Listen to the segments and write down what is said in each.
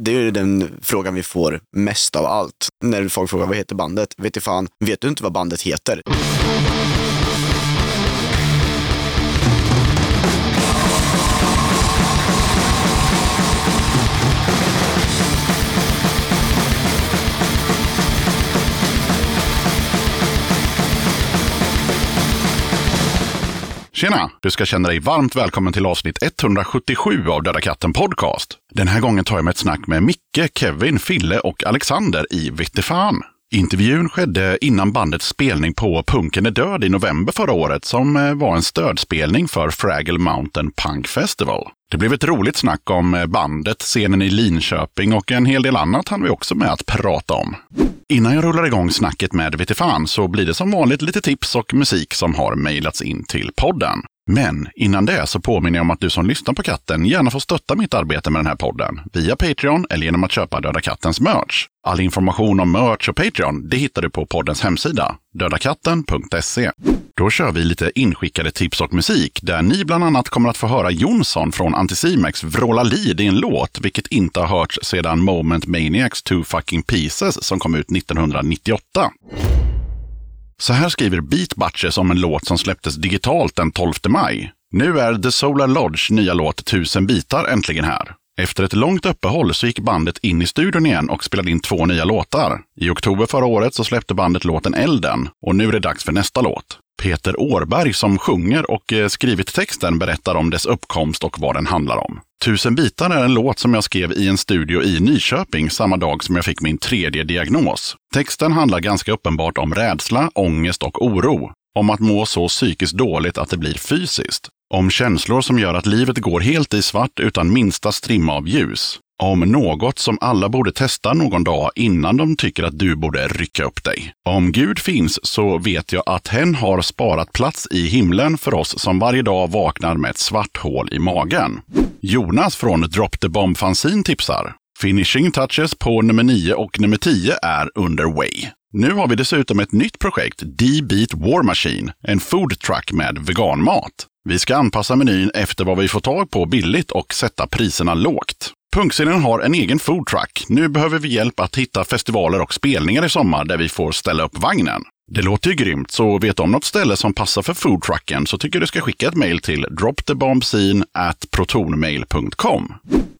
Det är ju den frågan vi får mest av allt. När folk frågar vad heter bandet? Vet du fan, vet du inte vad bandet heter? Tjena! Du ska känna dig varmt välkommen till avsnitt 177 av Döda katten Podcast. Den här gången tar jag med ett snack med Micke, Kevin, Fille och Alexander i Vittefan. Intervjun skedde innan bandets spelning på Punken är död i november förra året som eh, var en stödspelning för Fraggle Mountain Punk Festival. Det blev ett roligt snack om eh, bandet, scenen i Linköping och en hel del annat hann vi också med att prata om. Innan jag rullar igång snacket med Vitifan så blir det som vanligt lite tips och musik som har mejlats in till podden. Men innan det så påminner jag om att du som lyssnar på katten gärna får stötta mitt arbete med den här podden via Patreon eller genom att köpa Döda Kattens merch. All information om merch och Patreon det hittar du på poddens hemsida, dödakatten.se. Då kör vi lite inskickade tips och musik där ni bland annat kommer att få höra Jonsson från Anticimex vråla lid i en låt, vilket inte har hörts sedan Moment Maniacs Two Fucking Pieces som kom ut 1998. Så här skriver Beatbutches om en låt som släpptes digitalt den 12 maj. Nu är The Solar Lodge nya låt Tusen bitar äntligen här. Efter ett långt uppehåll så gick bandet in i studion igen och spelade in två nya låtar. I oktober förra året så släppte bandet låten Elden och nu är det dags för nästa låt. Peter Årberg som sjunger och eh, skrivit texten berättar om dess uppkomst och vad den handlar om. Tusen bitar är en låt som jag skrev i en studio i Nyköping samma dag som jag fick min tredje diagnos. Texten handlar ganska uppenbart om rädsla, ångest och oro. Om att må så psykiskt dåligt att det blir fysiskt. Om känslor som gör att livet går helt i svart utan minsta strimma av ljus. Om något som alla borde testa någon dag innan de tycker att du borde rycka upp dig. Om Gud finns så vet jag att hen har sparat plats i himlen för oss som varje dag vaknar med ett svart hål i magen. Jonas från Drop the Bomb Fanzine tipsar. Finishing touches på nummer 9 och nummer 10 är underway. Nu har vi dessutom ett nytt projekt, D-Beat War Machine, en food truck med veganmat. Vi ska anpassa menyn efter vad vi får tag på billigt och sätta priserna lågt. Punkscenen har en egen foodtruck. Nu behöver vi hjälp att hitta festivaler och spelningar i sommar där vi får ställa upp vagnen. Det låter ju grymt, så vet du om något ställe som passar för foodtrucken så tycker jag du ska skicka ett mejl till dropthebombscene@protonmail.com.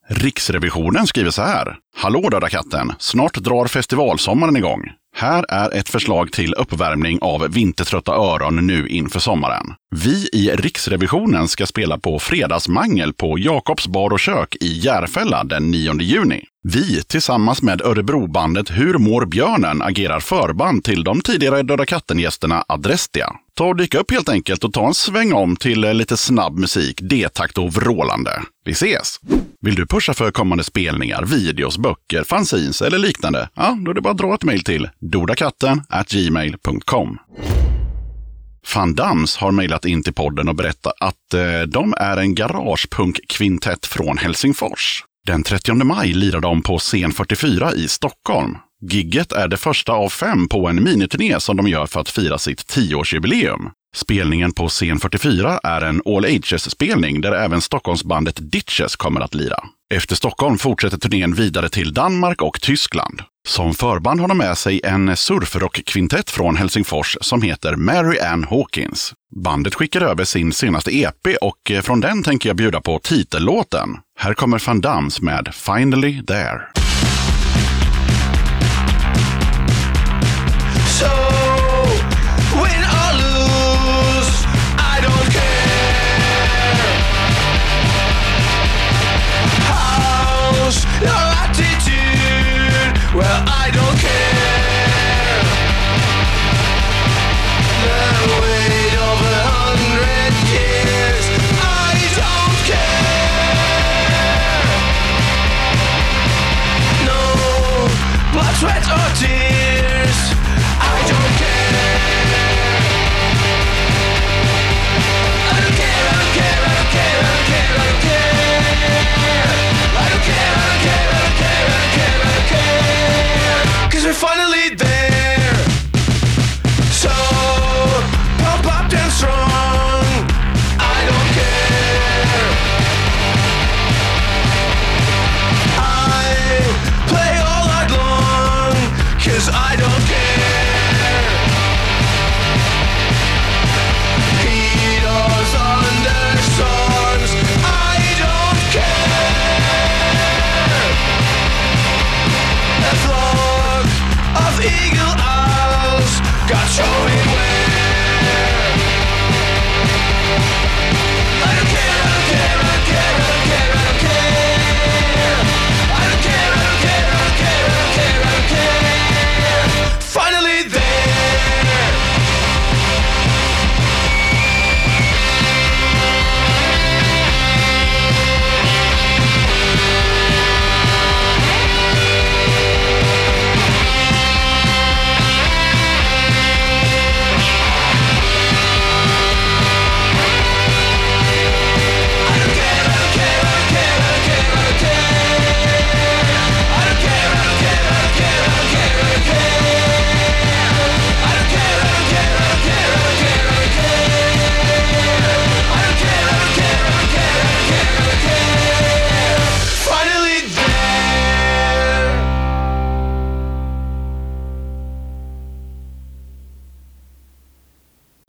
Riksrevisionen skriver så här. Hallå Döda katten! Snart drar festivalsommaren igång. Här är ett förslag till uppvärmning av vintertrötta öron nu inför sommaren. Vi i Riksrevisionen ska spela på Fredagsmangel på Jakobs bar och kök i Järfälla den 9 juni. Vi tillsammans med Örebrobandet Hur mår björnen agerar förband till de tidigare Döda katten-gästerna Adrestia. Ta och dyka upp helt enkelt och ta en sväng om till lite snabb musik, detakt och vrålande. Vi ses! Vill du pusha för kommande spelningar, videos, böcker, fanzines eller liknande? Ja, då är det bara att dra ett mejl till dodakatten gmail.com. Fandams har mejlat in till podden och berättat att eh, de är en garagepunk-kvintett från Helsingfors. Den 30 maj lirar de på Scen 44 i Stockholm. Gigget är det första av fem på en miniturné som de gör för att fira sitt tioårsjubileum. Spelningen på Scen 44 är en All Ages-spelning där även Stockholmsbandet Ditches kommer att lira. Efter Stockholm fortsätter turnén vidare till Danmark och Tyskland. Som förband har de med sig en surfrockkvintett från Helsingfors som heter Mary Ann Hawkins. Bandet skickar över sin senaste EP och eh, från den tänker jag bjuda på titellåten. Här kommer Van Dams med Finally There. So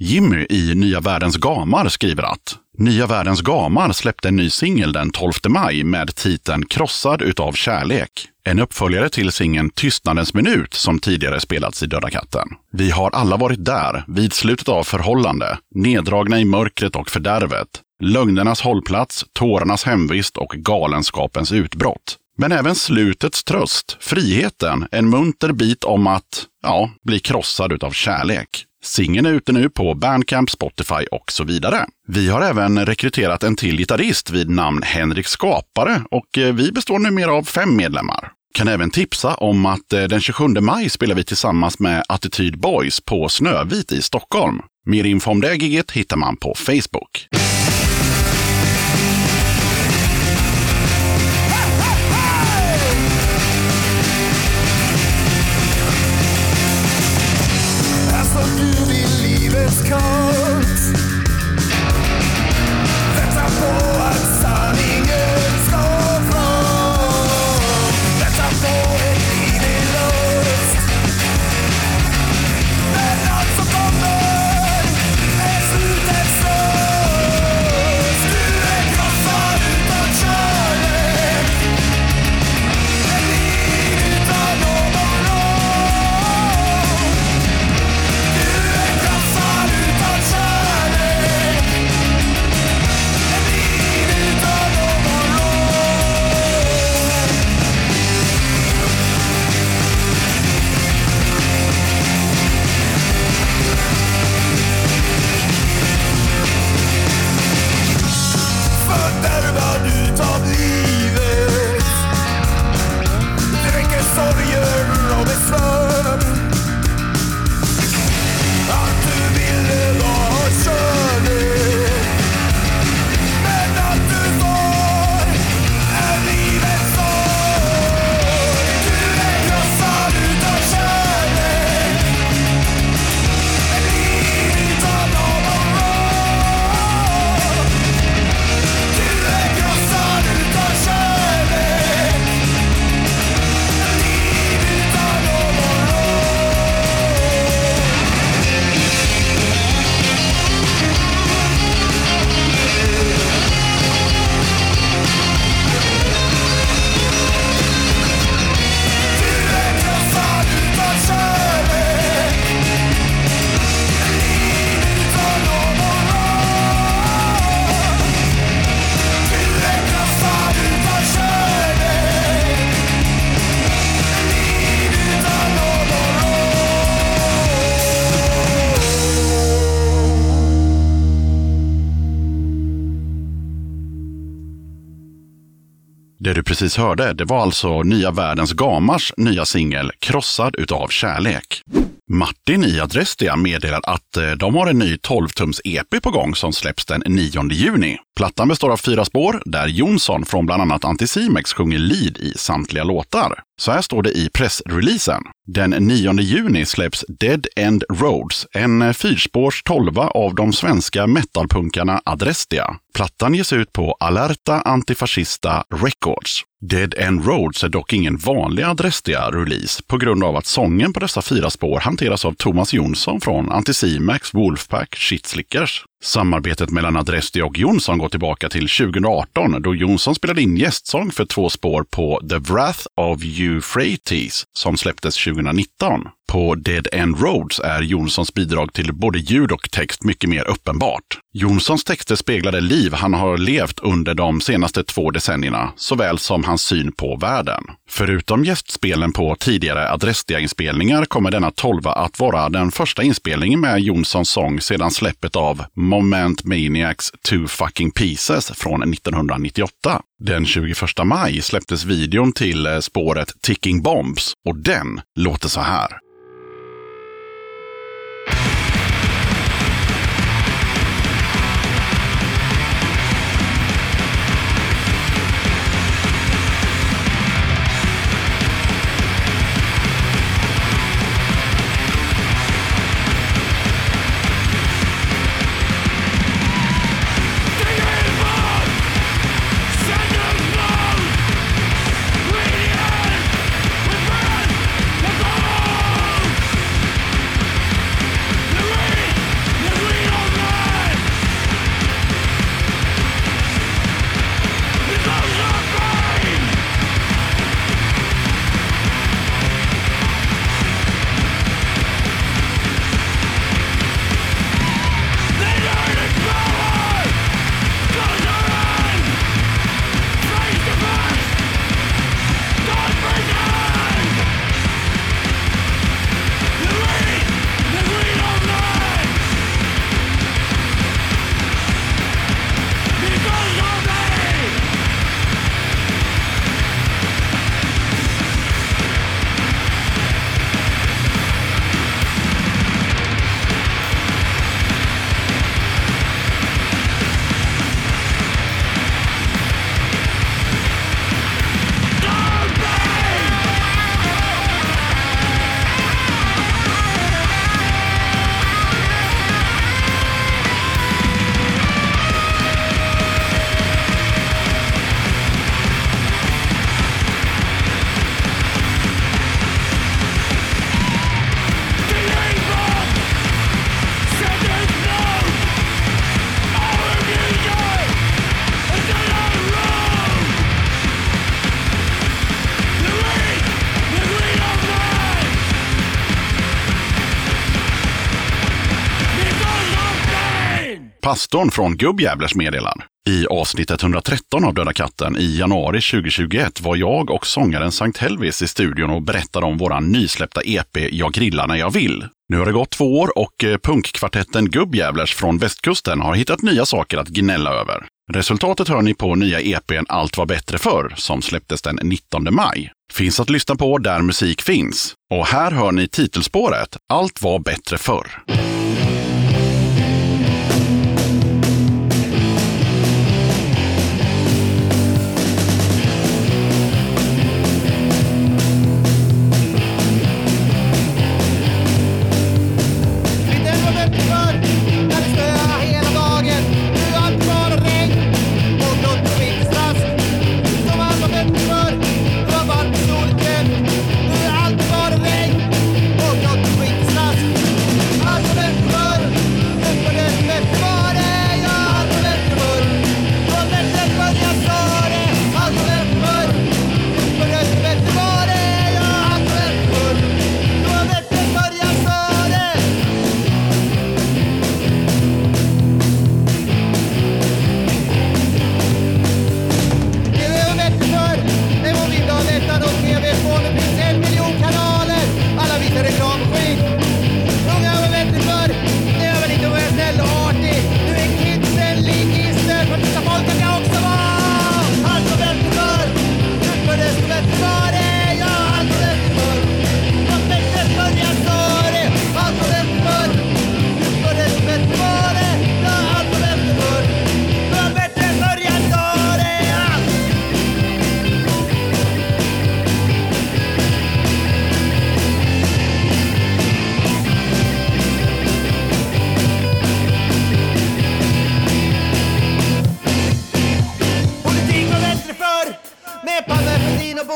Jimmy i Nya Världens Gamar skriver att Nya Världens Gamar släppte en ny singel den 12 maj med titeln Krossad utav kärlek. En uppföljare till singeln Tystnadens minut som tidigare spelats i Döda katten. Vi har alla varit där, vid slutet av förhållande, neddragna i mörkret och fördärvet. Lögnernas hållplats, tårarnas hemvist och galenskapens utbrott. Men även slutets tröst, friheten, en munter bit om att, ja, bli krossad utav kärlek. Singeln är ute nu på Bandcamp, Spotify och så vidare. Vi har även rekryterat en till gitarrist vid namn Henrik Skapare och eh, vi består numera av fem medlemmar. Kan även tipsa om att eh, den 27 maj spelar vi tillsammans med Attityd Boys på Snövit i Stockholm. Mer info om det giget hittar man på Facebook. coat precis hörde, det var alltså Nya Världens Gamars nya singel Krossad utav kärlek. Martin i Adrestia meddelar att eh, de har en ny 12-tums EP på gång som släpps den 9 juni. Plattan består av fyra spår där Jonsson från bland annat Anticimex sjunger lead i samtliga låtar. Så här står det i pressreleasen. Den 9 juni släpps Dead End Roads, en fyrspårs tolva av de svenska metalpunkarna Adrestia. Plattan ges ut på Alerta Antifascista Records. Dead End Roads är dock ingen vanlig Adrestia-release på grund av att sången på dessa fyra spår hanteras av Thomas Jonsson från Anticimax, Wolfpack, Shitslickers. Samarbetet mellan Adresti och Jonsson går tillbaka till 2018 då Jonsson spelade in gästsång för två spår på The Wrath of Euphrates som släpptes 2019. På Dead End Roads är Jonssons bidrag till både ljud och text mycket mer uppenbart. Jonssons texter speglar det liv han har levt under de senaste två decennierna, såväl som hans syn på världen. Förutom gästspelen på tidigare adressdiainspelningar kommer denna tolva att vara den första inspelningen med Jonssons sång sedan släppet av Moment Maniacs Two Fucking Pieces från 1998. Den 21 maj släpptes videon till eh, spåret Ticking Bombs och den låter så här. Pastorn från Gubbjävlers meddelar. I avsnitt 113 av Döda katten i januari 2021 var jag och sångaren Sankt Helvis i studion och berättade om våran nysläppta EP Jag grillar när jag vill. Nu har det gått två år och eh, punkkvartetten Gubbjävlers från västkusten har hittat nya saker att gnälla över. Resultatet hör ni på nya EPn Allt var bättre förr som släpptes den 19 maj. Finns att lyssna på där musik finns. Och här hör ni titelspåret Allt var bättre förr.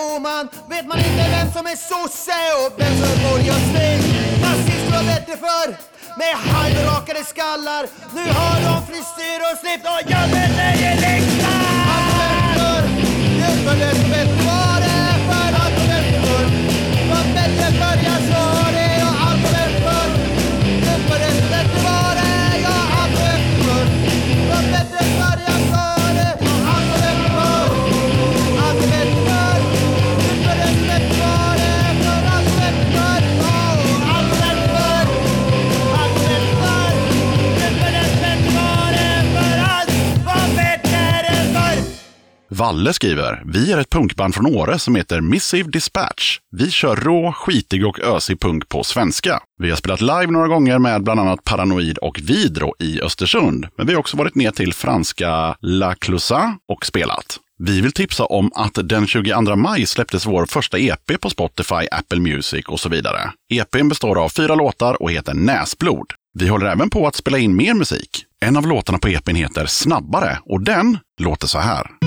Fälldin Vet man inte vem som är sosse och vem som är borgarsvin. Nazister var bättre förr Med halvrakade skallar. Nu har de frisyr och slips och gömmer sig i riksdagen Allt var bättre förr Nu var det så bättre var det förr Allt var bättre förr Det var bättre förr, jag sa det Ja, allt var bättre förr Nu var det så bättre var det Ja, allt var bättre förr Det var bättre Valle skriver, vi är ett punkband från Åre som heter Missive Dispatch. Vi kör rå, skitig och ösig punk på svenska. Vi har spelat live några gånger med bland annat Paranoid och Vidro i Östersund. Men vi har också varit ner till franska La Closa och spelat. Vi vill tipsa om att den 22 maj släpptes vår första EP på Spotify, Apple Music och så vidare. EPn består av fyra låtar och heter Näsblod. Vi håller även på att spela in mer musik. En av låtarna på EPn heter Snabbare och den låter så här.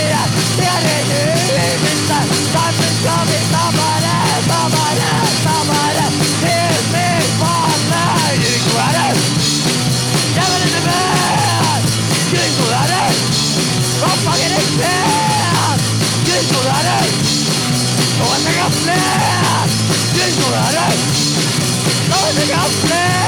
Fucking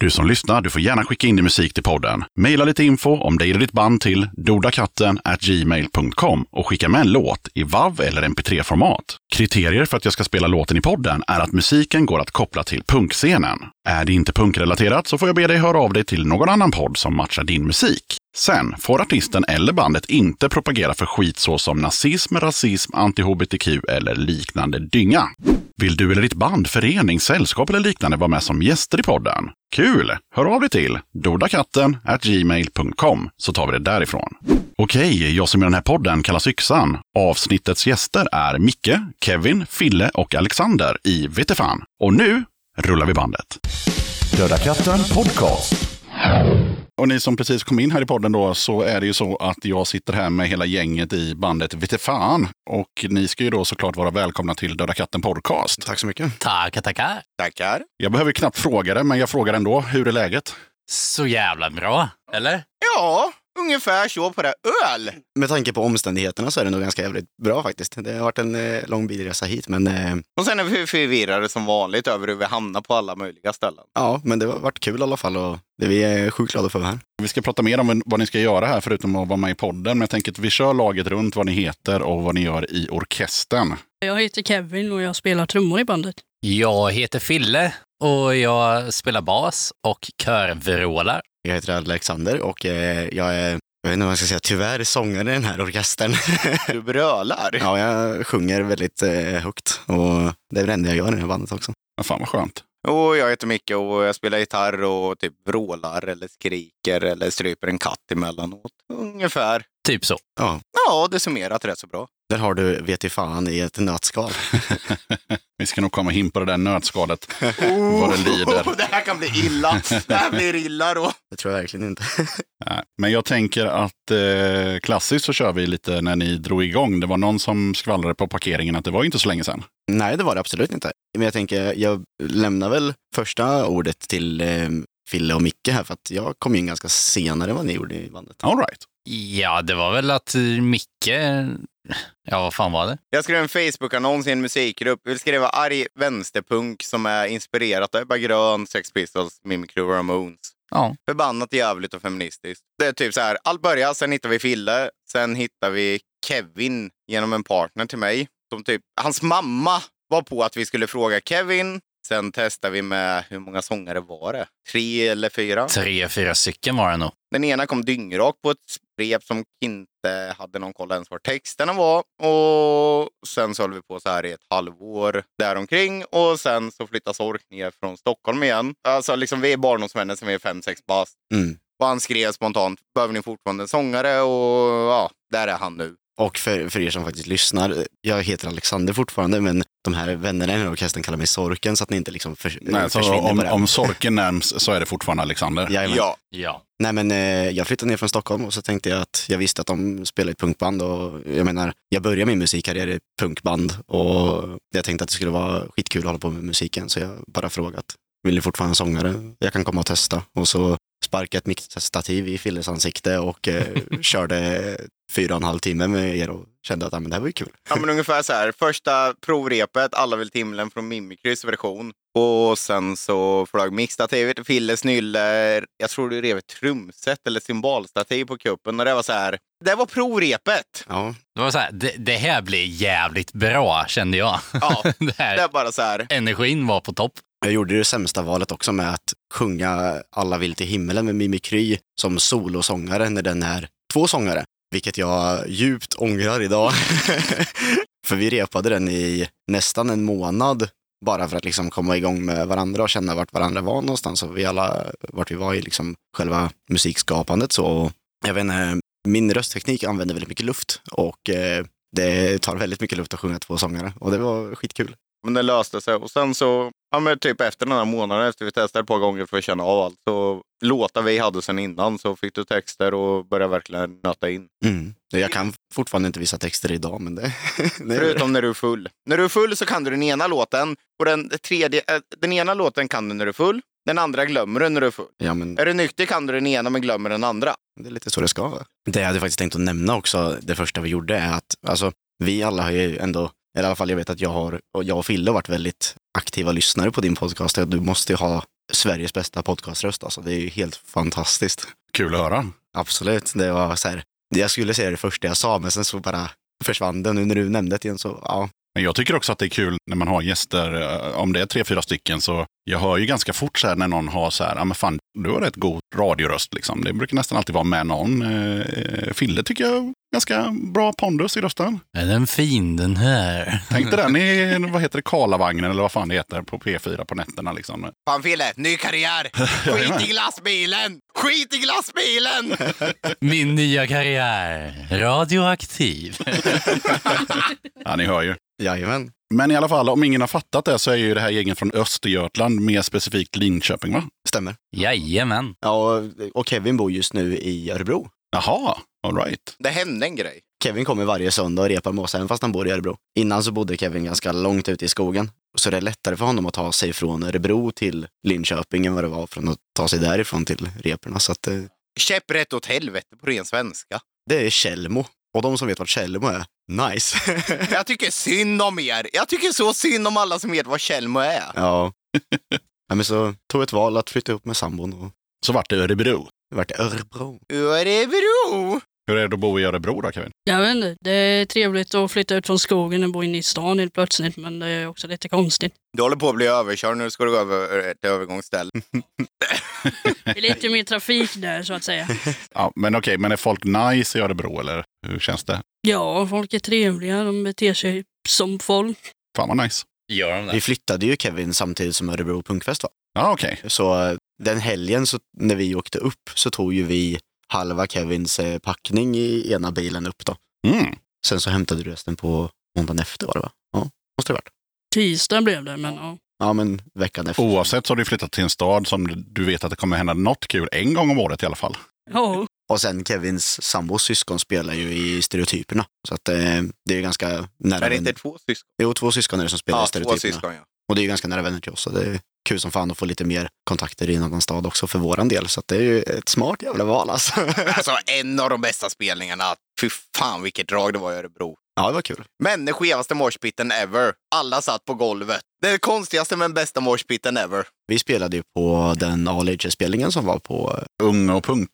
Du som lyssnar, du får gärna skicka in din musik till podden. Maila lite info om dig eller ditt band till dodakatten gmail.com och skicka med en låt i WAV eller MP3-format. Kriterier för att jag ska spela låten i podden är att musiken går att koppla till punkscenen. Är det inte punkrelaterat så får jag be dig höra av dig till någon annan podd som matchar din musik. Sen får artisten eller bandet inte propagera för skit såsom nazism, rasism, anti-hbtq eller liknande dynga. Vill du eller ditt band, förening, sällskap eller liknande vara med som gäster i podden? Kul! Hör av dig till dodakatten gmail.com så tar vi det därifrån. Okej, jag som gör den här podden kallas Yxan. Avsnittets gäster är Micke, Kevin, Fille och Alexander i Vetefan. Och nu rullar vi bandet. Döda katten podcast. Och ni som precis kom in här i podden då, så är det ju så att jag sitter här med hela gänget i bandet Vitefan. Och ni ska ju då såklart vara välkomna till Döda katten podcast. Tack så mycket. Tackar, tackar. Tackar. Jag behöver knappt fråga det, men jag frågar ändå. Hur är läget? Så jävla bra, eller? Ja, ungefär så på det. Öl! Med tanke på omständigheterna så är det nog ganska jävligt bra faktiskt. Det har varit en eh, lång bilresa hit, men eh, Och sen är vi förvirrade som vanligt över hur vi hamnar på alla möjliga ställen. ja, men det har varit kul i alla fall och det vi är sjukt glada för här. Vi ska prata mer om vad ni ska göra här, förutom att vara med i podden. Men jag tänker att vi kör laget runt vad ni heter och vad ni gör i orkestern. Jag heter Kevin och jag spelar trummor i bandet. Jag heter Fille och jag spelar bas och körvrålar. Jag heter Alexander och eh, jag är, jag vet inte vad jag ska säga, tyvärr sångare i den här orkestern. Du brölar. ja, jag sjunger väldigt eh, högt och det är det enda jag gör i det här bandet också. Men fan vad skönt. Och jag heter Micke och jag spelar gitarr och typ vrålar eller skriker eller stryper en katt emellanåt. Ungefär. Typ så. Ja, Ja, det summerat rätt så bra. där har du vet i fan i ett nötskal. Vi ska nog komma in på det där nötskalet. vad det lider. Oh, det här kan bli illa. Det här blir illa då. Det tror jag verkligen inte. Nej, Men jag tänker att eh, klassiskt så kör vi lite när ni drog igång. Det var någon som skvallrade på parkeringen att det var inte så länge sedan. Nej, det var det absolut inte. Men jag tänker, jag lämnar väl första ordet till eh, Fille och Micke här, för att jag kom in ganska senare än vad ni gjorde i bandet. All right. Ja, det var väl att Micke... Ja, vad fan var det? Jag skrev en Facebook-annons i en musikgrupp. Vi skriva arg vänsterpunk som är inspirerat av Ebba Grön, Sex Pistols, Mimikry och Ramones. Ja. Förbannat jävligt och feministiskt. Det är typ så här, allt börjar, sen hittar vi Fille, sen hittar vi Kevin genom en partner till mig. Som typ, hans mamma var på att vi skulle fråga Kevin. Sen testade vi med, hur många sångare var det? Tre eller fyra? Tre, fyra stycken var det nog. Den ena kom dyngrakt på ett brev som inte hade någon koll ens var texterna var. Och sen så höll vi på så här i ett halvår däromkring. Och sen så flyttas Sork ner från Stockholm igen. Alltså liksom vi är barndomsvänner sen vi är fem, sex bast. Mm. Och han skrev spontant, behöver ni fortfarande en sångare? Och ja, där är han nu. Och för, för er som faktiskt lyssnar, jag heter Alexander fortfarande, men de här vännerna i den här orkestern kallar mig Sorken så att ni inte liksom för, Nej, försvinner om, på det. om Sorken nämns så är det fortfarande Alexander. Jajamän. Ja, Ja. Nej men eh, jag flyttade ner från Stockholm och så tänkte jag att jag visste att de spelade i ett punkband och jag menar, jag började min musikkarriär i punkband och jag tänkte att det skulle vara skitkul att hålla på med musiken så jag bara frågat, vill ni fortfarande en sångare? Jag kan komma och testa. Och så sparkade jag ett mixstativ i Filles ansikte och eh, körde fyra och en halv timme med er och kände att ah, men det här var ju kul. ja men ungefär så här. Första provrepet, Alla vill till himlen från Mimikrys version. Och sen så flög mixstativet, Fille Snyller, jag tror du rev ett trumset eller cymbalstativ på kuppen. Och det var så här, det var provrepet. Ja, Det var så här, det, det här blir jävligt bra, kände jag. Ja, det det här, är bara så här. energin var på topp. Jag gjorde det sämsta valet också med att sjunga Alla vill till himmelen med Mimikry som solosångare när den är två sångare. Vilket jag djupt ångrar idag. för vi repade den i nästan en månad bara för att liksom komma igång med varandra och känna vart varandra var någonstans och vi alla vart vi var i liksom själva musikskapandet. Så jag vet inte, min röstteknik använder väldigt mycket luft och eh, det tar väldigt mycket luft att sjunga två sångare och det var skitkul. Men det löste sig. Och sen så, ja men typ efter den här månaden, efter vi testade ett par gånger för att känna av allt, så låtar vi hade sen innan så fick du texter och började verkligen nöta in. Mm. Jag kan fortfarande inte vissa texter idag, men det... det Förutom när du är full. När du är full så kan du den ena låten och den tredje, äh, den ena låten kan du när du är full. Den andra glömmer du när du är full. Ja, men Är du nykter kan du den ena men glömmer den andra. det är lite så det ska vara. Det jag hade faktiskt tänkt att nämna också, det första vi gjorde, är att alltså, vi alla har ju ändå, eller i alla fall jag vet att jag har, och jag och Fille har varit väldigt aktiva lyssnare på din podcast. Du måste ju ha Sveriges bästa podcaströst. Alltså. Det är ju helt fantastiskt. Kul att höra. Absolut. Det var så här, jag skulle säga det första jag sa, men sen så bara försvann det. Nu när du nämnde det igen så, ja. Men jag tycker också att det är kul när man har gäster, eh, om det är tre, fyra stycken, så jag hör ju ganska fort så här när någon har så här, ja men fan, du har rätt god radioröst liksom. Det brukar nästan alltid vara med någon. Eh, Fille tycker jag ganska bra pondus i rösten. Är den fin den här? Tänk dig den i, vad heter det, Karlavagnen eller vad fan det heter på P4 på nätterna liksom. Fan Fille, ny karriär! Skit i glassbilen! Skit i glassbilen! Min nya karriär. Radioaktiv. Ja, ni hör ju. Jajamän. Men i alla fall, om ingen har fattat det så är ju det här gänget från Östergötland, mer specifikt Linköping va? Stämmer. Jajamän. Ja, och- Kevin bor just nu i Örebro. Jaha, all right. Det hände en grej. Kevin kommer varje söndag och repar med oss, även fast han bor i Örebro. Innan så bodde Kevin ganska långt ute i skogen. Så det är lättare för honom att ta sig från Örebro till Linköping än vad det var från att ta sig därifrån till reporna. Så att, eh, Käpprätt åt helvete på ren svenska. det är Tjällmo. Och de som vet vad Tjällmo är, nice. Jag tycker synd om er. Jag tycker så synd om alla som vet vad Tjällmo är. ja. ja. Men så tog ett val att flytta upp med sambon och Så vart det Örebro. det vart Örebro. Örebro! Hur är det att bo i Örebro då Kevin? Jag vet inte, det är trevligt att flytta ut från skogen och bo inne i stan helt plötsligt, men det är också lite konstigt. Du håller på att bli överkörd. Nu ska du gå över ett övergångsställe. Det är lite mer trafik där så att säga. Ja, men okej, men är folk nice i Örebro eller hur känns det? Ja, folk är trevliga, de beter sig som folk. Fan vad nice. Gör de Vi det? flyttade ju Kevin samtidigt som Örebro Punkfest var. Ja, okej. Så eh, den helgen så, när vi åkte upp så tog ju vi halva Kevins eh, packning i ena bilen upp då. Mm. Sen så hämtade du resten på måndagen efter var det va? Ja, måste det ha varit. Tisdag blev det, men ja. Ja, men veckan efter. Oavsett så har du flyttat till en stad som du vet att det kommer hända något kul en gång om året i alla fall. Ja, Och sen Kevins sambos syskon spelar ju i Stereotyperna. Så att eh, det är ju ganska nära Är det inte två syskon? Jo, två syskon är det som spelar i Ja, två Stereotyperna. syskon ja. Och det är ju ganska nära vänner till oss. Så det kul som fan att få lite mer kontakter i en annan stad också för våran del. Så att det är ju ett smart jävla val alltså. Alltså en av de bästa spelningarna. Fy fan vilket drag det var i Örebro. ja, det var kul. Men den skevaste morspitten ever. Alla satt på golvet. Det konstigaste men bästa morspitten ever. Vi spelade ju på den All Ages-spelningen som var på Ung och punk.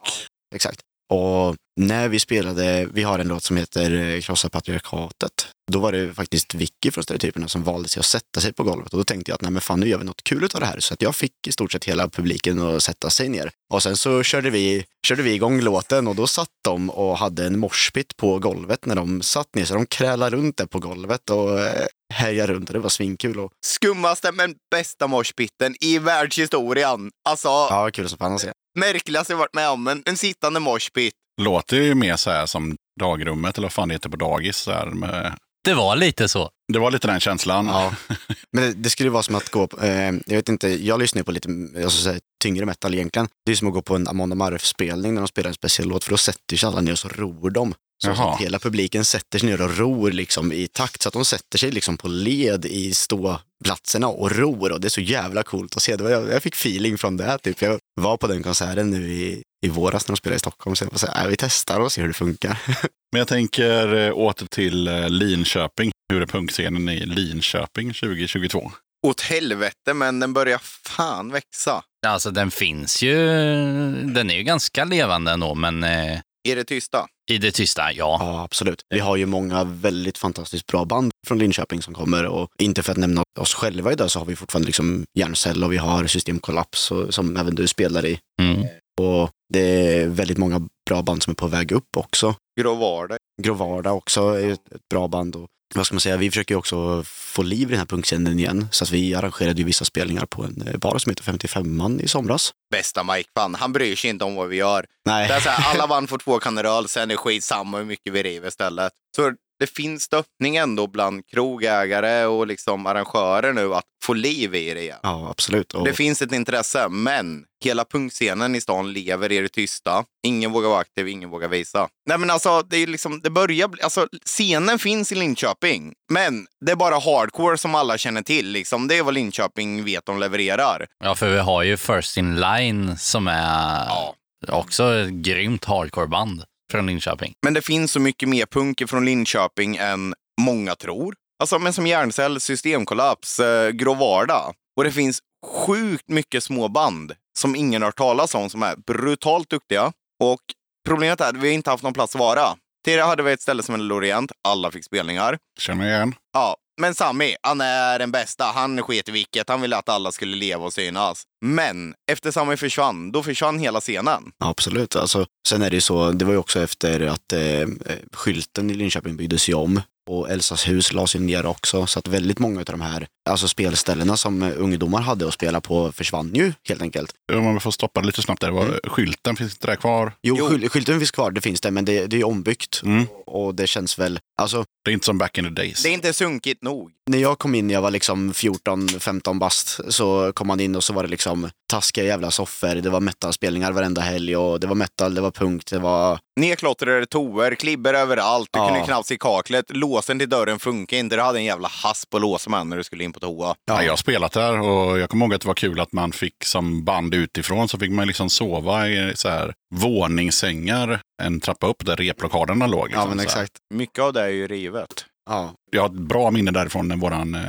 Exakt. Och när vi spelade, vi har en låt som heter eh, Krossa patriarkatet. Då var det faktiskt Vicky från Stereotyperna som valde sig att sätta sig på golvet. Och då tänkte jag att nej men fan nu gör vi något kul av det här. Så att jag fick i stort sett hela publiken att sätta sig ner. Och sen så körde vi, körde vi igång låten och då satt de och hade en morspit på golvet när de satt ner. Så de krälade runt där på golvet och eh, härjade runt och det var svinkul. Och, Skummaste men bästa morspitten i världshistorien. Alltså, ja, kul som fan att se. märkligaste jag varit med om. En, en sittande morspit. Låter ju mer så här som dagrummet eller vad fan det heter på dagis. Så här med... Det var lite så. Det var lite den känslan. Ja. Men det, det skulle vara som att gå på, eh, jag vet inte, jag lyssnar ju på lite alltså, så här, tyngre metal egentligen. Det är som att gå på en Amanda Marf-spelning när de spelar en speciell låt, för då sätter sig alla ner och så ror de. Så Jaha. att hela publiken sätter sig ner och ror liksom i takt, så att de sätter sig liksom på led i ståplatserna och ror och det är så jävla coolt att se. Det var, jag, jag fick feeling från det. här, Typ. Jag var på den konserten nu i, i våras när de spelade i Stockholm, så jag så här, "Nej, vi testar och ser hur det funkar. Men jag tänker eh, åter till eh, Linköping. Hur är punkscenen i Linköping 2022? Åt helvete, men den börjar fan växa. Alltså den finns ju, den är ju ganska levande ändå, men eh, Är det tysta? i det tysta, ja. Ja, absolut. Vi har ju många väldigt fantastiskt bra band från Linköping som kommer och inte för att nämna oss själva idag så har vi fortfarande liksom Järncell och vi har Systemkollaps och, som även du spelar i. Mm. Och det är väldigt många bra band som är på väg upp också. Grå vardag. Grovarda också är ett, ett bra band. Och, vad ska man säga, vi försöker också få liv i den här punkscenen igen. Så att vi arrangerade ju vissa spelningar på en eh, bar som heter 55an i somras. Bästa Mike fan. Han bryr sig inte om vad vi gör. Nej, Det är så här, alla vann får två kan öl, sen är det skitsamma hur mycket vi river istället. Så det finns stöttning ändå bland krogägare och liksom arrangörer nu att få liv i det igen. ja absolut. Och, Det finns ett intresse, men hela punkscenen i stan lever i det tysta. Ingen vågar vara aktiv, ingen vågar visa. Nej men alltså, det, är liksom, det börjar bli, alltså, scenen finns i Linköping, men det är bara hardcore som alla känner till. Liksom. Det är vad Linköping vet de levererar. Ja, för vi har ju First In Line som är Ja. också ett grymt hardcoreband från Linköping. Men det finns så mycket mer punk från Linköping än många tror. Alltså, men som Järncell, Systemkollaps, eh, Grå Vardag. Och det finns sjukt mycket små band som ingen har hört talas om som är brutalt duktiga. Och problemet är att vi inte haft någon plats att vara. Tidigare hade vi ett ställe som hette Lorient. Alla fick spelningar. Känner jag igen. Ja, men Sami, han är den bästa. Han sket i vilket. Han ville att alla skulle leva och synas. Men efter Sami försvann, då försvann hela scenen. Absolut. Alltså, sen är det ju så, det var ju också efter att eh, skylten i Linköping byggdes ju om och Elsas hus lades ju ner också. Så att väldigt många av de här alltså spelställena som eh, ungdomar hade att spela på försvann ju helt enkelt. Om man får stoppa lite snabbt där. Var, Skylten, finns inte där kvar? Jo, Jo. Skyl, skylten finns kvar, det finns det, men det, det är ju ombyggt. Mm. Och det känns väl, alltså Det är inte som back in the days. Det är inte sunkigt nog. när jag kom in jag var liksom 14-15 bast så kom man in och så var det liksom taskiga jävla soffor. Det var metalspelningar varenda helg och det var metal, det var punk, det var... Nedklottrade toor, klibber överallt, du Ja. kunde knappt se kaklet, låsen till dörren funkar inte, du hade en jävla hasp att låsa med när du skulle in på toa. Ja. jag har spelat där och jag kommer ihåg att det var kul att man fick som band utifrån så fick man liksom sova i så här våningssängar en trappa upp där replokalerna låg. Liksom, Ja, men exakt. Mycket av det är ju rivet. Ja, Jag har ett bra minne därifrån när våran eh,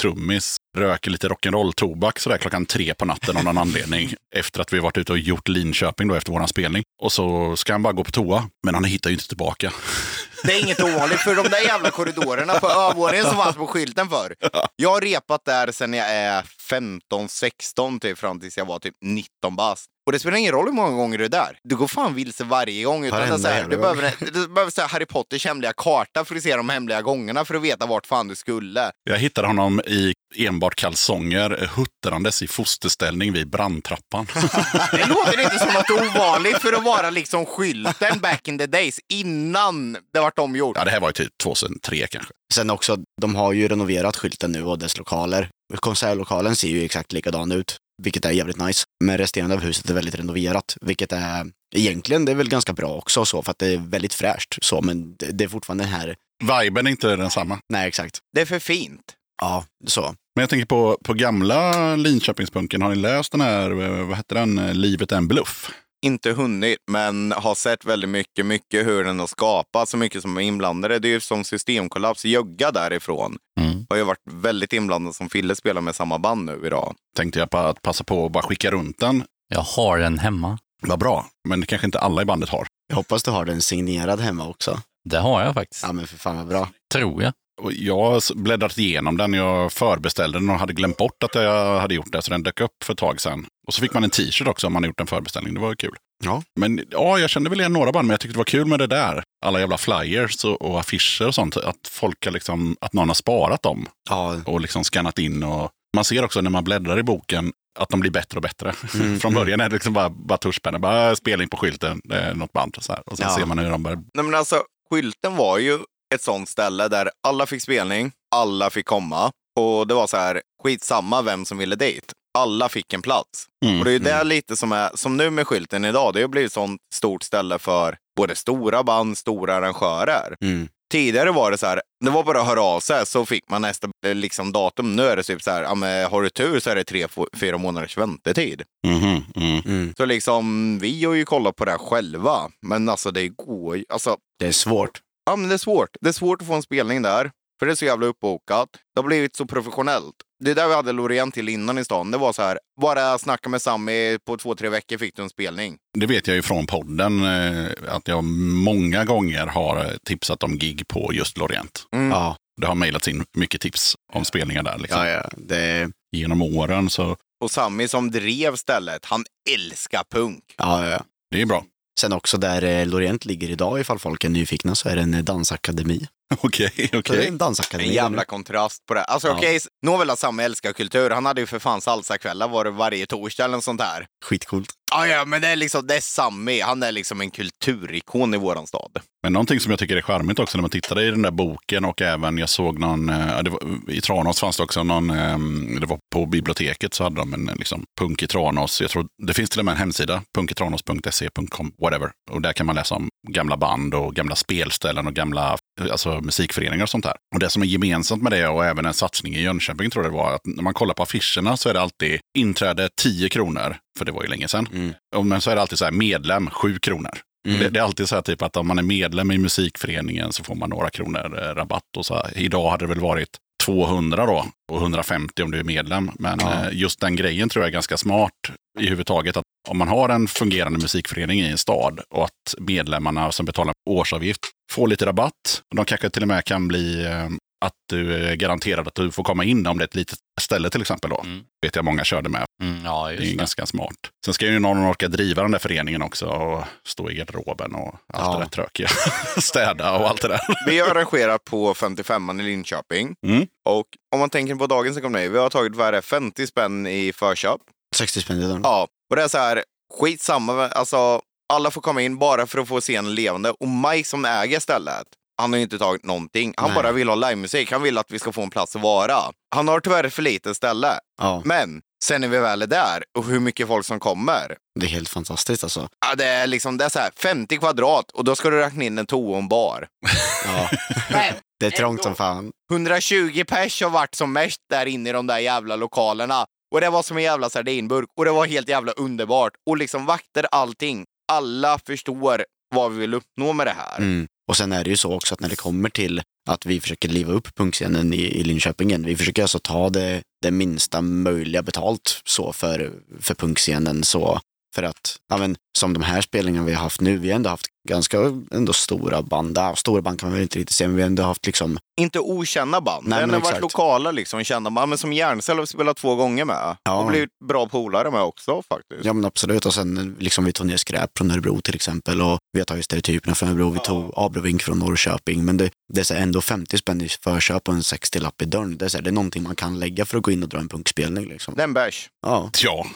trummis röker lite rock'n'roll-tobak sådär klockan tre på natten av någon anledning. Efter att vi varit ute och gjort Linköping då efter våran spelning. Och så ska han bara gå på toa, men han hittar ju inte tillbaka. Det är inget ovanligt för de där jävla korridorerna på övervåningen som fanns på skylten för. Jag har repat där sedan jag är 15-16 typ fram tills jag var typ 19 bast. Och det spelar ingen roll hur många gånger du är där. Du går fan vilse varje gång. Utan Varenda så här, du behöver, du behöver så här Harry Potters hemliga karta för att se de hemliga gångerna för att veta vart fan du skulle. Jag hittade honom i enbart kalsonger, huttrandes i fosterställning vid brandtrappan. Det låter inte som något ovanligt för att vara liksom skylten back in the days innan det vart omgjort. ja, det här var ju typ 2003 kanske. Sen också, de har ju renoverat skylten nu och dess lokaler. Konsertlokalen ser ju exakt likadan ut, vilket är jävligt nice. Men resterande av huset är väldigt renoverat, vilket är egentligen det är väl ganska bra också så för att det är väldigt fräscht så, men det, det är fortfarande den här, Viben är inte densamma. nej exakt. Det är för fint. Ja, så. Men jag tänker på, på gamla Linköpingspunken. Har ni läst den här, eh, vad heter den, Eh, Livet är en bluff? Inte hunnit, men har sett väldigt mycket, mycket hur den har skapats, så mycket som är inblandade. Det är ju som systemkollaps, Jögga därifrån. Mm. Har ju varit väldigt inblandad som Fille spelar med samma band nu idag. Tänkte jag på att passa på att bara skicka runt den. Jag har den hemma. Vad bra, men det kanske inte alla i bandet har. Jag hoppas du har den signerad hemma också. Det har jag faktiskt. Ja men för fan vad bra. Tror jag. Jag har bläddrat igenom den, jag förbeställde den och hade glömt bort att jag hade gjort det, så den dök upp för ett tag sedan. Och så fick man en t-shirt också om man gjort en förbeställning, det var kul. Ja. Men ja, jag kände väl igen några band, men jag tyckte det var kul med det där. Alla jävla flyers och, och affischer och sånt, att folk har liksom, att någon har sparat dem Ja, och liksom skannat in. Och man ser också när man bläddrar i boken att de blir bättre och bättre. Mm, Från början är det liksom bara, bara tuschpennor, bara spelning på skylten, något band. Och, så här. och sen Ja. ser man hur de börjar Nej, men alltså, skylten var ju ett sånt ställe där alla fick spelning, alla fick komma. Och det var så här, skitsamma vem som ville dit. Alla fick en plats. Mm, Och det är ju det lite som är, som nu med skylten idag, det har blivit ett sånt stort ställe för både stora band, stora arrangörer. mm. Tidigare var det så här, det var bara att höra av sig så fick man nästa eh, liksom, datum. Nu är det typ så här, ja, men har du tur så är det tre, fyra månaders väntetid. Mhm, mm. Mm. Så liksom, vi har ju kollat på det här själva. Men alltså det går ju, alltså, Det är svårt. Ja men det är svårt. Det är svårt att få en spelning där. För det är så jävla uppbokat. Det har blivit så professionellt. Det är där vi hade Loreen till innan i stan. Det var så här, bara snacka med Sammy, på två, tre veckor fick du en spelning. Det vet jag ju från podden, eh, att jag många gånger har eh, tipsat om gig på just Lorient. Mm. Ja, Det har mejlats in mycket tips om spelningar där. Liksom. ja, ja. Det, Genom åren, så Och Sammy som drev stället, han älskar punk. ja, ja. det är bra. Sen också där eh, Lorient ligger idag, ifall folk är nyfikna, så är det en eh, dansakademi. Okej, är okej. en dansakademi. En jävla kontrast på det. Alltså Ja. okej, Nåväl att Sammy älskar kultur. Han hade ju för fan salsakvällar var det varje torsdag eller något sånt där. Skitcoolt. Ja, ja, men det är liksom, det är Sammy. Han är liksom en kulturikon i våran stad. Men någonting som jag tycker är charmigt också när man tittade i den där boken och även jag såg någon, eh, var, i Tranås fanns det också någon, eh, det var på biblioteket så hade de en eh, liksom, punk i Tranås. Jag tror det finns till och med en hemsida, punkitranos.se.com, whatever. Och där kan man läsa om gamla band och gamla spelställen och gamla eh, alltså, musikföreningar och sånt där. Och det som är gemensamt med det och även en satsning i Jönköping tror jag det var, att när man kollar på affischerna så är det alltid inträde 10 kronor, för det var ju länge sedan. Mm. Men så är det alltid så här medlem 7 kronor. Mm. Det, det är alltid så här typ att om man är medlem i musikföreningen så får man några kronor eh, rabatt. Och så här. Idag hade det väl varit 200 då och 150 om du är medlem. Men Ja. eh, just den grejen tror jag är ganska smart i huvudtaget. Att om man har en fungerande musikförening i en stad och att medlemmarna som betalar årsavgift får lite rabatt. De kanske till och med kan bli eh, att du är garanterad att du får komma in om det är ett litet ställe till exempel. Då. Mm. vet jag många körde med. Mm, ja, Det är ju det. ganska smart. Sen ska ju någon orka driva den där föreningen också och stå i garderoben och allt Ja. det där trökiga. Städa och allt det där. Vi arrangerar på 55 i Linköping. Mm. Och om man tänker på dagens ekonomi, vi har tagit vad är det, 50 spänn i förköp. 60 spänn dörren. Ja, och det är så här, skitsamma, alltså alla får komma in bara för att få scenen levande. Och Mike som äger stället, han har ju inte tagit någonting. Han Nej. bara vill ha livemusik, han vill att vi ska få en plats att vara. Han har tyvärr för litet ställe. Ja, Men sen när vi väl är där och hur mycket folk som kommer. det är helt fantastiskt alltså. Ja, det är liksom det är så här 50 kvadrat och då ska du räkna in en toa och en bar. Ja. Men Det är trångt som fan. 120 pers har varit som mest där inne i de där jävla lokalerna. Och det var som en jävla sardinburk och det var helt jävla underbart. Och liksom vakter, allting. Alla förstår vad vi vill uppnå med det här. Mm. Och sen är det ju så också att när det kommer till att vi försöker liva upp punkscenen i, i Linköpingen, vi försöker alltså ta det, det minsta möjliga betalt så för, för punkscenen. Så för att, ja men, som de här spelningarna vi har haft nu, vi har ändå haft ganska ändå stora band. Ja, stora band kan man väl inte riktigt säga, men vi har ändå haft liksom, Inte okända band. Nej, Den men har varit lokala liksom, kända band. Men som Järncell har vi spelat två gånger med. Ja. Och blivit bra polare med också faktiskt. ja men absolut. Och sen liksom vi tog ner skräp från Örebro till exempel och vi har tagit stereotyperna från Örebro, vi tog Abrovink från Norrköping. Men det, det är så här ändå 50 spänn i förköp och en 60-lapp i dörren. Det är, så här, det är någonting man kan lägga för att gå in och dra en punkspelning. Liksom. Den bärs. Ja. Ja,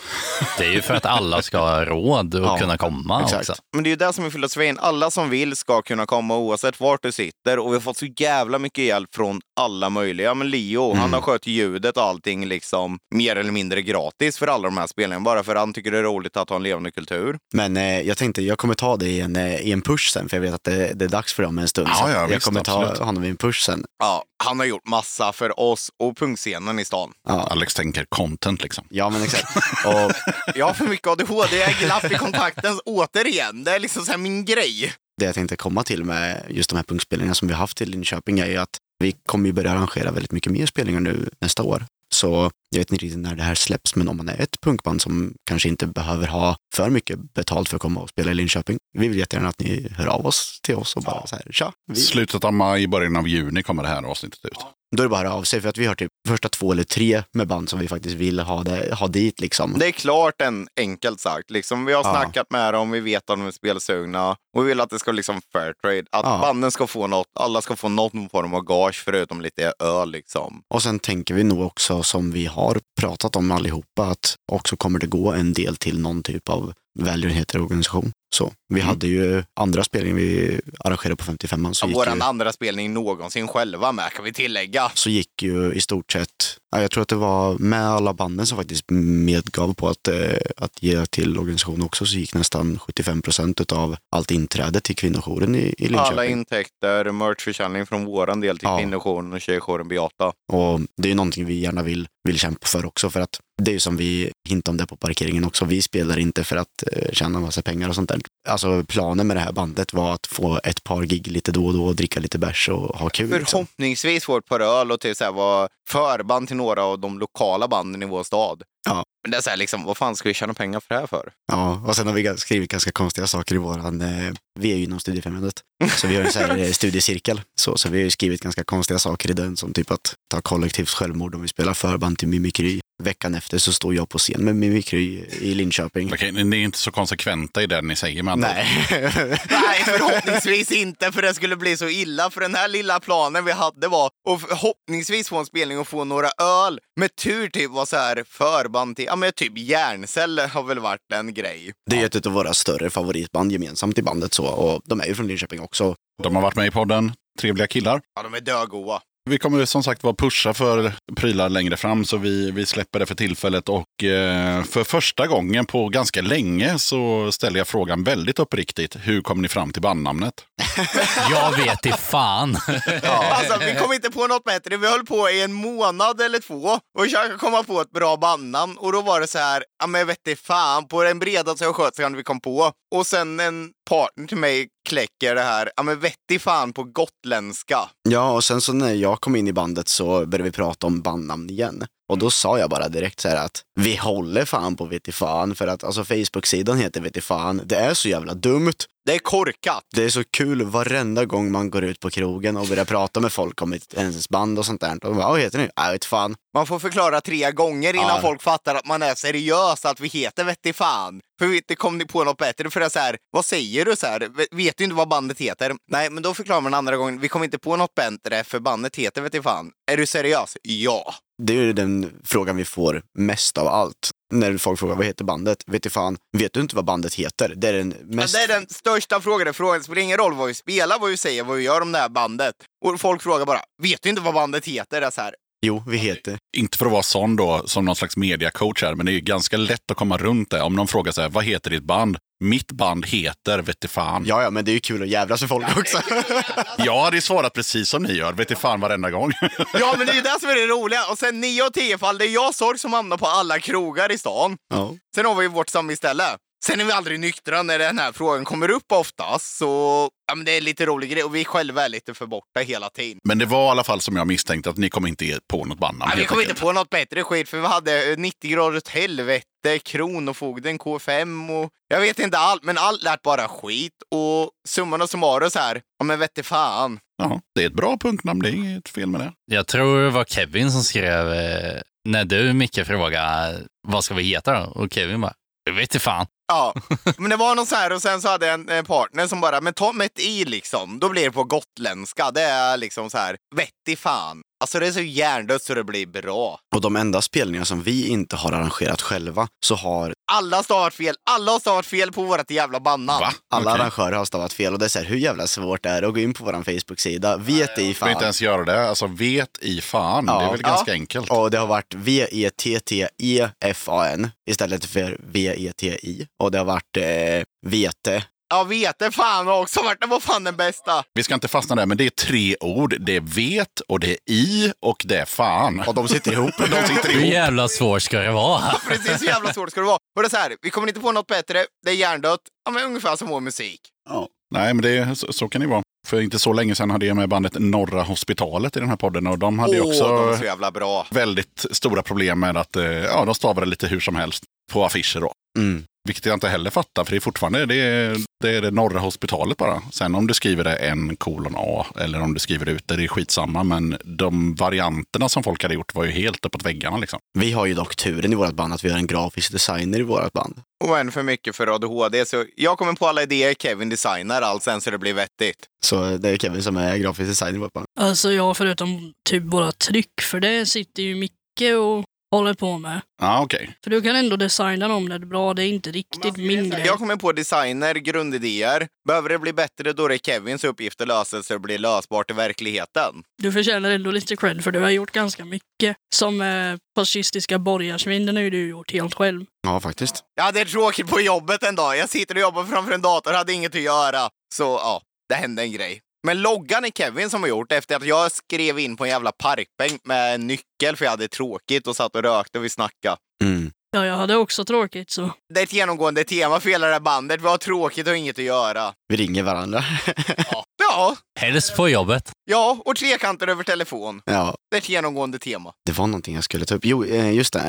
Det är ju för att alla ska ha råd att Ja, kunna komma exakt. också. Men det är ju det som är filosofin. Alla som vill ska kunna komma oavsett vart du sitter. Och vi har fått så jävla mycket hjälp från alla möjliga. Men Leo, han Mm. har skött ljudet och allting liksom mer eller mindre gratis för alla de här spelningarna. Bara för att han tycker det är roligt att ha en levande kultur. Men eh, jag tänkte jag kommer ta det i en, eh, i en push sen, för jag vet att det, det är dags för dem en stund. Ja, ja, jag visst, kommer ta absolut. honom i en push sen. Ja, han har gjort massa för oss och punkscenen i stan. Ja, Alex tänker content liksom. ja men exakt. Och, Jag har för mycket ADHD, jag är glapp i kontakten återigen. Det är liksom så här min grej det jag tänkte komma till med just de här punktspelningarna som vi har haft i Linköping är ju att vi kommer ju börja arrangera väldigt mycket mer spelningar nu nästa år. Så jag vet inte riktigt när det här släpps, men om man är ett punkband som kanske inte behöver ha för mycket betalt för att komma och spela i Linköping. Vi vill jättegärna att ni hör av oss till oss och bara så här, tja. Vi, Slutet av maj, början av juni kommer det här avsnittet ut. Då är det bara av sig för att vi har typ första två eller tre med band som vi faktiskt vill ha, det, ha dit liksom. Det är klart en enkelt sagt. Liksom, vi har Ja. snackat med dem, vi vet att de är spelsugna och vi vill att det ska liksom fair trade. Att Ja. banden ska få något, alla ska få någon form av gage förutom lite öl liksom. Och sen tänker vi nog också som vi har har pratat om allihopa att också kommer det gå en del till någon typ av välgörenhetsorganisation. Så vi Mm. hade ju andra spelningar vi arrangerade på 55 så Ja, gick, våran ju, andra spelning någonsin själva med kan vi tillägga. så gick ju i stort sett, ja, jag tror att det var med alla banden som faktiskt medgav på att, eh, att ge till organisationen också så gick nästan 75 procent av allt inträde till kvinnojouren i, i Linköping. Alla intäkter, merchförsäljning från våran del till Ja. kvinnojouren och tjejjouren Beata. Och det är ju någonting vi gärna vill, vill kämpa för också. För att det är ju som vi hintade om det på parkeringen också. Vi spelar inte för att eh, tjäna massa pengar och sånt där. Alltså planen med det här bandet var att få ett par gig lite då och då, och dricka lite bärs och ha kul. Liksom. Förhoppningsvis få ett par öl och till så här vara förband till några av de lokala banden i vår stad. Ja. Men det är så här, liksom, vad fan ska vi tjäna pengar för det här för? Ja, och sen har vi skrivit ganska konstiga saker i våran, eh, vi är ju inom Studiefrämjandet, så vi har en så här, eh, studiecirkel. Så, så vi har ju skrivit ganska konstiga saker i den, som typ att ta kollektivt självmord om vi spelar förband till Mimikry. Veckan efter så står jag på scen med Mimikry i Linköping. Okej, ni är inte så konsekventa i det ni säger ord. Nej. Nej, förhoppningsvis inte, för det skulle bli så illa. För den här lilla planen vi hade var att förhoppningsvis få en spelning och få några öl. Med tur typ var så här förband till, ja men typ Järncell har väl varit en grej. Det är ju ett av våra större favoritband gemensamt i bandet så och de är ju från Linköping också. De har varit med i podden, trevliga killar. Ja, de är dögoa. Vi kommer som sagt vara pusha för prylar längre fram så vi, vi släpper det för tillfället och eh, för första gången på ganska länge så ställer jag frågan väldigt uppriktigt. Hur kom ni fram till bandnamnet? Jag vet i fan. Alltså, vi kom inte på något bättre. Vi höll på i en månad eller två och försökte komma på ett bra bandnamn. Och då var det så här, ja men jag vet inte fan, på den bredaste jag sköt så vi kom på. Och sen en partner till mig kläcker det här, ja men vetti fan på gotländska. Ja, och sen så när jag kom in i bandet så började vi prata om bandnamn igen. Och då sa jag bara direkt så här att vi håller fan på Vittifan för att alltså Facebook-sidan heter Vittifan. Det är så jävla dumt. Det är korkat. Det är så kul varenda gång man går ut på krogen och börjar prata med folk om ett ens band och sånt där. Och bara, vad heter ni? Jag vet fan. Man får förklara tre gånger innan Ja. folk fattar att man är seriös, att vi heter vetti fan. För vi- det kom ni på något bättre. För det är så här, vad säger du så här? Vet- du inte vad bandet heter? Nej, men då förklarar man andra gången. Vi kom inte på något bättre för bandet heter vetti fan. Är du seriös? Ja. Det är ju den frågan vi får mest av allt. När folk frågar vad heter bandet? Vet du fan, vet du inte vad bandet heter? Det är den mest... det är den största frågan. Frågan det spelar ingen roll vad vi spelar, vad vi säger, vad vi gör om det här bandet. Och folk frågar bara, vet du inte vad bandet heter? Det är så här, Jo, vi heter. Inte för att vara sån då, som någon slags mediacoach här, men det är ju ganska lätt att komma runt det. Om någon frågar så här, vad heter ditt band? Mitt band heter vette fan. Ja, ja, men det är ju kul att jävlas med folk också. Jag hade ju svarat precis som ni gör, vette fan varenda gång. Ja, men det är ju det som är det roliga. Och sen nio av tio fall, det är jag sorg som hamnar på alla krogar i stan. ja. Sen har vi vårt samhällsställe. Sen är vi aldrig nyktra när den här frågan kommer upp oftast. Så ja, men det är lite rolig grej. Och vi själva är lite för borta hela tiden. Men det var i alla fall som jag misstänkte, att ni kom inte på något bandnamn. Ja, vi kom inte på något bättre skit för vi hade eh, 90 grader åt helvete, Kronofogden, K5 och jag vet inte allt, men allt lät bara skit. Och summan och summarum så här, ja men vette fan. Ja, det är ett bra punktnamn, det är inget fel med det. Jag tror det var Kevin som skrev, eh, när du Micke frågade vad ska vi heta då? Och Kevin bara, jag vet inte fan. Ja, men det var någon så här och sen så hade jag en partner som bara, men ta med ett i liksom. Då blir det på gotländska. Det är liksom så här, vetti fan. Alltså det är så hjärndött så det blir bra. Och de enda spelningar som vi inte har arrangerat själva så har Alla har stavat fel. Alla har stavat fel på vårt jävla bandnamn. Va? alla Okej. arrangörer har stavat fel. Och det är så här, hur jävla svårt är det att gå in på vår Facebook-sida? Vet i fan. inte ens göra det. Alltså, vet i fan. Ja. Det är väl Ja. ganska enkelt. Och det har varit V-E-T-T-E-F-A-N istället för V-E-T-I. Och det har varit eh, vete. Ja, vete fan också varit, det var fan den bästa. Vi ska inte fastna där, men det är tre ord. Det är vet och det är i och det är fan. Och de sitter ihop. De sitter Hur ihop. jävla svårt ska det vara? Precis så jävla svårt ska det vara. Och det är så här, vi kommer inte på något bättre, det är hjärndött. Ja, men ungefär som vår musik. Ja. Nej, men det så, så kan det vara. För inte så länge sedan hade jag med bandet Norra Hospitalet i den här podden och de hade Åh, också väldigt stora problem med att eh, ja, de stavade lite hur som helst på affischer. Då. Mm. Vilket jag inte heller fattar, för det är fortfarande det, är, det, är det norra hospitalet bara. Sen om du skriver det en kolon A eller om du skriver ut det, det är skitsamma. Men de varianterna som folk hade gjort var ju helt uppåt väggarna. Liksom. Vi har ju dock turen i vårt band att vi har en grafisk designer i vårt band. Och en för mycket för ADHD. Så jag kommer på alla idéer, Kevin designar allt sen så det blir vettigt. Så det är Kevin som är grafisk designer i vårt band. Alltså jag förutom typ bara tryck, för det sitter ju Micke och håller på med. Ja, okej. För du kan ändå designa dem när det är bra, det är inte riktigt min grej. Jag kommer på designer, grundidéer. Behöver det bli bättre då är det Kevins uppgift att lösa så det blir lösbart i verkligheten. Du förtjänar ändå lite cred för du har gjort ganska mycket. Som eh, fascistiska borgarsvin, den har ju du gjort helt själv. Ja, faktiskt. Jag hade tråkigt på jobbet en dag. Jag sitter och jobbar framför en dator, hade inget att göra. Så ja, det hände en grej. Men loggan är Kevin som har gjort efter att jag skrev in på en jävla parkbänk med en nyckel för jag hade tråkigt och satt och rökte och vi snackade. Mm. Ja, jag hade också tråkigt så. Det är ett genomgående tema för hela det här bandet. Vi har tråkigt och inget att göra. Vi ringer varandra. Ja, Helst på jobbet. ja, och trekanter över telefon. ja, Det är ett genomgående tema. det var någonting jag skulle ta upp. Jo, eh, just det.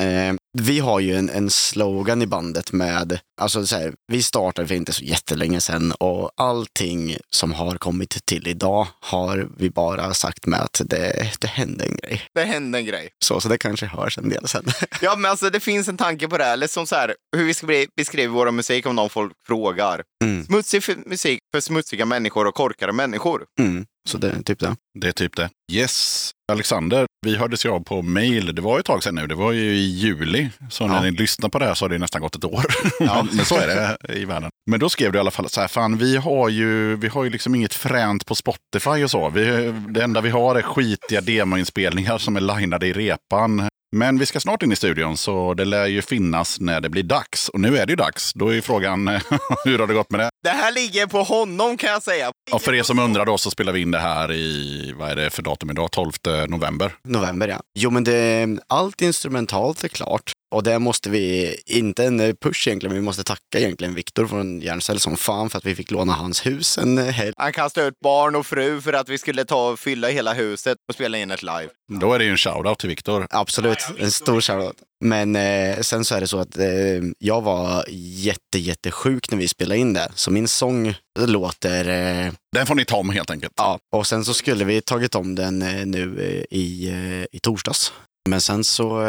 Vi har ju en, en slogan i bandet med, alltså så här, vi startade för inte så jättelänge sedan och allting som har kommit till idag har vi bara sagt med att det, det hände en grej. Det hände en grej. Så, så det kanske hörs en del sen. Ja, men alltså det finns en tanke på det här. Eller som så här, hur vi ska beskriva vår musik om någon folk frågar. Mm. Smutsig för musik för smutsiga människor och korkade människor. Mm. Så det är typ det. Det är typ det. Yes. Alexander, vi hördes ju av på mail. Det var ju ett tag sedan nu. Det var ju i juli. Så när Ja. ni lyssnar på det här så har det nästan gått ett år. men, men så är det i världen. Men då skrev du i alla fall så här, fan vi har ju, vi har ju liksom inget fränt på Spotify och så. Vi, det enda vi har är skitiga demoinspelningar som är linade i repan. Men vi ska snart in i studion så det lär ju finnas när det blir dags. Och nu är det ju dags. Då är ju frågan, hur har det gått med det? Det här ligger på honom kan jag säga. Och för er som undrar då så spelar vi in det här i, vad är det för datum idag? 12 november. November, ja. Jo, men det, allt instrumentalt är klart. Och det måste vi, inte en push egentligen, men vi måste tacka egentligen Viktor från Järncell som fan för att vi fick låna hans hus en helg. Han kastade ut barn och fru för att vi skulle ta och fylla hela huset och spela in ett live. Då är det ju en shoutout till Viktor. Absolut, en stor shoutout. Men eh, sen så är det så att eh, jag var jätte, jättesjuk när vi spelade in det. Så min sång låter eh, Den får ni ta om helt enkelt. Ja, och sen så skulle vi tagit om den eh, nu eh, i, eh, i torsdags. Men sen så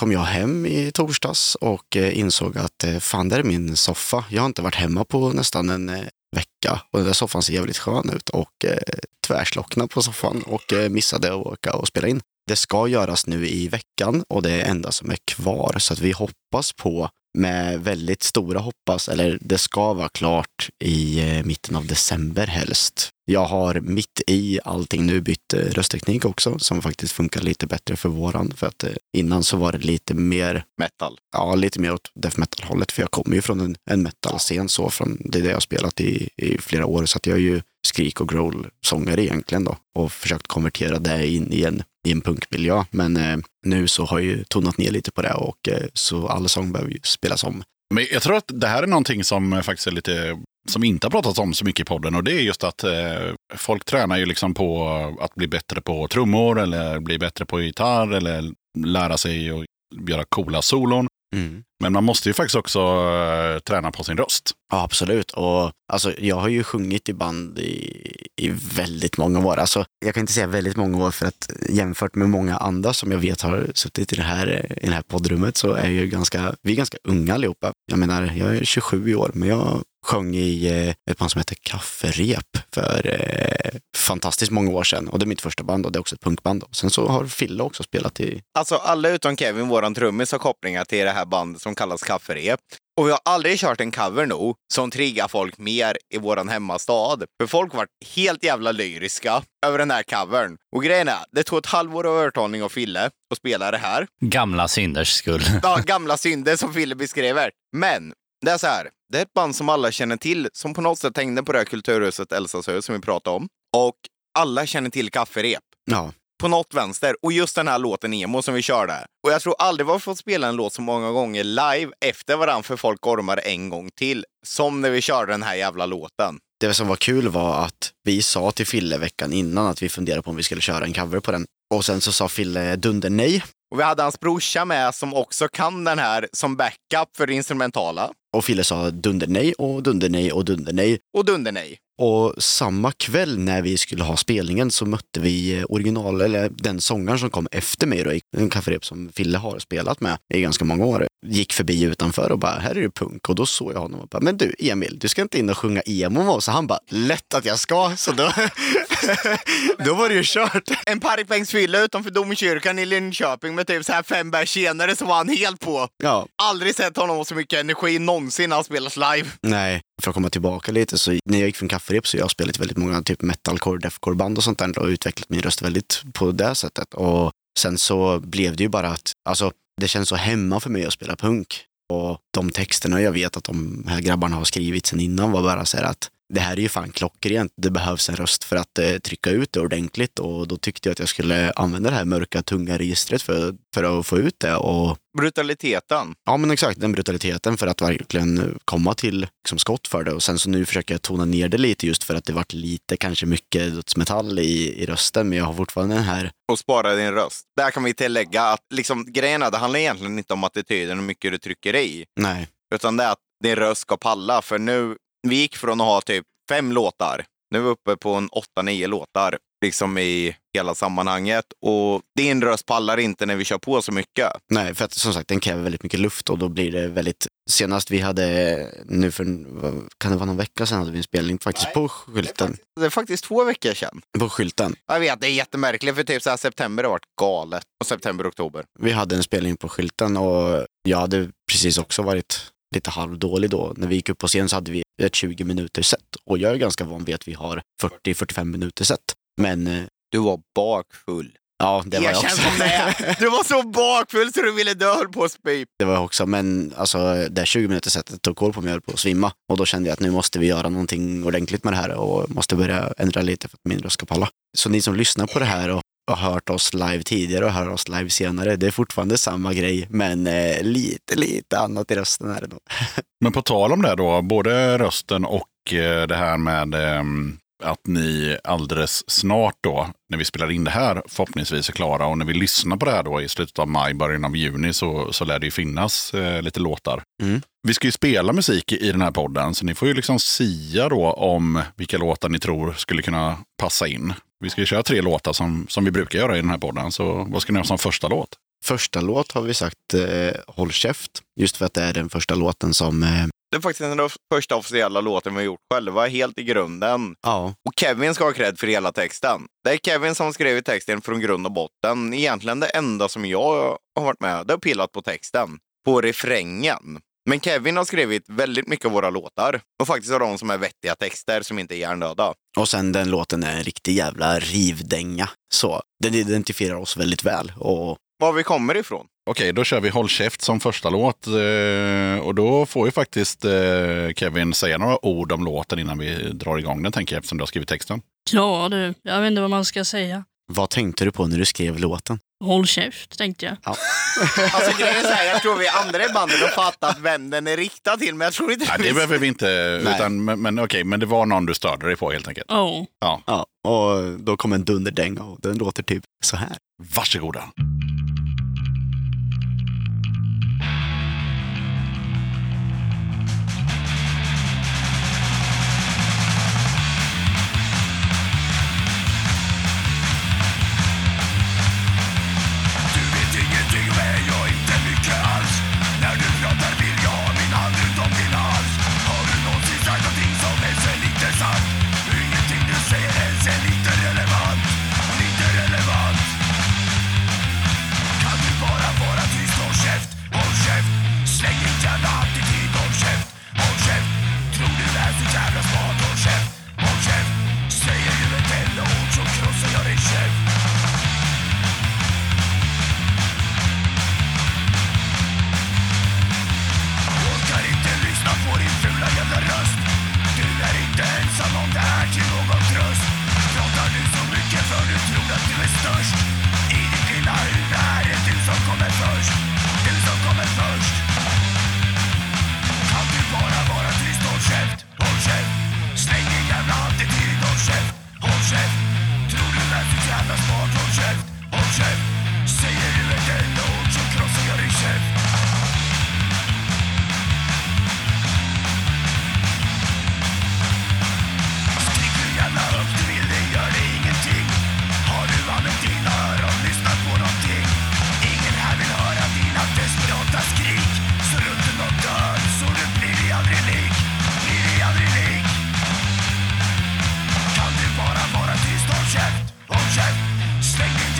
kom jag hem i torsdags och insåg att fan, där är min soffa. Jag har inte varit hemma på nästan en vecka och den där soffan ser jävligt skön ut och eh, tvärslocknad på soffan och eh, missade att åka och spela in. Det ska göras nu i veckan och det är enda som är kvar så att vi hoppas på med väldigt stora hoppas, eller det ska vara klart i eh, mitten av december helst. Jag har mitt i allting nu bytt eh, röstteknik också som faktiskt funkar lite bättre för våran. För att eh, innan så var det lite mer, Metal. ja lite mer åt death metal hållet för jag kommer ju från en, en metal-scen så från det är det jag har spelat i, i flera år så att jag är ju skrik och growl-sångare egentligen då och försökt konvertera det in i en, i en punkmiljö. Men eh, nu så har jag ju tonat ner lite på det och eh, så all sång behöver ju spelas om. Men jag tror att det här är någonting som eh, faktiskt är lite som inte har pratats om så mycket i podden och det är just att eh, folk tränar ju liksom på att bli bättre på trummor eller bli bättre på gitarr eller lära sig att göra coola solon. Men man måste ju faktiskt också eh, träna på sin röst. Ja, absolut. Och alltså, jag har ju sjungit i band i, i väldigt många år. Alltså, jag kan inte säga väldigt många år för att jämfört med många andra som jag vet har suttit i det här, i det här poddrummet så är jag ganska, vi är ganska unga allihopa. Jag menar, jag är 27 i år, men jag sjöng i eh, ett band som heter Kafferep för eh, fantastiskt många år sedan. Och det är mitt första band och det är också ett punkband. Och sen så har Fille också spelat i... Alltså alla utom Kevin, våran trummis, har kopplingar till det här bandet som kallas Kafferep. Och vi har aldrig kört en cover nog som triggar folk mer i våran hemmastad. För folk var helt jävla lyriska över den här covern. Och grejen är, det tog ett halvår av övertalning av Fille att spela det här. Gamla synders skull. Ja, gamla synder som Fille beskriver. Men det är så här, det är ett band som alla känner till, som på något sätt hängde på det här kulturhuset Elsas hus som vi pratade om. Och alla känner till kafferep Ja, på något vänster. Och just den här låten Emo som vi körde. Och jag tror aldrig vi har fått spela en låt så många gånger live efter varandra för folk ormar en gång till. Som när vi körde den här jävla låten. det som var kul var att vi sa till Fille veckan innan att vi funderade på om vi skulle köra en cover på den. Och sen så sa Fille dunder nej. Och vi hade hans brorsa med som också kan den här som backup för det instrumentala. Och Fille sa dunder nej och dunder nej och dunder nej. Och dunder nej. Och samma kväll när vi skulle ha spelningen så mötte vi eh, original, eller den sångaren som kom efter mig, då, en kafferep som Fille har spelat med i ganska många år. Gick förbi utanför och bara, här är det punk. Och då såg jag honom och bara, men du Emil, du ska inte in och sjunga emo med oss? Han bara, lätt att jag ska. Så då, då var det ju kört. En parkbänksfylla utanför domkyrkan i Linköping med typ så här fem bärs senare så var han helt på. Ja, Aldrig sett honom med så mycket energi någonsin när han spelat live. nej. För att komma tillbaka lite, så när jag gick från kafferep så jag har spelat väldigt många typ metalcore, deathcore band och sånt där och utvecklat min röst väldigt på det sättet. Och sen så blev det ju bara att, alltså det känns så hemma för mig att spela punk. Och de texterna jag vet att de här grabbarna har skrivit sen innan var bara så här att det här är ju fan klockrent. Det behövs en röst för att eh, trycka ut det ordentligt och då tyckte jag att jag skulle använda det här mörka, tunga registret för, för att få ut det. Och Brutaliteten. Ja, men exakt. Den brutaliteten för att verkligen komma till liksom, skott för det. Och sen så nu försöker jag tona ner det lite just för att det varit lite, kanske mycket dödsmetall i, i rösten. Men jag har fortfarande den här, och spara din röst. Där kan vi tillägga att liksom, grejen är, det handlar egentligen inte om attityden och hur mycket du trycker i. nej, Utan det är att din röst ska palla. För nu, vi gick från att ha typ fem låtar. Nu är vi uppe på en åtta, nio låtar. Liksom i hela sammanhanget. Och din röst pallar inte när vi kör på så mycket. nej, för att som sagt den kräver väldigt mycket luft och då blir det väldigt, senast vi hade, nu för, kan det vara någon vecka sedan hade vi en spelning faktiskt på skylten. Det är faktiskt två veckor sedan. På skylten. Jag vet, det är jättemärkligt. För typ så här, september har varit galet. Och september, oktober. Vi hade en spelning på skylten och jag hade precis också varit lite halvdålig då. När vi gick upp på scen så hade vi ett 20 minuter set och jag är ganska van vid att vi har 40-45 minuter set. Men eh, Du var bakfull. Ja, det var jag också. Du var så bakfull så du ville dö höll på att spy. Det var jag också, men alltså det 20 minuter sättet tog koll på mig, jag höll på att svimma. Och då kände jag att nu måste vi göra någonting ordentligt med det här och måste börja ändra lite för att min röst ska palla. Så ni som lyssnar på det här och har hört oss live tidigare och hör oss live senare, det är fortfarande samma grej, men eh, lite, lite annat i rösten är det då. Men på tal om det då, både rösten och eh, det här med ehm, att ni alldeles snart då, när vi spelar in det här, förhoppningsvis är klara och när vi lyssnar på det här då i slutet av maj, början av juni så, så lär det ju finnas eh, lite låtar. Mm. Vi ska ju spela musik i, i den här podden, så ni får ju liksom sia då om vilka låtar ni tror skulle kunna passa in. Vi ska ju köra tre låtar som, som vi brukar göra i den här podden, så vad ska ni ha som första låt? Första låt har vi sagt eh, Håll käft, just för att det är den första låten som, eh, Det är faktiskt den första officiella låten vi har gjort själva, helt i grunden. ja, Och Kevin ska ha cred för hela texten. Det är Kevin som skrev texten från grund och botten. Egentligen det enda som jag har varit med det har pillat på texten. På refrängen. Men Kevin har skrivit väldigt mycket av våra låtar. Och faktiskt har de som är vettiga texter som inte är hjärndöda. och sen den låten är en riktig jävla rivdänga. Så den identifierar oss väldigt väl och Var vi kommer ifrån. Okej, då kör vi Håll käft som första låt. Eh, och då får ju faktiskt eh, Kevin säga några ord om låten innan vi drar igång den, tänker jag, eftersom du har skrivit texten. Ja du, jag vet inte vad man ska säga. Vad tänkte du på när du skrev låten? Håll käft, tänkte jag. Alltså grejen är så här, jag tror vi andra i bandet har fattat vem den är riktad till, men jag tror inte Nej, det behöver vi inte. Nej. Utan, men men okej, men det var någon du störde dig på helt enkelt. Ja. Ja, och då kom en dunderdänga och den låter typ så här. Varsågoda. Du Släng attityd, håll käft, håll käft Tror du är så jävla smart, håll käft, håll käft Säger du ett enda ord så krossar jag din käft Orkar inte lyssna på din fula jävla röst. Du är inte ensam om det här till någon tröst. Pratar du så mycket för du tror att du är störst. I ditt lilla huvud är det du som kommer först. Käft, håll käft Släng din jävla attityd, håll käft, håll käft Tror du är så jävla smart, håll käft, håll käft Säger du ett enda ord så krossar jag din käft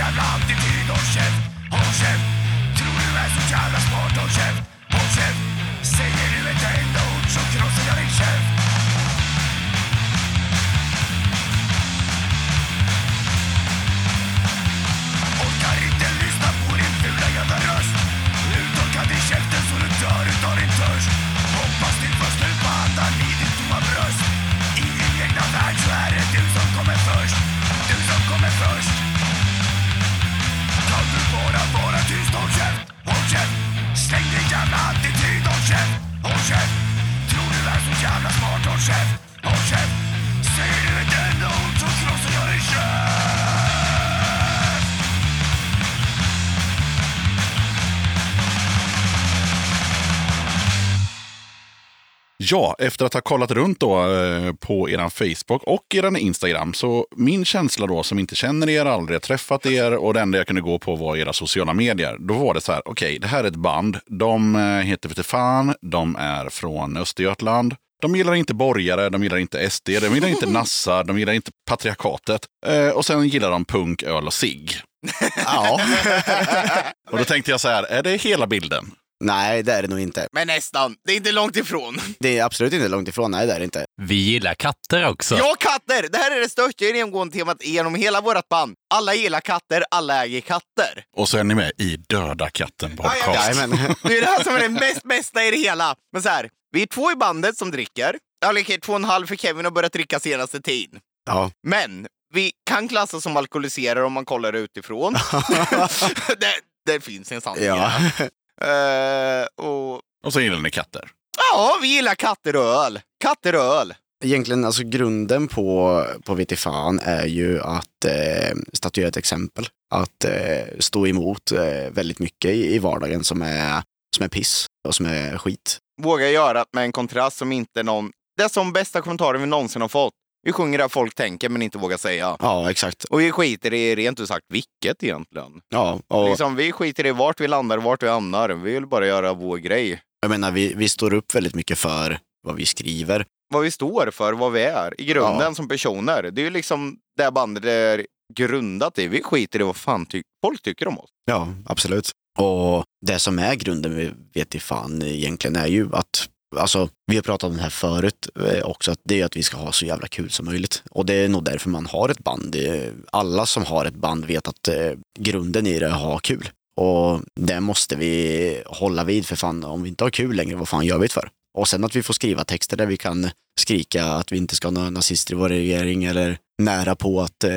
jävla attityd, håll käft, håll käft Tror du är så jävla smart, håll käft, håll käft. Säger du ett enda ord så krossar jag din käft. Orkar inte lyssna på din fula jävla röst. Uttorkad i käften så du dör utav din håll käft, håll käft Släng din jävla attityd, håll käft, håll käft Tror du är så jävla smart, håll käft, håll käft Säger du ett enda ord så krossar jag din käft Ja, efter att ha kollat runt då eh, på er Facebook och er Instagram, så min känsla då som inte känner er, aldrig träffat er och det enda jag kunde gå på var era sociala medier. Då var det så här, okej, det här är ett band. De eh, heter Vete fan, de är från Östergötland. De gillar inte borgare, de gillar inte SD, de gillar inte nassar, de gillar inte patriarkatet. Eh, och sen gillar de punk, öl och sig. Ja. Och då tänkte jag så här, är det hela bilden? Nej, det är det nog inte. Men nästan. Det är inte långt ifrån. Det är absolut inte långt ifrån. Nej, det är det inte. Vi gillar katter också. Ja, katter! Det här är det största genomgående temat genom hela vårt band. Alla gillar katter, alla äger katter. Och så är ni med i Döda katten podcast. Jajamän. Det är det här som är det mest bästa i det hela. Men så här, vi är två i bandet som dricker. Eller okej, två och en halv för Kevin har börjat dricka senaste tiden. Ja. Men vi kan klassas som alkoholiserade om man kollar utifrån. det, det finns en sanning. ja. Eh, och, Och så gillar ni katter. ja, vi gillar katter och öl. Katter och öl. Egentligen, alltså grunden på, på VT Fan är ju att eh, statuera ett exempel. Att eh, stå emot eh, väldigt mycket i, i vardagen som är, som är piss och som är skit. Våga göra det med en kontrast som inte någon... Det är som bästa kommentaren vi någonsin har fått. Vi sjunger det folk tänker men inte vågar säga. Ja, exakt. Och vi skiter i rent ut sagt vilket egentligen. Ja, och Liksom, vi skiter i vart vi landar vart vi hamnar. Vi vill bara göra vår grej. jag menar, vi, vi står upp väldigt mycket för vad vi skriver. Vad vi står för, vad vi är i grunden Ja. som personer. Det är ju liksom det bandet är grundat i. Vi skiter i vad fan ty- folk tycker om oss. Ja, absolut. Och det som är grunden med vet i fan egentligen är ju att Alltså, vi har pratat om det här förut eh, också, att det är att vi ska ha så jävla kul som möjligt. Och det är nog därför man har ett band. Alla som har ett band vet att eh, grunden i det är att ha kul. Och det måste vi hålla vid för fan. Om vi inte har kul längre, vad fan gör vi det för? Och sen att vi får skriva texter där vi kan skrika att vi inte ska ha några nazister i vår regering eller nära på att, eh,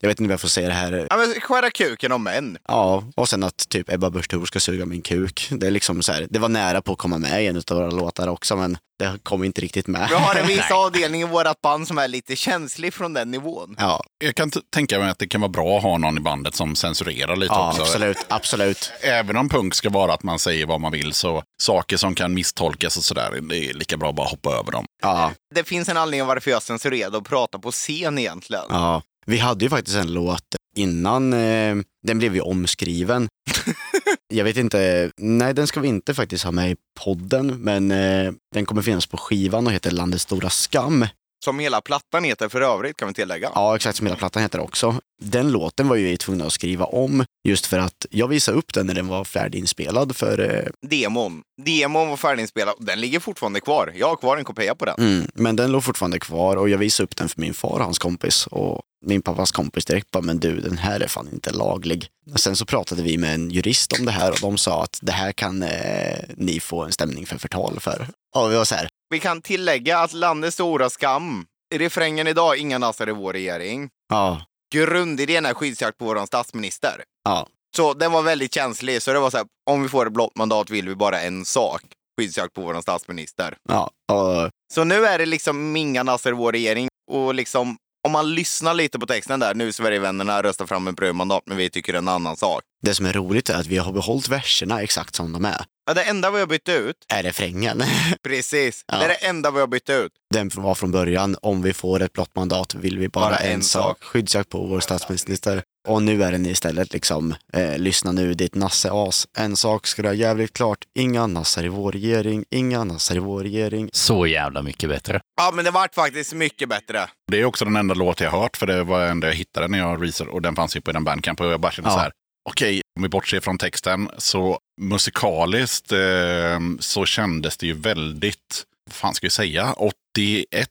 jag vet inte om jag får säga det här, Ja, men skära kuken om män. Ja, och sen att typ Ebba Busch Thor ska suga min kuk. Det är liksom så här, det var nära på att komma med i en av våra låtar också, men det kom inte riktigt med. Vi har en viss avdelning i vårt band som är lite känslig från den nivån. Ja, Jag kan tänka mig att det kan vara bra att ha någon i bandet som censurerar lite ja också. absolut, absolut. Även om punk ska vara att man säger vad man vill så saker som kan misstolkas och sådär, det är lika bra att bara hoppa över dem. Ja, Det finns en anledning varför jag censurerade och prata på scen egentligen. ja. Vi hade ju faktiskt en låt innan, eh, den blev ju omskriven. jag vet inte, nej den ska vi inte faktiskt ha med i podden, men eh, den kommer finnas på skivan och heter Landets stora skam. Som hela plattan heter för övrigt kan vi tillägga. Ja, exakt som hela plattan heter också. Den låten var ju vi tvungna att skriva om just för att jag visade upp den när den var färdiginspelad för eh, Demon. Demon var färdiginspelad den ligger fortfarande kvar. Jag har kvar en kopia på den. Mm, men den låg fortfarande kvar och jag visade upp den för min far och hans kompis. Och min pappas kompis direkt bara, men du, den här är fan inte laglig. Och sen så pratade vi med en jurist om det här och de sa att det här kan eh, ni få en stämning för förtal för. Och vi var så här, Vi kan tillägga att landets stora skam. Refrängen idag, inga nassar i vår regering. ja, Grundidén är skyddsjakt på vår statsminister. ja, Så den var väldigt känslig. Så det var så här, om vi får ett blått mandat vill vi bara en sak. Skyddsjakt på vår statsminister. ja. Och, Så nu är det liksom inga nassar i vår regering. Och liksom, om man lyssnar lite på texten där, nu Sverigevännerna röstar fram en brödmandat, men vi tycker en annan sak det som är roligt är att vi har behållit verserna exakt som de är. Ja, det enda vi har bytt ut, Är refrängen. precis, Ja. det är det enda vi har bytt ut. Den var från början, om vi får ett blått mandat vill vi bara, Bara en, en sak. Skyddsjakt på vår statsminister. Och nu är den istället liksom, eh, lyssna nu ditt nasseas. En sak ska du ha jävligt klart, inga nassar i vår regering, inga nassar i vår regering. Så jävla mycket bättre. Ja, men det vart faktiskt mycket bättre. Det är också den enda låt jag har hört, för det var den enda jag hittade när jag researchade och den fanns ju på den bandcamp och jag bara kände Ja. så här, okej, om vi bortser från texten, så musikaliskt eh, så kändes det ju väldigt, vad fan ska vi säga, 81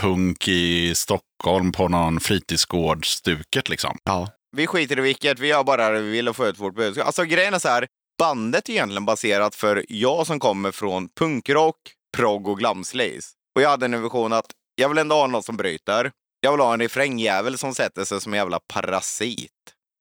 punk i Stockholm på någon fritidsgårdsstuket liksom. Ja, Vi skiter i vilket, vi gör bara det vi vill och får ut vårt budskap. Alltså grejen är så här, bandet är egentligen baserat för jag som kommer från punkrock, prog och glamslays. Och jag hade en vision att jag vill ändå ha något som bryter. Jag vill ha en refrängjävel som sätter sig som en jävla parasit.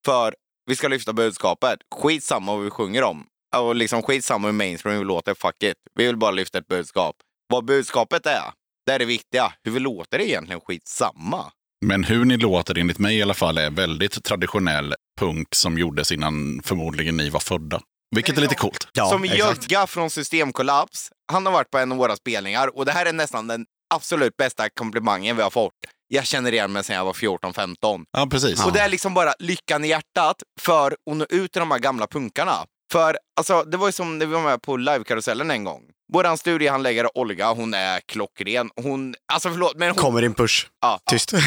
För vi ska lyfta budskapet. Skitsamma vad vi sjunger om. Och liksom skitsamma hur mainstream vi låter, fuck it. Vi vill bara lyfta ett budskap. Vad budskapet är, det är det viktiga. Hur vi låter är egentligen skitsamma. Men hur ni låter, enligt mig i alla fall, är väldigt traditionell punk som gjordes innan förmodligen ni var födda. Vilket är lite coolt. ja som. Jögga från Systemkollaps. Han har varit på en av våra spelningar och det här är nästan den absolut bästa komplimangen vi har fått. Jag känner igen mig sedan jag var 14-15. Ja, precis. Och det är liksom bara lyckan i hjärtat för att nå ut till de här gamla punkarna. För alltså, det var ju som när vi var med på livekarusellen en gång. Våran studiehandläggare Olga, hon är klockren. Hon, alltså förlåt, men hon, Kommer in push. Ja. Tyst.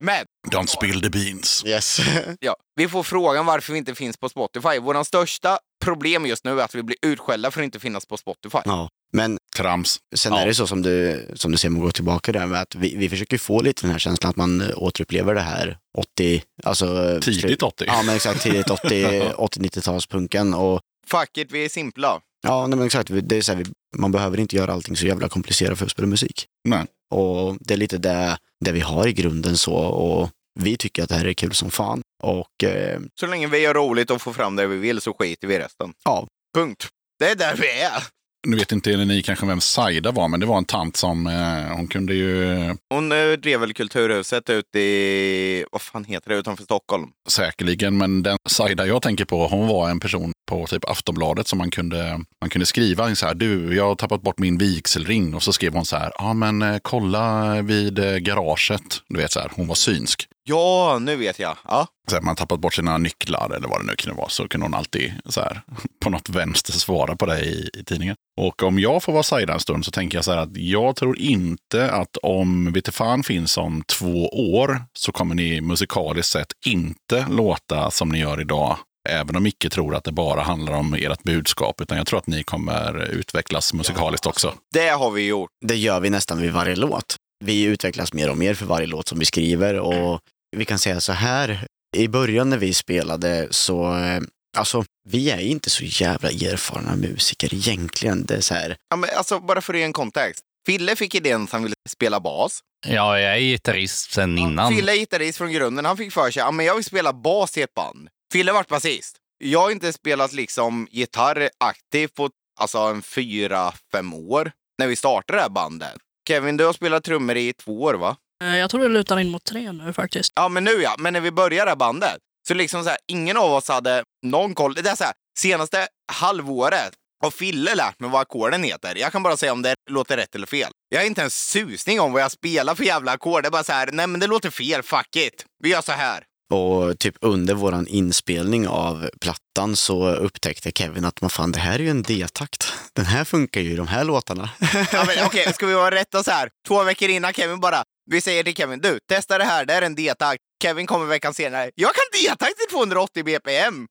Men Don't spill the beans. Yes. ja, vi får frågan varför vi inte finns på Spotify. Vår största problem just nu är att vi blir utskällda för att inte finnas på Spotify. ja. Men Trams. sen Ja. är det så som du, som du ser, man går tillbaka där med att vi, vi försöker få lite den här känslan att man återupplever det här 80, alltså... Tidigt 80. Ja, men exakt. Tidigt 80, 80-90-talspunken. Och Fuck it, vi är simpla. ja, nej, men exakt. Det är så här, vi- man behöver inte göra allting så jävla komplicerat för att spela musik. Nej. Och det är lite det, det vi har i grunden så. Och vi tycker att det här är kul som fan. Och eh, Så länge vi gör roligt och får fram det vi vill så skiter vi i resten. ja, Punkt. Det är där vi är. Nu vet inte ni kanske vem Saida var, men det var en tant som, eh, hon kunde ju Hon eh, drev väl Kulturhuset ute i, vad fan heter det, utanför Stockholm. säkerligen, men den Saida jag tänker på, hon var en person på typ Aftonbladet som man kunde, man kunde skriva så här, du, jag har tappat bort min vigselring. Och så skrev hon så här, ja men eh, kolla vid eh, garaget. Du vet så här, hon var synsk. Ja, nu vet jag. Ja. Så här, man har tappat bort sina nycklar eller vad det nu kunde vara, så kunde hon alltid så här, på något vänster svara på det i, i tidningen. Och om jag får vara Saida en stund så tänker jag så här att jag tror inte att om fan finns om två år så kommer ni musikaliskt sett inte låta som ni gör idag. Även om Micke tror att det bara handlar om ert budskap, utan jag tror att ni kommer utvecklas musikaliskt också. Det har vi gjort. det gör vi nästan vid varje låt. Vi utvecklas mer och mer för varje låt som vi skriver och vi kan säga så här. I början när vi spelade så, eh, alltså vi är inte så jävla erfarna musiker egentligen. Det är så här, Ja, men alltså, bara för att ge en kontext. Fille fick idén att han ville spela bas. Ja, jag är gitarrist sen innan. Fille är gitarrist från grunden. Han fick för sig att jag vill spela bas i ett band. Fille vart basist. Jag har inte spelat liksom gitarr aktivt på alltså en fyra, fem år när vi startade det här bandet. Kevin, du har spelat trummor i två år va? Eh, Jag tror det lutar in mot tre nu faktiskt. Ja, men nu ja. Men när vi började det här bandet så liksom så här, ingen av oss hade någon koll. Det är så här, senaste halvåret har Fille lärt mig vad ackorden heter. Jag kan bara säga om det låter rätt eller fel. Jag har inte en susning om vad jag spelar för jävla ackord. Det är bara så här, nej men det låter fel, fuck it. Vi gör så här. och typ under våran inspelning av plattan så upptäckte Kevin att man fan det här är ju en D-takt. Den här funkar ju i de här låtarna. Ja, Okej, ska vi vara rätta så här? Två veckor innan Kevin bara, vi säger till Kevin, du, testa det här, det är en D-takt. Kevin kommer veckan senare, jag kan D-takt i 280 BPM.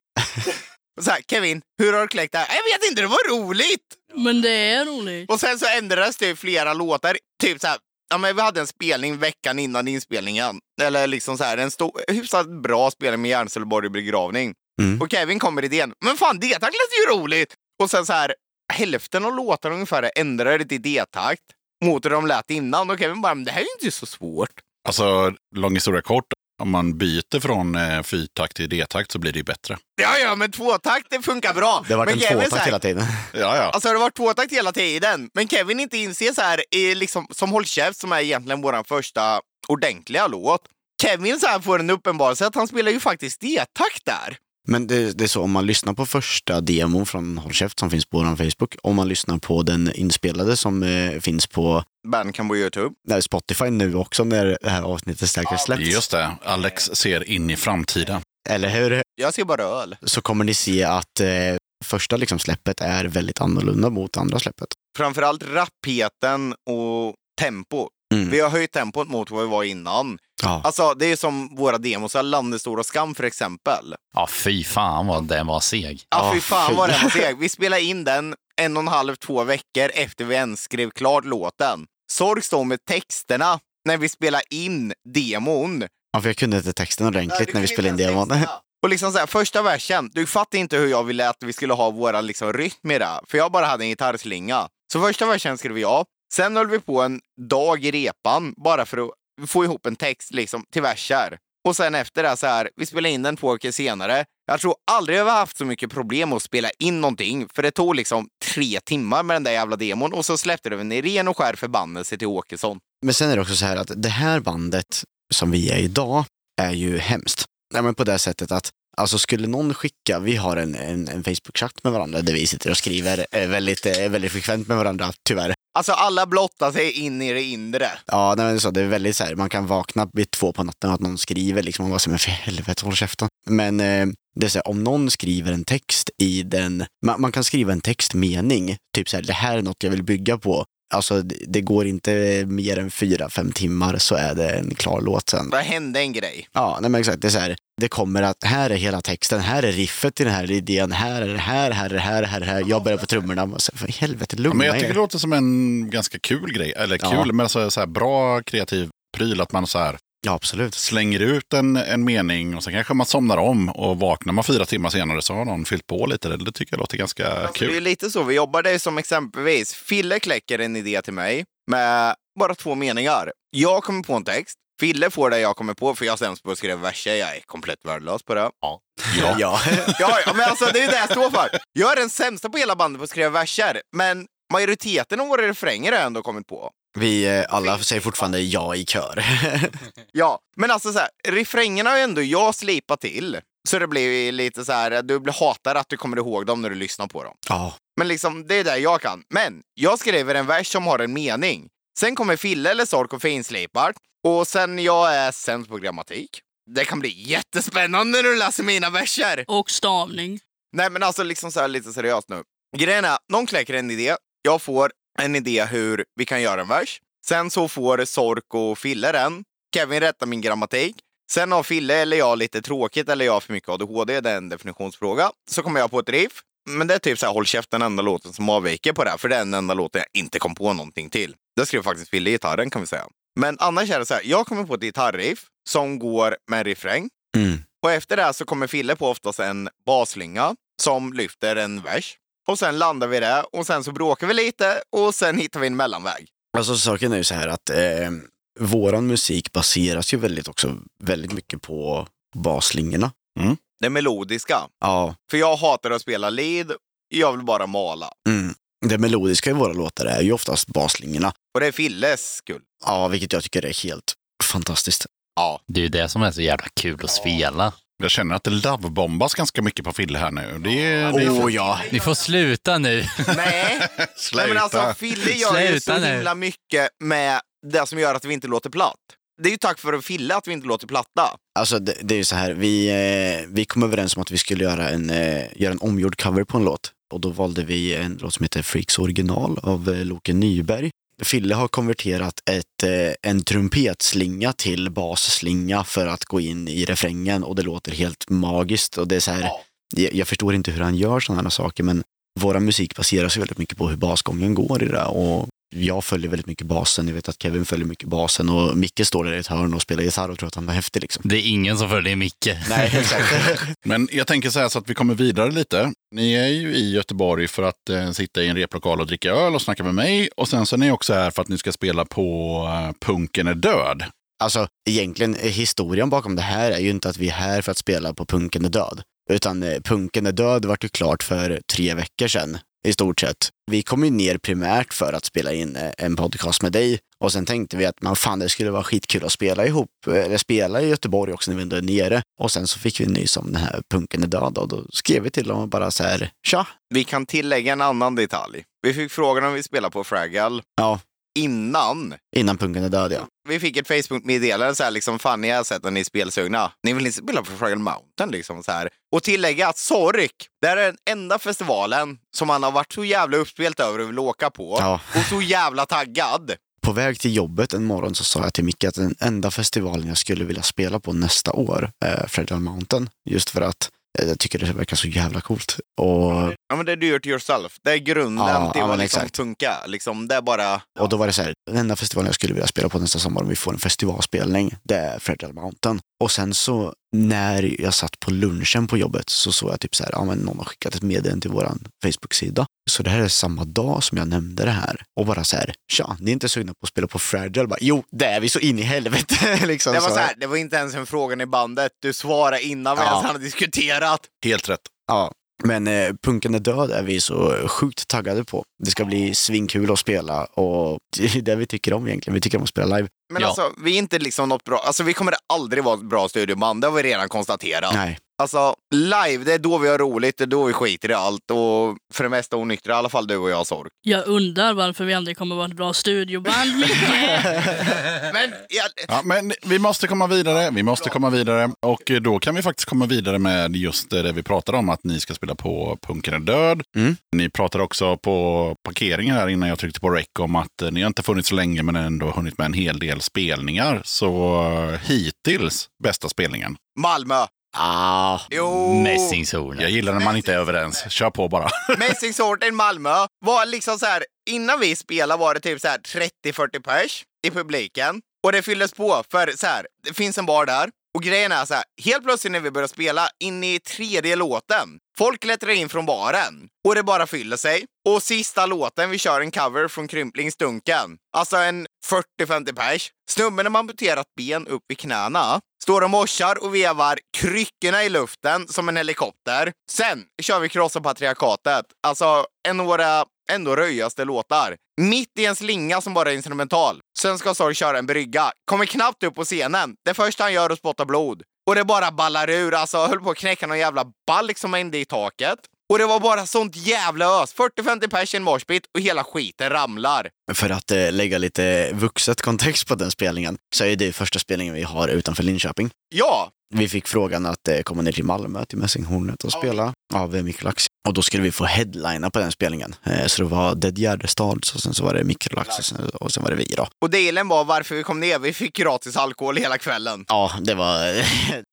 Och så här, Kevin, hur har du kläckt det här? Jag vet inte, det var roligt! Men det är roligt. Och sen så ändrades det i flera låtar. Typ så här, ja, men vi hade en spelning veckan innan inspelningen. Eller liksom så här, en stor, hyfsat bra spelning med Järnselborg begravning. Mm. Och Kevin kommer idén, men fan D-takt lät ju roligt! Och sen så här, hälften av låtarna ungefär ändrade till D-takt mot hur de lät innan. Och Kevin bara, men det här är ju inte så svårt. Alltså, lång historia kort, om man byter från eh, fyrtakt till D-takt så blir det ju bättre. Ja, ja, men tvåtakt det funkar bra. Det har varit men en Kevin så tvåtakt här, hela tiden. Ja, ja. Alltså det har varit tvåtakt hela tiden. Men Kevin inte inser så här, i liksom, som Håll käft som är egentligen vår första ordentliga låt. Kevin så här får en uppenbarelse att han spelar ju faktiskt D-takt där. Men det, det är så om man lyssnar på första demon från Håll käft som finns på vår Facebook. Om man lyssnar på den inspelade som eh, finns på Bandcamp på Youtube. nej, Spotify nu också när det här avsnittet säkert släpps. Just det, Alex ser in i framtiden. Eller hur? Jag ser bara öl. Så kommer ni se att eh, första liksom, släppet är väldigt annorlunda mot andra släppet. Framförallt rappheten och tempo. Mm. Vi har höjt tempot mot vad vi var innan. Ja. Alltså det är som våra demos, Landestora skam för exempel. Ja, fy fan vad den var seg. Ja, fy fan vad den var seg. Vi spelade in den en och en halv, två veckor efter vi ens skrev klart låten. Sorg står med texterna när vi spelade in demon. ja, för jag kunde inte texten ordentligt när vi spelade in demon. Och liksom så här, första versen, du fattar inte hur jag ville att vi skulle ha våra liksom, rytm i det. För jag bara hade en gitarrslinga. Så första versen skrev jag. Sen höll vi på en dag i repan bara för att få ihop en text liksom, till verser. Och sen efter det så här, vi spelade in den två veckor senare. Jag tror aldrig jag har haft så mycket problem att spela in någonting. För det tog liksom tre timmar med den där jävla demon och så släppte den i ren och skär förbannelse till Åkesson. Men sen är det också så här att det här bandet som vi är idag är ju hemskt. Nej, men på det sättet att Alltså skulle någon skicka, vi har en, en, en Facebook-chatt med varandra där vi sitter och skriver eh, väldigt, eh, väldigt frekvent med varandra, tyvärr. Alltså alla blottar sig in i det inre. Ja, nej, men så, det är väldigt så här, man kan vakna vid två på natten och att någon skriver liksom, och bara så, men för helvete, håll käften. Men eh, det är så här, om någon skriver en text i den, man, man kan skriva en textmening, typ så här, det här är något jag vill bygga på. Alltså det, det går inte mer än fyra, fem timmar så är det en klar låt sen. Det hände en grej. Ja, nej men exakt. Det är så här, det kommer att här är hela texten, här är riffet i den här idén, här är det här, här är det här, här är det här. Jag börjar på trummorna. Och så, för helvete, Ja, lugna men jag tycker er. det låter som en ganska kul grej. Eller kul, Ja. men alltså, så här, bra kreativ pryl. Att man så här, Ja, absolut. slänger ut en, en mening och sen kanske man somnar om och vaknar man fyra timmar senare så har någon fyllt på lite. Det tycker jag låter ganska Alltså, det är kul. lite så vi jobbar. Det är som exempelvis, Fille kläcker en idé till mig med bara två meningar. Jag kommer på en text. Fille får det jag kommer på, för jag är sämst på att skriva verser. Jag är komplett värdelös på det. Ja. Ja. Ja, ja, men alltså det är ju det jag står för. Jag är den sämsta på hela bandet på att skriva verser, men majoriteten av våra refränger har jag ändå kommit på. Vi eh, alla säger fortfarande ja i kör. Ja, men alltså så här, refrängerna har ju ändå jag slipat till. Så det blir lite så här, du blir hatar att du kommer ihåg dem när du lyssnar på dem. ja, Men liksom, det är det jag kan. Men jag skriver en vers som har en mening. Sen kommer Fille eller Sork och finslipar. Och sen jag är sämst på grammatik. Det kan bli jättespännande när du läser mina verser. Och stavning. Nej, men alltså liksom så här lite seriöst nu. Grejen är, någon kläcker en idé. Jag får en idé hur vi kan göra en vers. Sen så får Sork och Fille den. Kevin rättar min grammatik. Sen har Fille eller jag lite tråkigt eller jag har för mycket ADHD. Det är en definitionsfråga. Så kommer jag på ett riff. Men det är typ så här, håll käft den enda låten som avviker på det. här, För det är den enda låten jag inte kom på någonting till. Det skrev faktiskt Fille i gitarren kan vi säga. Men annars är det så här, jag kommer på ett gitarriff som går med en refräng. mm. Och efter det så kommer Fille på oftast en basslinga som lyfter en vers. Och sen landar vi där och sen så bråkar vi lite och sen hittar vi en mellanväg. Alltså saken är ju så här att eh, våran musik baseras ju väldigt också väldigt mycket på baslinjerna. Det melodiska. Ja, För jag hatar att spela lead, jag vill bara mala. mm. det melodiska i våra låtar är ju oftast baslinjerna. Och det är Filles skull. Ja, vilket jag tycker är helt fantastiskt. Ja. Det är ju det som är så jävla kul att spela. Jag känner att det lovebombas ganska mycket på Fille här nu. Det är, det är Åh ja! Ni får sluta nu. Nej, Sluta. Nej men alltså Fille gör ju så Sluta nu. himla mycket med det som gör att vi inte låter platt. Det är ju tack vare Fille att vi inte låter platta. Alltså det, det är ju så här, vi, eh, vi kom överens om att vi skulle göra en, eh, göra en omgjord cover på en låt. Och då valde vi en låt som heter Freaks original av eh, Loke Nyberg. Fille har konverterat ett, eh, en trumpetslinga till basslinga för att gå in i refrängen och det låter helt magiskt. Och det är så här, jag, förstår inte hur han gör sådana saker men våra musik baseras väldigt mycket på hur basgången går i det. Och jag följer väldigt mycket basen, jag vet att Kevin följer mycket basen och Micke står där i ett hörn och spelar gitarr och tror att han är häftig liksom. Det är ingen som följer Micke. Nej, exakt. Men jag tänker så här så att vi kommer vidare lite. Ni är ju i Göteborg för att eh, sitta i en replokal och dricka öl och snacka med mig. Och sen så är ni också här för att ni ska spela på eh, Punken är död. Alltså egentligen, eh, historien bakom det här är ju inte att vi är här för att spela på Punken är död. Utan eh, Punken är död vart ju klart för tre veckor sedan i stort sett. Vi kom ju ner primärt för att spela in eh, en podcast med dig och sen tänkte vi att man fan det skulle vara skitkul att spela ihop, eh, eller spela i Göteborg också när vi ändå är nere. Och sen så fick vi nys om den här Punken död och då skrev vi till dem och bara så här, tja, Vi kan tillägga en annan detalj. Vi fick frågan om vi spelar på Fraggle ja, innan. innan Punken är död ja. Vi fick ett Facebook-meddelande så här liksom, fan ni har sett att ni är spelsugna. Ni vill inte spela på Fraggle Mountain liksom så här. Och tillägga att Sork, det här är den enda festivalen som han har varit så jävla uppspelt över och vill åka på. Ja. Och så jävla taggad. På väg till jobbet en morgon så sa jag till Micke att den enda festivalen jag skulle vilja spela på nästa år är Fragile Mountain. Just för att jag tycker det verkar så jävla coolt. Och, Ja men det är do it yourself. Det är grunden Ja, till ja, vad liksom exakt. funkar. Liksom, det är bara... och då var det så här, den enda festivalen jag skulle vilja spela på nästa sommar om vi får en festivalspelning, det är Fragile Mountain. Och sen så när jag satt på lunchen på jobbet så såg jag typ så här, ja men någon har skickat ett meddelande till våran Facebook-sida. Så det här är samma dag som jag nämnde det här. Och bara så här, tja, ni är inte sugna på att spela på Fragile? Bara, jo, det är vi så in i helvete. liksom, Det var, så här, det var inte ens en fråga i bandet. Du svarade innan vi Ja. ens hade diskuterat. Helt rätt. Ja, men eh, Punken är död är vi så sjukt taggade på. Det ska bli svinkul att spela och det är det vi tycker om egentligen. Vi tycker om att spela live. Men Ja. alltså, vi är inte liksom något bra... Alltså, vi kommer aldrig vara ett bra studioband, det har vi redan konstaterat. Nej, Alltså, live, det är då vi har roligt, det är då vi skiter i allt och för det mesta onyktra, i alla fall du och jag, Sork. Jag undrar varför vi aldrig kommer vara ett bra studioband. Men, jag, Ja, men vi måste komma vidare. Vi måste komma vidare. Och då kan vi faktiskt komma vidare med just det vi pratade om, att ni ska spela på Punken är död. Mm. Ni pratade också på parkeringen här innan jag tryckte på rec om att ni har inte funnits så länge men ändå hunnit med en hel del spelningar. Så eh, hittills bästa spelningen. Malmö. Ah, Jo. Mässingshornet. Jag gillar när man inte är överens. Kör på bara. Mässingsorten Malmö var liksom så här, innan vi spelade var det typ så här 30-40 pers i publiken. Och det fylldes på för så här, det finns en bar där. Och grejen är så här, helt plötsligt när vi börjar spela, in i tredje låten, folk klättrar in från baren och det bara fyller sig. Och sista låten, vi kör en cover från Krymplingsdunken. Alltså en 40-50 pers. Snubben har amputerat ben upp i knäna. Står och morsar och vevar kryckorna i luften som en helikopter. Sen kör vi Krossa Patriarkatet. Alltså en av våra ändå röjaste låtar. Mitt i en slinga som bara är instrumental. Sen ska Sorg köra en brygga. Kommer knappt upp på scenen. Det första han gör är att spotta blod. Och det bara ballar ur. Alltså jag höll på att knäcka någon jävla balk som hängde i taket. Och det var bara sånt jävla ös. 40-50 pers i en moshpit och hela skiten ramlar. för att eh, lägga lite vuxet kontext på den spelningen så är det första spelningen vi har utanför Linköping. Ja, Vi fick frågan att eh, komma ner till Malmö till Mässinghornet och spela av eh, Mikrolax. Och då skulle vi få headlina på den spelningen. Eh, så det var Dead Gärdestads och sen så var det Mikrolax och sen, och sen var det vi då. och delen var varför vi kom ner. Vi fick gratis alkohol hela kvällen. Ja, det var,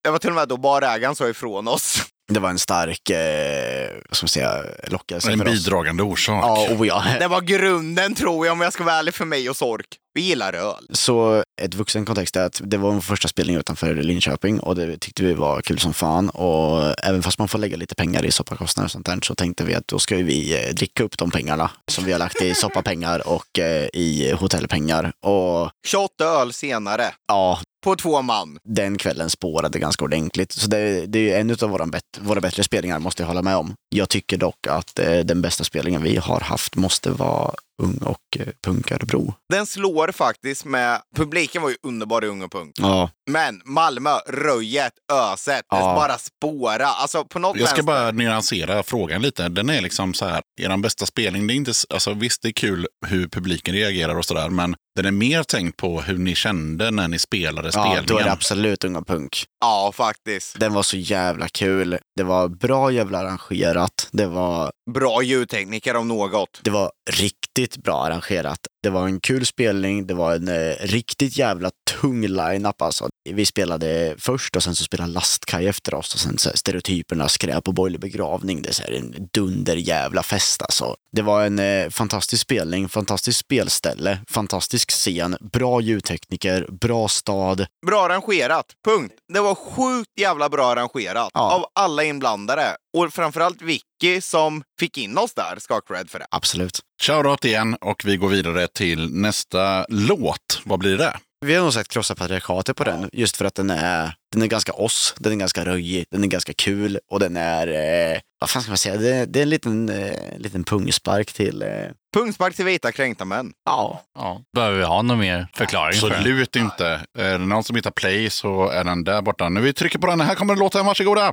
Det var till och med då barägaren sa ifrån oss. Det var en stark eh, vad ska man säga, lockelse En för oss. bidragande orsak. Ja, oh ja. Det var grunden tror jag om jag ska vara ärlig för mig och Sork. Vi gillar öl. Så ett vuxen kontext är att det var vår första spelning utanför Linköping och det tyckte vi var kul som fan. Och även fast man får lägga lite pengar i soppakostnader och sånt där så tänkte vi att då ska vi eh, dricka upp de pengarna som vi har lagt i soppapengar och eh, i hotellpengar. Och 28 öl senare. ja, på två man. den kvällen spårade ganska ordentligt. Så det, det är ju en av våra, bet, våra bättre spelningar, måste jag hålla med om. Jag tycker dock att eh, den bästa spelningen vi har haft måste vara Ung och eh, Punkarbro. Den slår faktiskt med... Publiken var ju underbar i Ung och Punk. Ja, Men Malmö, Röjet, Öset, det Ja. bara spåra. Alltså på något Jag ska vänster- bara nyansera frågan lite. Den är liksom så här, er bästa spelning, det är inte, alltså visst det är kul hur publiken reagerar och sådär, men den är mer tänkt på hur ni kände när ni spelade ja spelningen. då är det absolut Unga Punk. Ja, faktiskt. Den var så jävla kul. Det var bra jävla arrangerat. Det var, Bra ljudtekniker om något. det var riktigt bra arrangerat. Det var en kul spelning. Det var en eh, riktigt jävla tung line-up alltså. Vi spelade först och sen så spelade Lastkaj efter oss och sen så här, stereotyperna skräp och borgerlig begravning. Det är så här en dunder jävla fest alltså. Det var en eh, fantastisk spelning, fantastiskt spelställe, fantastisk scen, bra ljudtekniker, bra stad. Bra arrangerat. Punkt. Det var sjukt jävla bra arrangerat. Ja. Av alla inblandade. Och framförallt Vicky som fick in oss där ska ha cred för det. Absolut. Shoutout igen och vi går vidare till nästa låt. Vad blir det? Vi har nog sagt krossa patriarkatet på den, just för att den är, den är ganska oss, den är ganska röjig, den är ganska kul och den är, eh, vad fan ska man säga, det, det är en liten, eh, liten pungspark till, eh, Pungspark till vita kränkta män. ja, Ja. Behöver vi ha någon mer förklaring? för? Absolut inte. Är det någon som hittar play så är den där borta. Nu vi trycker på den. Här kommer låten. Varsågoda!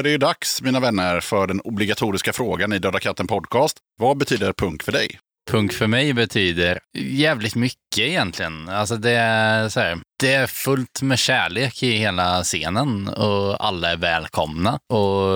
Är det ju dags, mina vänner, för den obligatoriska frågan i Döda katten podcast. Vad betyder punk för dig? Punk för mig betyder jävligt mycket egentligen. Alltså det är, så här, det är fullt med kärlek i hela scenen och alla är välkomna. Och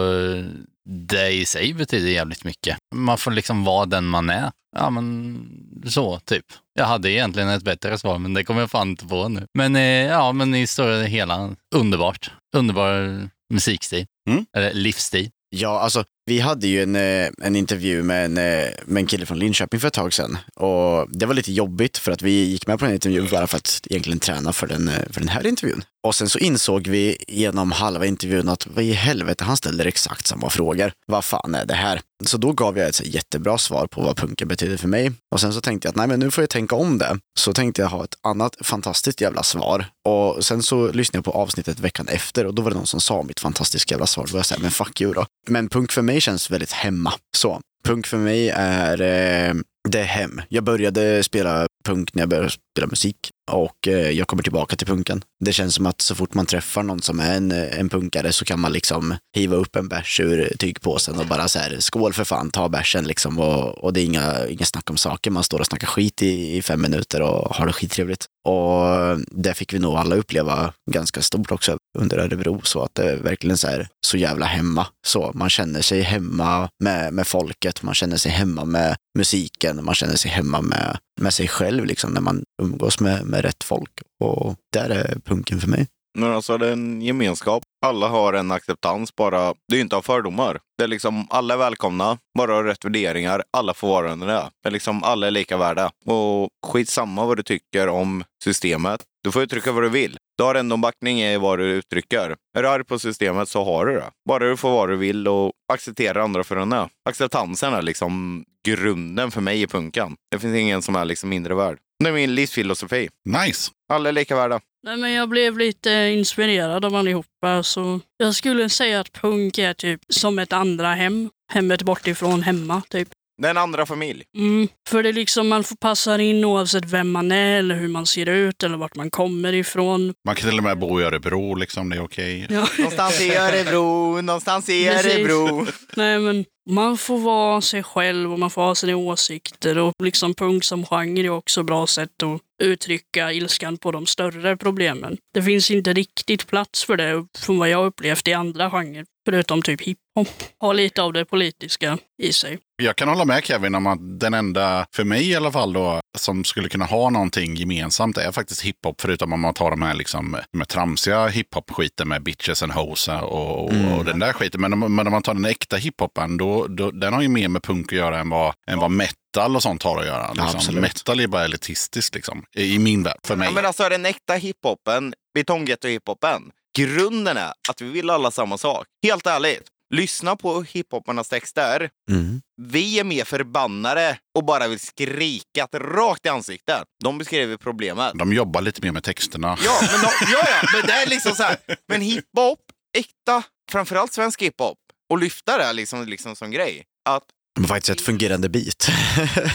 det i sig betyder jävligt mycket. Man får liksom vara den man är. Ja, men så typ. Jag hade egentligen ett bättre svar, men det kommer jag fan inte på nu. Men eh, ja, men i stora hela, underbart. Underbar musikstil. Mm. Eller livsstil. Ja, alltså vi hade ju en, eh, en intervju med en, eh, med en kille från Linköping för ett tag sedan. Och det var lite jobbigt för att vi gick med på den intervjun bara för att egentligen träna för den, eh, för den här intervjun. Och sen så insåg vi genom halva intervjun att vad i helvete, han ställer exakt samma frågor. Vad fan är det här? Så då gav jag ett så jättebra svar på vad punken betyder för mig. Och sen så tänkte jag att nej, men nu får jag tänka om det. Så tänkte jag ha ett annat fantastiskt jävla svar. Och sen så lyssnade jag på avsnittet veckan efter och då var det någon som sa mitt fantastiska jävla svar. Då var jag så här, men fuck you då. Men punk för mig känns väldigt hemma. Så punk för mig är eh, det är hem. Jag började spela punk när jag började spela musik och eh, jag kommer tillbaka till punken. Det känns som att så fort man träffar någon som är en, eh, en punkare så kan man liksom hiva upp en bärs ur tygpåsen och bara så här skål för fan, ta bärsen liksom och, och det är inga, inga snack om saker. Man står och snackar skit i, i fem minuter och har det skittrevligt. Och eh, det fick vi nog alla uppleva ganska stort också under Örebro så att det är verkligen så här så jävla hemma. Så man känner sig hemma med, med folket, man känner sig hemma med musiken, man känner sig hemma med, med sig själv liksom när man umgås med, med rätt folk. Och där är punken för mig. Men alltså det är en gemenskap. Alla har en acceptans bara. Det är ju inte av fördomar. Det är liksom alla är välkomna, bara har rätt värderingar. Alla får vara den det är. Det är liksom alla är lika värda. Och skitsamma vad du tycker om systemet. Du får uttrycka vad du vill. Du har ändå backning i vad du uttrycker. Är du arg på systemet så har du det. Bara du får vad du vill och acceptera andra för den är. Acceptansen är liksom grunden för mig i punkan. Det finns ingen som är liksom mindre värd. Det är min livsfilosofi. Nice! Alla är lika värda. Nej, men jag blev lite inspirerad av allihopa. Så jag skulle säga att punk är typ som ett andra hem. Hemmet bortifrån hemma, typ. Det är en andra familj. Mm, för det är liksom man får passa in oavsett vem man är eller hur man ser ut eller vart man kommer ifrån. Man kan till och med bo i Örebro, liksom. Det är okej. Ja. Någonstans i Örebro, någonstans i. Örebro. Nej, men man får vara sig själv och man får ha sina åsikter och liksom punk som genre är också ett bra sätt att uttrycka ilskan på de större problemen. Det finns inte riktigt plats för det från vad jag upplevt i andra genrer, förutom typ hiphop. Har lite av det politiska i sig. Jag kan hålla med Kevin om att den enda, för mig i alla fall då, som skulle kunna ha någonting gemensamt är faktiskt hiphop. Förutom om man tar de här liksom, med tramsiga hiphop-skiten med bitches and hoes och, och, och den där skiten. Men om, men om man tar den äkta hiphopen, då, då, den har ju mer med punk att göra än vad, än vad metal och sånt har att göra. Liksom. absolut. metal är bara elitistiskt liksom, i i min värld, för mig. Ja, men alltså den äkta hiphopen, betonggetto-hiphopen, grunden är att vi vill alla samma sak. Helt ärligt. Lyssna på hiphoparnas texter. Mm. Vi är mer förbannade och bara vill skrika rakt i ansiktet. De beskriver problemet. De jobbar lite mer med texterna. Ja, men, de, ja, ja, men det är liksom så här. Men hiphop, äkta, framförallt svensk hiphop, och lyfta det liksom, liksom som grej. Att Men faktiskt ett fungerande bit.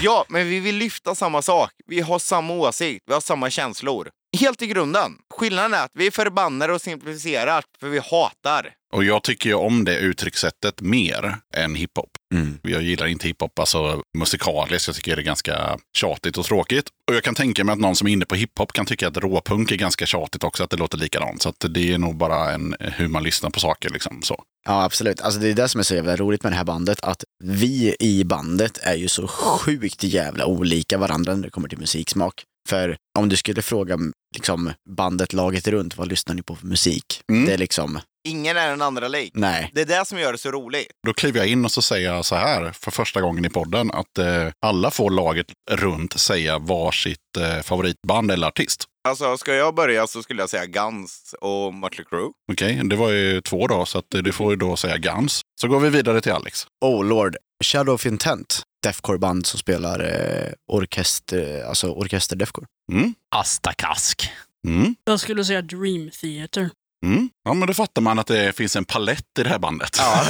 Ja, men vi vill lyfta samma sak. Vi har samma åsikt, vi har samma känslor. Helt i grunden. Skillnaden är att vi är förbannade och simplificerar för vi hatar. Och jag tycker ju om det uttryckssättet mer än hiphop. Mm. Jag gillar inte hiphop alltså musikaliskt. Jag tycker det är ganska tjatigt och tråkigt. Och jag kan tänka mig att någon som är inne på hiphop kan tycka att råpunk är ganska tjatigt också, att det låter likadant. Så att det är nog bara en, hur man lyssnar på saker. Liksom, så. Ja, absolut. Alltså, det är det som är så jävla roligt med det här bandet, att vi i bandet är ju så sjukt jävla olika varandra när det kommer till musiksmak. För om du skulle fråga liksom, bandet laget runt, vad lyssnar ni på för musik? Mm. Det är liksom, Ingen är den andra lik. nej. Det är det som gör det så roligt. Då kliver jag in och så säger jag så här för första gången i podden att eh, alla får laget runt säga varsitt eh, favoritband eller artist. Alltså, ska jag börja så skulle jag säga Guns och Mötley Crüe. Okej, det var ju två då, så att eh, du får ju då säga Guns. Så går vi vidare till Alex. Oh Lord, Shadow of Intent, deathcore-band som spelar eh, orkester, alltså orkester deathcore. Mm. Asta Kask. Mm. Jag skulle säga Dream Theater. Mm. Ja, men då fattar man att det finns en palett i det här bandet. Ja.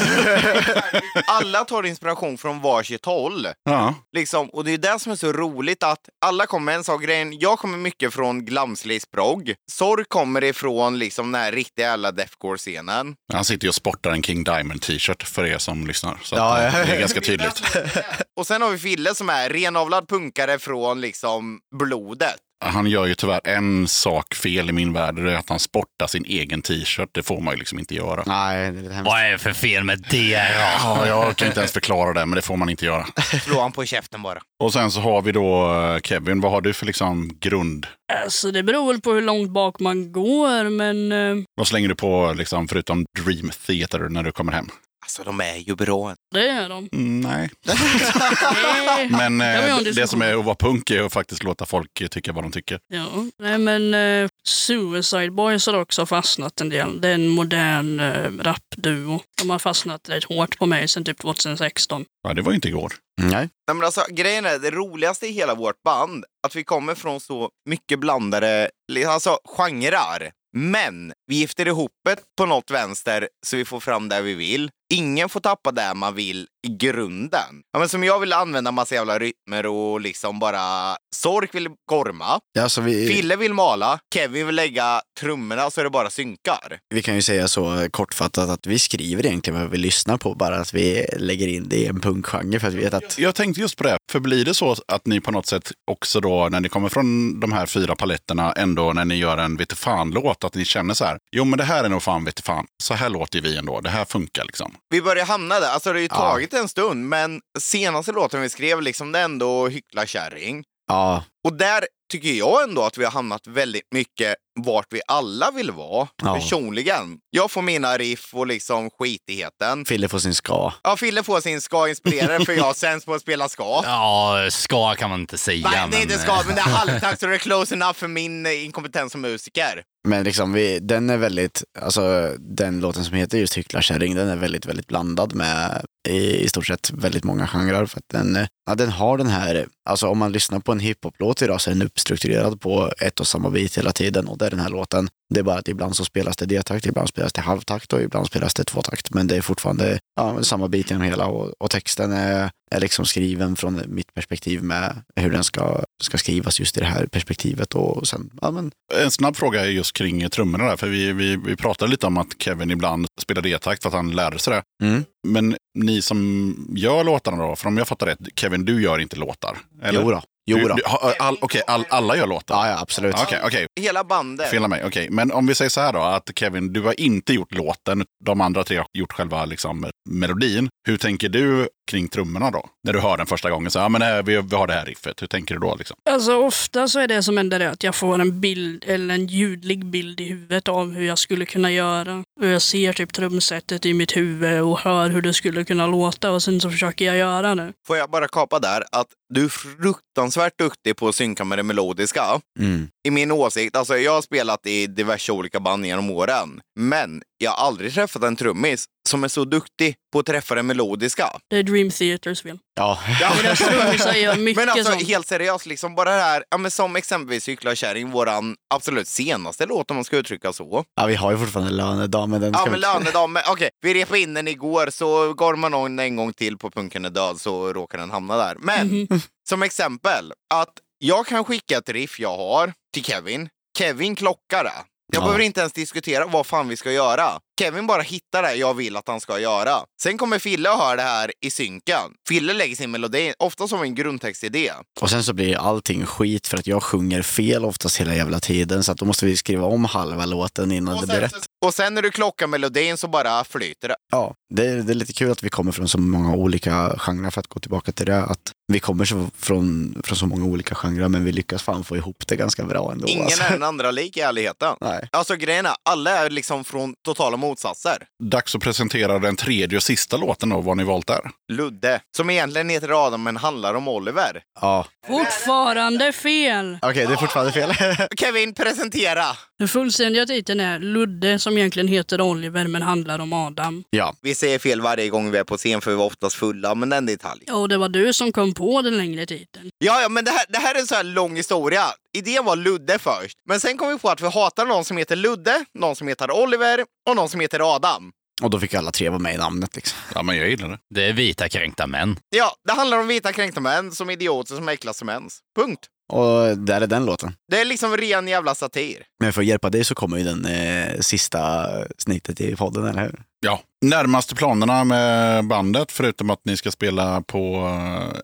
Alla tar inspiration från varsitt håll. Ja. Liksom, och det är det som är så roligt att alla kommer med en sak. Grejen, jag kommer mycket från glamslig prog. Sorg kommer ifrån liksom den här riktiga jävla deathcore-scenen. Han sitter ju och sportar en King Diamond t-shirt för er som lyssnar. Så Ja, ja. eh, det är ganska tydligt. Och sen har vi Fille som är renavlad punkare från liksom blodet. Han gör ju tyvärr en sak fel i min värld. Det är att han sportar sin egen t-shirt. Det får man ju liksom inte göra. Nej, det är hemskt. Vad är det för fel med det? Ja, jag kan inte ens förklara det, men det får man inte göra. Slå han på käften bara. Och sen så har vi då eh, Kevin. Vad har du för liksom grund? Alltså det beror väl på hur långt bak man går, men eh, Vad slänger du på liksom, förutom Dream Theater när du kommer hem? Alltså de är ju bra. det är de. Mm, nej. Men eh, det som är att vara punk är att faktiskt låta folk tycka vad de tycker. Ja, nej men eh, Suicide Boys har också fastnat en del. Det är en modern eh, rapduo. De har fastnat rätt hårt på mig sedan typ 2016. Ja, det var ju inte igår. Nej. Nej, men alltså, grejen är, det roligaste i hela vårt band, att vi kommer från så mycket blandade alltså, genrer. Men vi gifter ihop det på något vänster så vi får fram det vi vill. Ingen får tappa det man vill i grunden. Ja, men som jag vill använda massa jävla rytmer och liksom bara... Sork vill gorma, Ja, så vi, Fille vill mala, Kevin vill lägga trummorna så det bara synkar. vi kan ju säga så kortfattat att vi skriver egentligen vad vi lyssnar på, bara att vi lägger in det i en punkgenre för att vi vet att Jag tänkte just på det. För blir det så att ni på något sätt också då, när ni kommer från de här fyra paletterna, ändå när ni gör en vete fan-låt, att ni känner så här, jo men det här är nog fan vete fan. Så här låter vi ändå, det här funkar liksom. Vi börjar hamna där. Alltså det har ju tagit en stund, men senaste låten vi skrev, liksom det är ändå Hyckla kärring. ja, Och där tycker jag ändå att vi har hamnat väldigt mycket vart vi alla vill vara, Ja. personligen. Jag får mina riff och liksom skitigheten. Fille får sin ska. Ja, Fille får sin ska-inspirerade för jag sämst på att spela ska. Ja, ska kan man inte säga. Nej, det är inte men, ska, men det är halvtakt så det är close enough för min eh, inkompetens som musiker. Men liksom vi, den är väldigt, alltså den låten som heter just Hycklarkärring, den är väldigt, väldigt blandad med i, i stort sett väldigt många genrer. För att den, eh, ja, den har den här, alltså om man lyssnar på en hiphop-låt idag så är den uppstrukturerad på ett och samma bit hela tiden och det är den här låten. Det är bara att ibland så spelas det D-takt, ibland spelas det halvtakt och ibland spelas det tvåtakt. Men det är fortfarande ja, samma bit genom hela och, och texten är, är liksom skriven från mitt perspektiv med hur den ska, ska skrivas just i det här perspektivet. Och sen, ja men En snabb fråga är just kring trummorna där, för vi, vi, vi pratade lite om att Kevin ibland spelar D-takt för att han lärde sig det. Mm. Men ni som gör låtarna då, för om jag fattar rätt, Kevin, du gör inte låtar? Eller? jo då. Jo då. all, okej, all, alla gör låtar? Ja, ja, absolut. Okej, okej. Hela bandet. Fel av mig. Okej, men om vi säger så här då, att Kevin, du har inte gjort låten. De andra tre har gjort själva liksom, melodin. Hur tänker du kring trummorna då? När du hör den första gången, så ja, men eh, vi, vi har det här riffet. Hur tänker du då? Liksom? Alltså ofta så är det som händer det att jag får en bild eller en ljudlig bild i huvudet av hur jag skulle kunna göra. Och jag ser typ trumsetet i mitt huvud och hör hur det skulle kunna låta och sen så försöker jag göra det. Får jag bara kapa där att du är fruktansvärt duktig på att synka med det melodiska. Mm. I min åsikt, alltså jag har spelat i diverse olika band genom åren, men jag har aldrig träffat en trummis som är så duktig på att träffa det melodiska. Det är Dream Theaters fel. Ja. Deras trummisar gör mycket Men alltså sånt. helt seriöst, liksom bara det här, ja, men som exempelvis Cykla kärring, våran absolut senaste låt om man ska uttrycka så. ja, vi har ju fortfarande lönedag, men den Ja vi men inte- lönedag, men okej, vi repade in den igår så går man någon en gång till på Punken är död så råkar den hamna där. Men som exempel, att jag kan skicka ett riff jag har till Kevin. Kevin klockar det. Jag Ja. behöver inte ens diskutera vad fan vi ska göra. Kevin bara hittar det jag vill att han ska göra. Sen kommer Fille och hör det här i synken. Fille lägger sin melodi, ofta som en grundtextidé. Och sen så blir allting skit för att jag sjunger fel oftast hela jävla tiden. Så att då måste vi skriva om halva låten innan det blir rätt. Och sen när du klockar melodin så bara flyter det. Ja, det är, det är lite kul att vi kommer från så många olika genrer för att gå tillbaka till det. Att vi kommer så, från, från så många olika genrer men vi lyckas fan få ihop det ganska bra ändå. Ingen alltså. är den andra lik i ärligheten. Nej. Alltså grejen är, alla är liksom från totala motsatser. Dags att presentera den tredje och sista låten då, vad ni valt där. Ludde, som egentligen heter Adam men handlar om Oliver. Ja, Fortfarande fel! okej det är fortfarande fel. Kevin, presentera! Den fullständiga titeln är Ludde som egentligen heter Oliver men handlar om Adam. ja, Vi säger fel varje gång vi är på scen för vi var oftast fulla, men den detalj. Ja, och det var du som kom på den längre titeln. Ja, ja, men det här, det här är en så här lång historia. Idén var Ludde först, men sen kom vi på att vi hatar någon som heter Ludde, någon som heter Oliver och någon som heter Adam. Och då fick alla tre vara med i namnet. Liksom. Ja, men jag gillar det. Det är vita kränkta män. Ja, det handlar om vita kränkta män som är idioter som äcklas som ens. Punkt. Och där är den låten. Det är liksom ren jävla satir. Men för att hjälpa dig så kommer ju den eh, sista snittet i podden, eller hur? Ja, närmaste planerna med bandet, förutom att ni ska spela på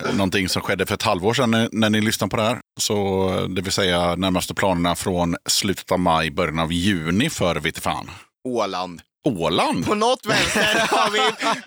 eh, någonting som skedde för ett halvår sedan när, när ni lyssnar på det här. Så eh, det vill säga närmaste planerna från slutet av maj, början av juni för vet fan. Åland. Åland? På något vänster har vi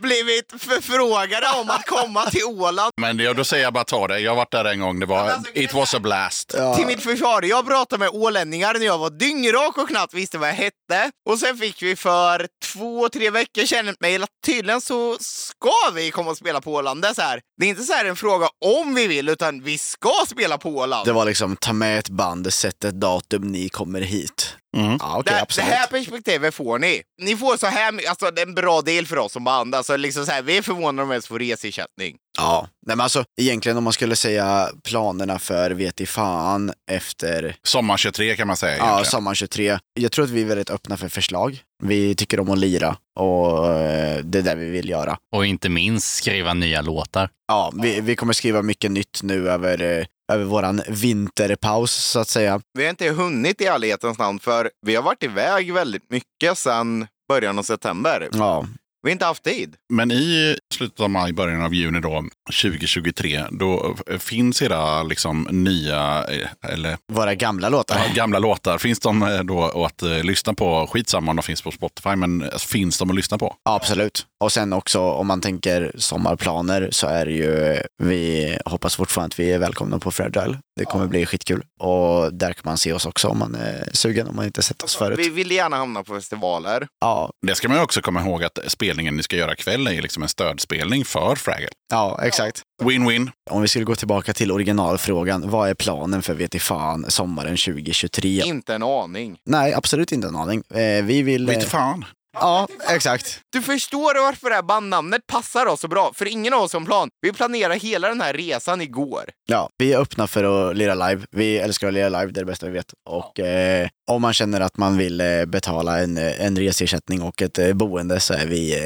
blivit förfrågade om att komma till Åland. Men ja, då säger jag bara ta det. Jag har varit där en gång. Det var, alltså, it was a blast. Till mitt försvar, jag pratade med ålänningar när jag var dyngrak och knappt visste vad jag hette. Och sen fick vi för två, tre veckor sedan ett mejl att tydligen så ska vi komma och spela på Åland. Det är, så här, det är inte så här en fråga om vi vill, utan vi ska spela på Åland. Det var liksom, ta med ett band, sätt ett datum, ni kommer hit. Mm. Ja, okej, det, det här perspektivet får ni. Ni får så här, alltså det är en bra del för oss som band. Alltså, liksom så här, vi är förvånade om vi ens får resersättning. Ja, nej men alltså egentligen om man skulle säga planerna för vet i fan efter Sommar 23 kan man säga. ja, egentligen. sommaren 23. Jag tror att vi är väldigt öppna för förslag. Vi tycker om att lira och eh, det är det vi vill göra. Och inte minst skriva nya låtar. Ja, vi, vi kommer skriva mycket nytt nu över, eh, över våran vinterpaus så att säga. Vi har inte hunnit i ärlighetens namn, för vi har varit iväg väldigt mycket sedan början av september. Ja, Vi har inte haft tid. Men i slutet av maj, början av juni då, 2023, då finns era liksom nya, eh, eller våra gamla låtar. ja, gamla låtar, finns de eh, då att eh, lyssna på? Skitsamma om de finns på Spotify, men finns de att lyssna på? Ja, absolut. Och sen också om man tänker sommarplaner så är det ju, vi hoppas fortfarande att vi är välkomna på Fragile. Det kommer bli skitkul. Och där kan man se oss också om man är sugen, om man inte sett oss förut. Vi vill gärna hamna på festivaler. Ja, Det ska man ju också komma ihåg att spelningen ni ska göra ikväll är liksom en stödspelning för Fraggle. ja, exakt. Win-win. Om vi skulle gå tillbaka till originalfrågan, vad är planen för vet i fan sommaren 2023? Inte en aning. Nej, absolut inte en aning. Eh, vi vill... Vet fan. Ja, exakt. Du förstår varför det här bandnamnet passar oss så bra, för ingen av oss har en plan. Vi planerade hela den här resan igår. Ja, vi är öppna för att lira live. Vi älskar att lira live, det är det bästa vi vet. Och eh, om man känner att man vill eh, betala en, eh, en resersättning och ett eh, boende så är vi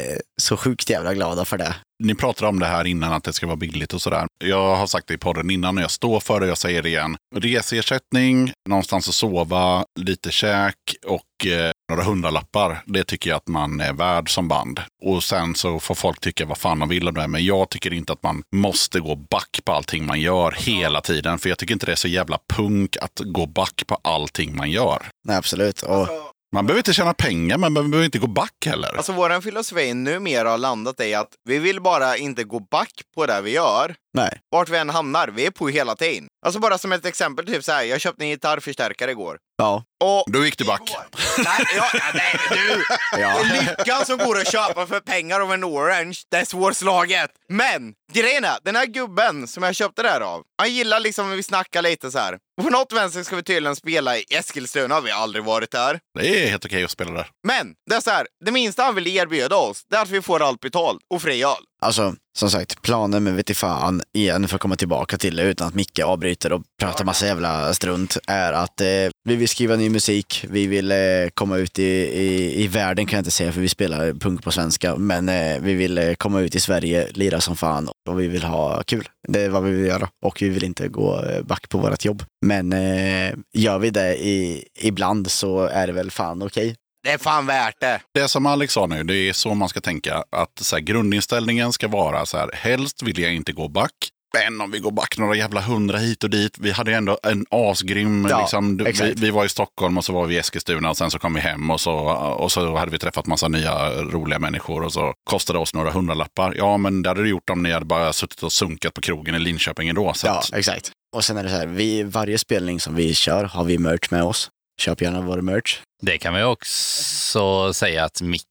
så sjukt jävla glada för det. Ni pratade om det här innan, att det ska vara billigt och sådär. Jag har sagt det i podden innan och jag står för det, jag säger det igen. Reseersättning, någonstans att sova, lite käk och eh, några hundralappar. Det tycker jag att man är värd som band. Och sen så får folk tycka vad fan de vill om det. Men jag tycker inte att man måste gå back på allting man gör hela tiden. För jag tycker inte det är så jävla punk att gå back på allting man gör. Nej, absolut. Och, Man behöver inte tjäna pengar, men man behöver inte gå back heller. Alltså vår filosofi numera har landat i att vi vill bara inte gå back på det vi gör. nej. Vart vi än hamnar, vi är på hela tiden. Alltså bara som ett exempel, typ så här, jag köpte en gitarrförstärkare igår. Ja. Och Då gick du back. Nej, ja, nej, du! Ja. Lyckan som går att köpa för pengar av en orange, det är svårslaget. Men grejen är, den här gubben som jag köpte det här av, han gillar liksom när vi snackar lite så här. Och på något vänster ska vi tydligen spela i Eskilstuna, har vi aldrig varit där. Det är helt okej att spela där. Men det är så här, det minsta han vill erbjuda oss, det är att vi får allt betalt och fri öl. Alltså, som sagt, planen med vet i fan, igen för att komma tillbaka till det utan att Micke avbryter och pratar massa jävla strunt, är att eh, vi vill skriva ny musik, vi vill eh, komma ut i, i, i världen kan jag inte säga för vi spelar punk på svenska, men eh, vi vill eh, komma ut i Sverige, lira som fan och vi vill ha kul. Det är vad vi vill göra och vi vill inte gå back på vårt jobb. Men eh, gör vi det i, ibland så är det väl fan okej. Det är fan värt det. Det som Alex sa nu, det är så man ska tänka. Att så här, grundinställningen ska vara så här, helst vill jag inte gå back. Men om vi går back några jävla hundra hit och dit. Vi hade ju ändå en asgrym, Ja, liksom, vi, vi var i Stockholm och så var vi i Eskilstuna och sen så kom vi hem och så, och så hade vi träffat massa nya roliga människor och så kostade det oss några hundralappar. Ja, men det hade det gjort om ni hade bara suttit och sunkat på krogen i Linköping ändå. Så Ja, att, exakt. Och sen är det så här, vi, varje spelning som vi kör har vi merch med oss. Köp gärna vår merch. Det kan vi också säga att Micke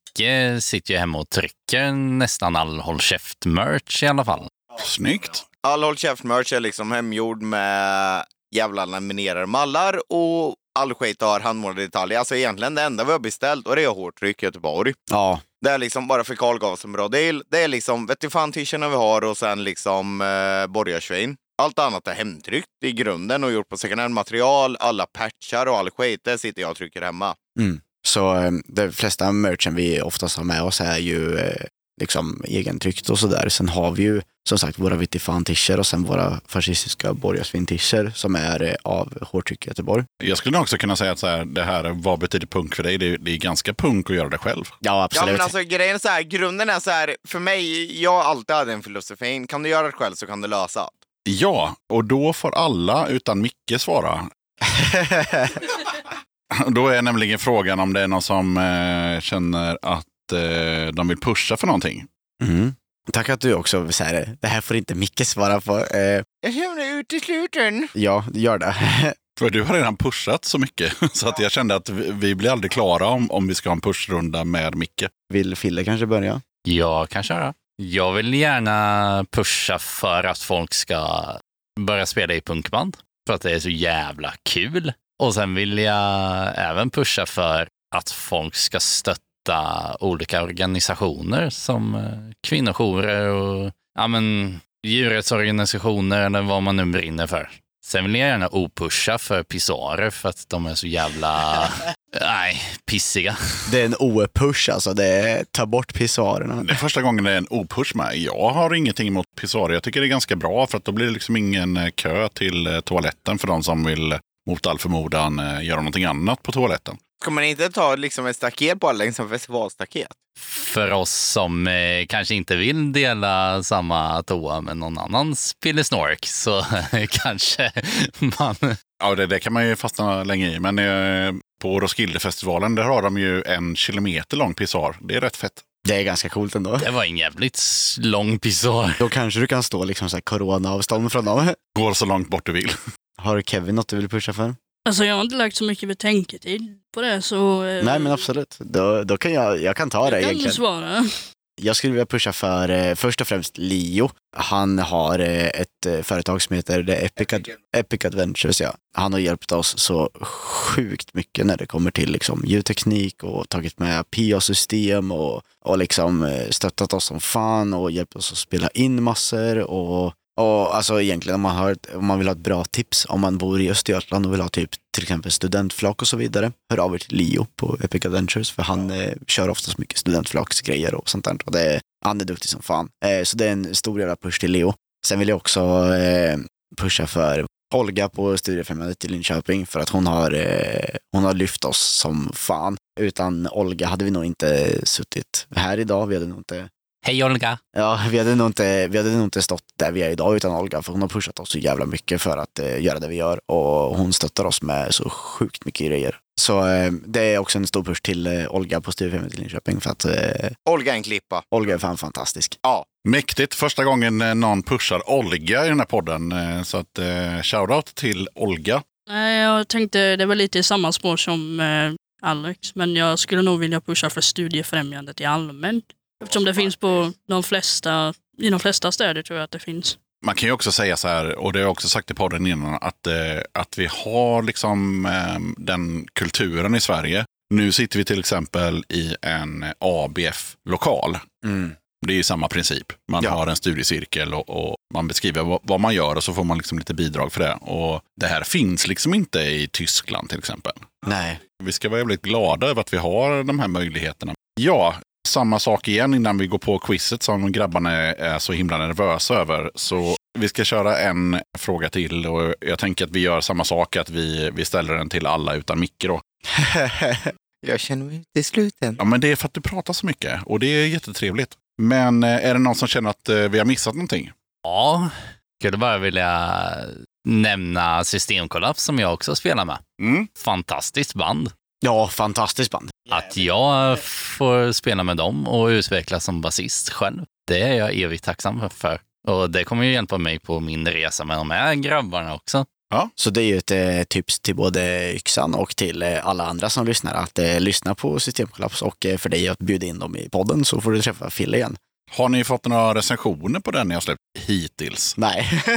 sitter ju hemma och trycker nästan all Håll Käft-merch i alla fall. snyggt. All Håll Käft-merch är liksom hemgjord med jävla laminerade mallar och all skit har handmålade detaljer. Alltså egentligen det enda vi har beställt och det är hårtryck Göteborg. Ja, Det är liksom bara för Karl gav oss en bra deal. Det är liksom vet du fan vi har och sen liksom eh, borgarsvin. Allt annat är hemtryckt i grunden och gjort på second hand material. Alla patchar och all skit, det sitter jag och trycker hemma. så eh, de flesta merchen vi oftast har med oss är ju eh, liksom egentryckt och sådär. Sen har vi ju som sagt våra Vittifan t och sen våra fascistiska borgarsvin t som är eh, av Hårtryck Göteborg. Jag skulle nog också kunna säga att så här, det här, vad betyder punk för dig? Det är, det är ganska punk att göra det själv. Ja, Ja absolut. men alltså grejen är så här, grunden är så här, för mig, jag har alltid hade en filosofin, kan du göra det själv så kan du lösa allt. Ja, och då får alla utan Micke svara. Då är nämligen frågan om det är någon som eh, känner att eh, de vill pusha för någonting. Mm. Tack att du också säger det här får inte Micke svara på. Eh, Jag känner utesluten. ja, gör det. För du har redan pushat så mycket så att jag kände att vi, vi blir aldrig klara om, om vi ska ha en pushrunda med Micke. Vill Fille kanske börja? Jag kan köra. Jag vill gärna pusha för att folk ska börja spela i punkband. För att det är så jävla kul. Och sen vill jag även pusha för att folk ska stötta olika organisationer som eh, kvinnojourer och ja, men, djurrättsorganisationer eller vad man nu brinner för. Sen vill jag gärna opusha för pissoarer för att de är så jävla, nej, pissiga. Det är en OE-push alltså. Det är ta bort pissoarerna. Det är första gången det är en opush med. Jag har ingenting emot pissoarer. Jag tycker det är ganska bra för att då blir det liksom ingen eh, kö till eh, toaletten för de som vill mot all förmodan göra någonting annat på toaletten. Ska man inte ta liksom ett staket på alla, liksom festivalstaket? för oss som eh, kanske inte vill dela samma toa med någon annan spillesnork så kanske man... Ja, det, det kan man ju fastna länge i. Men eh, på Roskildefestivalen där har de ju en kilometer lång pissoar. Det är rätt fett. Det är ganska coolt ändå. Det var en jävligt lång pissoar. Då kanske du kan stå liksom så här corona-avstånd från dem. Går så långt bort du vill. Har Kevin något du vill pusha för? Alltså jag har inte lagt så mycket betänketid på det så... eh, Nej men absolut. Då, då kan jag, jag kan ta det jag kan du egentligen. svara. Jag skulle vilja pusha för eh, först och främst Leo. Han har eh, ett eh, företag som heter The Epic, Ad- Epic Adventures. Ja. Han har hjälpt oss så sjukt mycket när det kommer till liksom, ljudteknik och tagit med PA-system och, och liksom, eh, stöttat oss som fan och hjälpt oss att spela in massor. Och, och alltså egentligen om man, har ett, om man vill ha ett bra tips om man bor i Östergötland och vill ha typ till exempel studentflak och så vidare. Hör av er till Leo på Epic Adventures för han eh, kör oftast mycket studentflaksgrejer och sånt där. Och det, är- han är duktig som fan. Eh, så det är en stor jävla push till Leo. Sen vill jag också eh, pusha för Olga på Studiefrämjandet i Linköping för att hon har, eh, hon har lyft oss som fan. Utan Olga hade vi nog inte suttit här idag. Vi hade nog inte Hej Olga! Ja, vi hade, nog inte, vi hade nog inte stått där vi är idag utan Olga, för hon har pushat oss så jävla mycket för att eh, göra det vi gör och hon stöttar oss med så sjukt mycket grejer. Så eh, det är också en stor push till eh, Olga på Studiefrämjandet i Linköping för att eh, Olga en klippa. Olga är fan fantastisk. Mäktigt. Första gången eh, någon pushar Olga i den här podden. eh, Så att eh, shoutout till Olga. Nej, jag tänkte det var lite i samma spår som eh, Alex, men jag skulle nog vilja pusha för studiefrämjandet i allmänt. Eftersom det finns på de flesta, i de flesta städer tror jag att det finns. Man kan ju också säga så här, och det har jag också sagt i podden innan, att, eh, att vi har liksom eh, den kulturen i Sverige. Nu sitter vi till exempel i en ABF-lokal. Det är ju samma princip. Man Ja. har en studiecirkel och, och man beskriver vad, vad man gör och så får man liksom lite bidrag för det. Och det här finns liksom inte i Tyskland till exempel. Nej. Vi ska vara jävligt glada över att vi har de här möjligheterna. Ja, samma sak igen innan vi går på quizet som grabbarna är, så himla nervösa över. Så vi ska köra en fråga till och jag tänker att vi gör samma sak, att vi, vi ställer den till alla utan då. Jag känner mig utesluten. Ja, men det är för att du pratar så mycket och det är jättetrevligt. Men eh, är det någon som känner att eh, vi har missat någonting? Ja, skulle bara vilja nämna Systemkollaps som jag också spelar med. Mm. Fantastiskt band. Ja, fantastiskt band. Att jag får spela med dem och utvecklas som basist själv, det är jag evigt tacksam för. Och det kommer ju hjälpa mig på min resa med de här grabbarna också. Så det är ju ett eh, tips till både Yxan och till eh, alla andra som lyssnar att eh, lyssna på Systemkollaps och eh, för dig att bjuda in dem i podden så får du träffa Fille igen. Har ni fått några recensioner på den ni har släppt hittills? Nej.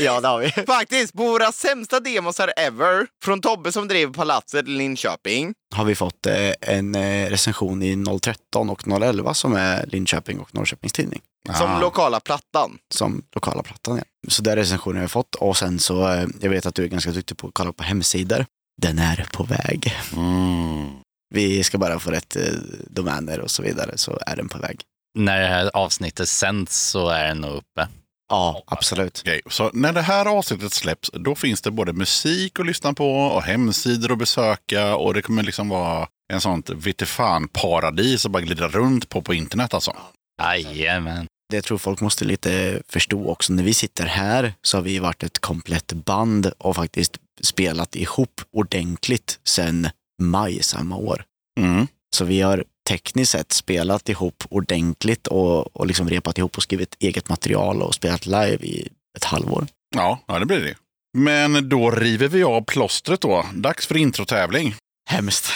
ja, det har vi. Faktiskt, på våra sämsta demosar ever, från Tobbe som driver Palatset i Linköping. Har vi fått eh, en eh, recension i 013 och 011 som är Linköping och Norrköpings tidning. Som Ah. lokala plattan. Som lokala plattan. Ja. Så där recensionen har jag fått. Och sen så, eh, jag vet att du är ganska duktig på att kolla på hemsidor. Den är på väg. Mm. Vi ska bara få rätt eh, domäner och så vidare så är den på väg. När det här avsnittet sänds så är den nog uppe. Ja, absolut. Okej, så när det här avsnittet släpps, då finns det både musik att lyssna på och hemsidor att besöka och det kommer liksom vara en sånt vitefan-paradis att bara glida runt på på internet alltså. Jajamän. Det jag tror folk måste lite förstå också. När vi sitter här så har vi varit ett komplett band och faktiskt spelat ihop ordentligt sedan maj samma år. Mm. Så vi har tekniskt sett spelat ihop ordentligt och, och liksom repat ihop och skrivit eget material och spelat live i ett halvår. Ja, ja, det blir det. Men då river vi av plåstret då. Dags för introtävling. Hemskt.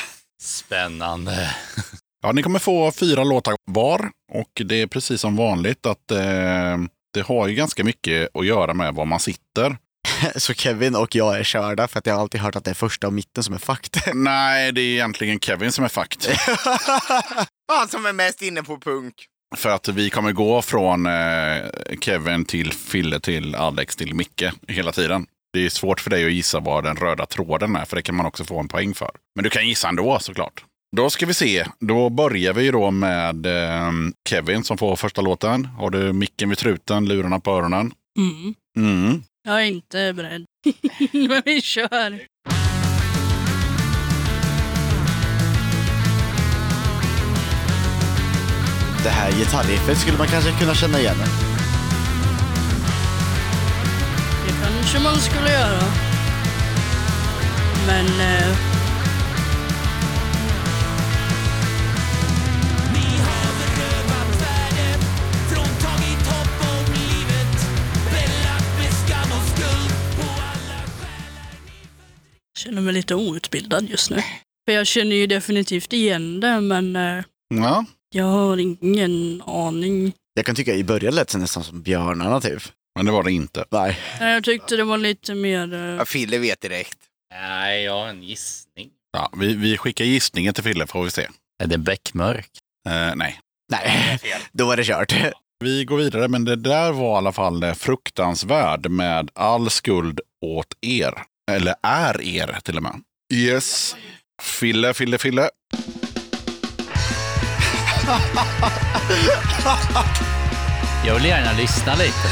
Spännande. Ja, ni kommer få fyra låtar var och det är precis som vanligt att eh, det har ju ganska mycket att göra med var man sitter. Så Kevin och jag är körda för att jag har alltid hört att det är första och mitten som är fakt. Nej, det är egentligen Kevin som är fakt. Han som är mest inne på punk. För att vi kommer gå från eh, Kevin till Fille till Alex till Micke hela tiden. Det är svårt för dig att gissa vad den röda tråden är, för det kan man också få en poäng för. Men du kan gissa ändå såklart. Då ska vi se. Då börjar vi då med eh, Kevin som får första låten. Har du micken vid truten, lurarna på öronen? Mm. Mm. Jag är inte beredd. Men vi kör. Det här gitarriffet skulle man kanske kunna känna igen. Det kanske man skulle göra. Men... Eh, känner mig lite outbildad just nu. För jag känner ju definitivt igen det, men eh, Ja. jag har ingen aning. Jag kan tycka i början lät det nästan som björnarna typ. Men det var det inte. Nej. Nej, Jag tyckte det var lite mer... Eh, Ja, Fille vet direkt. Nej, jag har en gissning. Ja, vi, vi skickar gissningen till Fille får vi se. Är det beckmörk? Eh, nej. Nej, då var det kört. Vi går vidare, men det där var i alla fall fruktansvärd med all skuld åt er. Eller är er till och med. Yes. Fille, Fille, Fille. Jag vill gärna lyssna lite.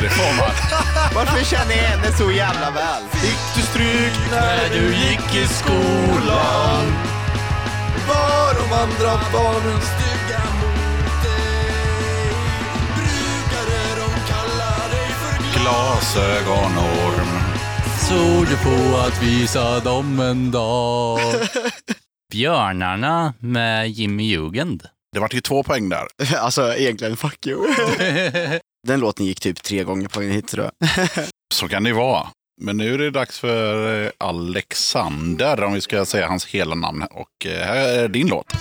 Det får man. Varför känner jag henne så jävla väl? Fick du stryk När du gick i skolan Var de andra barnen stygga mot dig? Brukade de kalla dig för Glasögonorm. såg du på att visa dem en dag. Björnarna med Jimmy Jugend. Det vart ju två poäng där. Alltså egentligen, fuck you. Den låten gick typ tre gånger på en hit tror jag. Så kan det vara. Men nu är det dags för eh, Alexander, om vi ska säga hans hela namn. Och eh, här är din låt.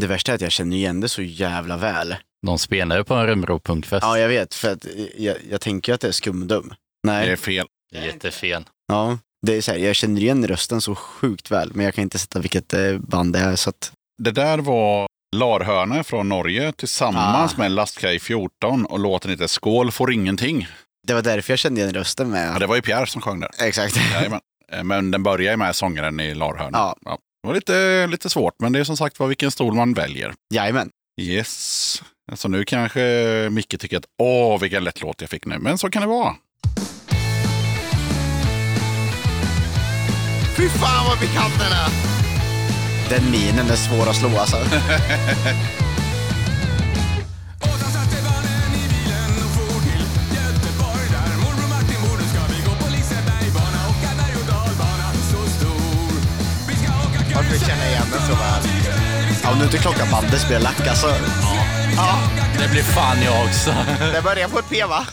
Det värsta är att jag känner igen det så jävla väl. De spelade på en Rönnbro punkfest. Ja, jag vet, för att jag, jag tänker att det är skumdum. Det Nej, är fel. Det är jättefel. ja. Det är så här, jag känner igen rösten så sjukt väl, men jag kan inte sätta vilket eh, band det är. Så att, Det där var Larhörne från Norge tillsammans Ah. med Lastkaj 14 och låten heter Skål får ingenting. det var därför jag kände igen rösten med. Ja, det var ju Pierre som sjöng där. Exakt. Jajamän. Eh, Men den börjar ju med sångaren i Larhörne. Ja. Det var lite, lite svårt, men det är som sagt var vilken stol man väljer. Jajamän. Yes. Alltså nu kanske Micke tycker att åh, vilken lätt låt jag fick nu. Men så kan det vara. Fy fan vad pikant den är! Den minen är svår att slå alltså. stämmer så väl. Ja, om du inte klockar bandet spelar lack alltså. Ja, Det blir fan jag också. det börjar på ett P va?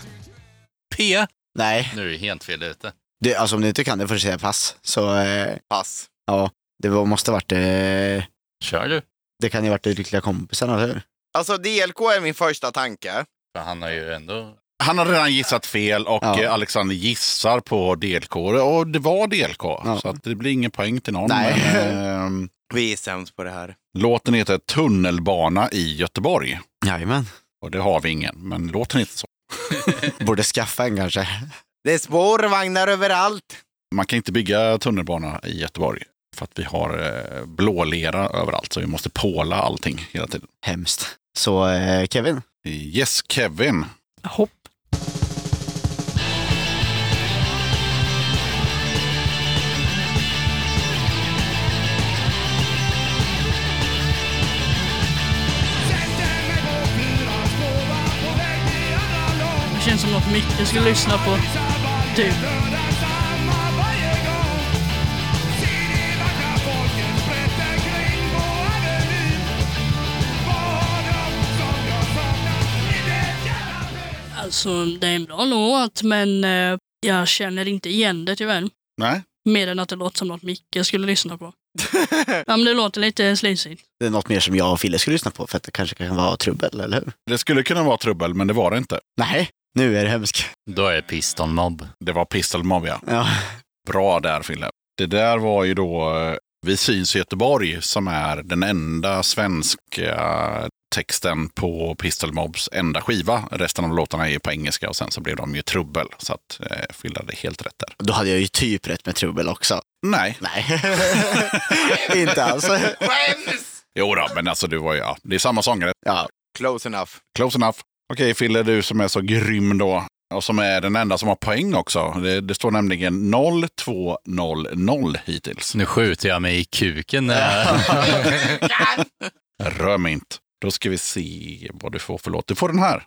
P. Nej, Nu är det helt fel ute. det, alltså om du inte kan det får du säga pass. Så eh, Pass. ja, det var, måste varit eh, Kör du. Det kan ju varit de lyckliga kompisarna, eller hur? Alltså DLK är min första tanke. För han har ju ändå... Han har redan gissat fel och Ja. eh, Alexander gissar på DLK. Och det var DLK, så att det blir ingen poäng till någon. Nej. Men, ehm, Vi är sämst på det här. låten heter Tunnelbana i Göteborg. Jajamän. Och det har vi ingen, men låten heter så. Borde skaffa en kanske. Det är spårvagnar överallt. Man kan inte bygga tunnelbana i Göteborg. För att vi har eh, blålera överallt, så vi måste påla allting hela tiden. Hemskt. Så eh, Kevin, Yes, Kevin. Hopp. Känns som något Micke skulle lyssna på. Typ. Alltså, det är en bra låt, men eh, jag känner inte igen det tyvärr. Nej, Mer än att det låter som något Micke skulle lyssna på. ja, men det låter lite slisigt. det är något mer som jag och Fille skulle lyssna på för att det kanske kan vara trubbel, eller hur? det skulle kunna vara trubbel, men det var det inte. Nej, nu är det hemskt. Då är det Piston Mob. Det var Pistol Mob, ja. Ja. Bra där, Fille. Det där var ju då eh, Vi syns i Göteborg som är den enda svenska texten på Pistol Mobs enda skiva. Resten av låtarna är på engelska och sen så blev de ju trubbel. Så att eh, Fille hade helt rätt där. Då hade jag ju typ rätt med trubbel också. Nej, Nej, inte alls. jo då, men alltså du var ju, ja, det är samma sångare. Ja, Close enough. Close enough. Okej, Fille, du som är så grym då. Och som är den enda som har poäng också. Det, det står nämligen 0-2-0-0 hittills. Nu skjuter jag mig i kuken. när jag- Rör mig inte. Då ska vi se vad du får för låt. Du får den här.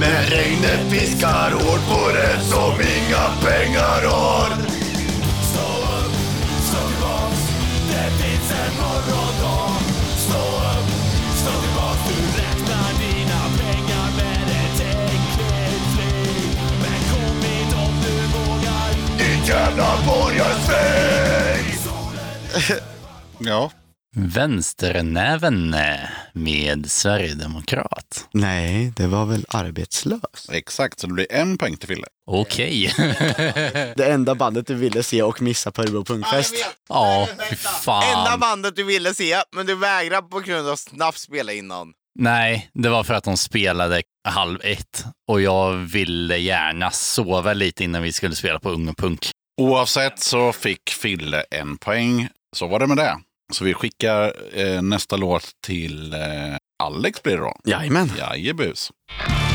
Men regnet piskar hårt på den som inga pengar har jävla borgarsvin Ja. Vänsternäven med Sverigedemokrat. nej, det var väl arbetslös. Exakt, så det blir en poäng till Fille. Okej. Det enda bandet du ville se och missa på Örebro Punkfest. Ja, fy Enda fan. bandet du ville se, men du vägrar på grund av snabbspela innan. Nej, det var för att de spelade halv ett och jag ville gärna sova lite innan vi skulle spela på Ung och Punk. Oavsett så fick Fille en poäng. Så var det med det. Så vi skickar eh, nästa låt till eh, Alex blir det då. Jajamän. Jajebus. Som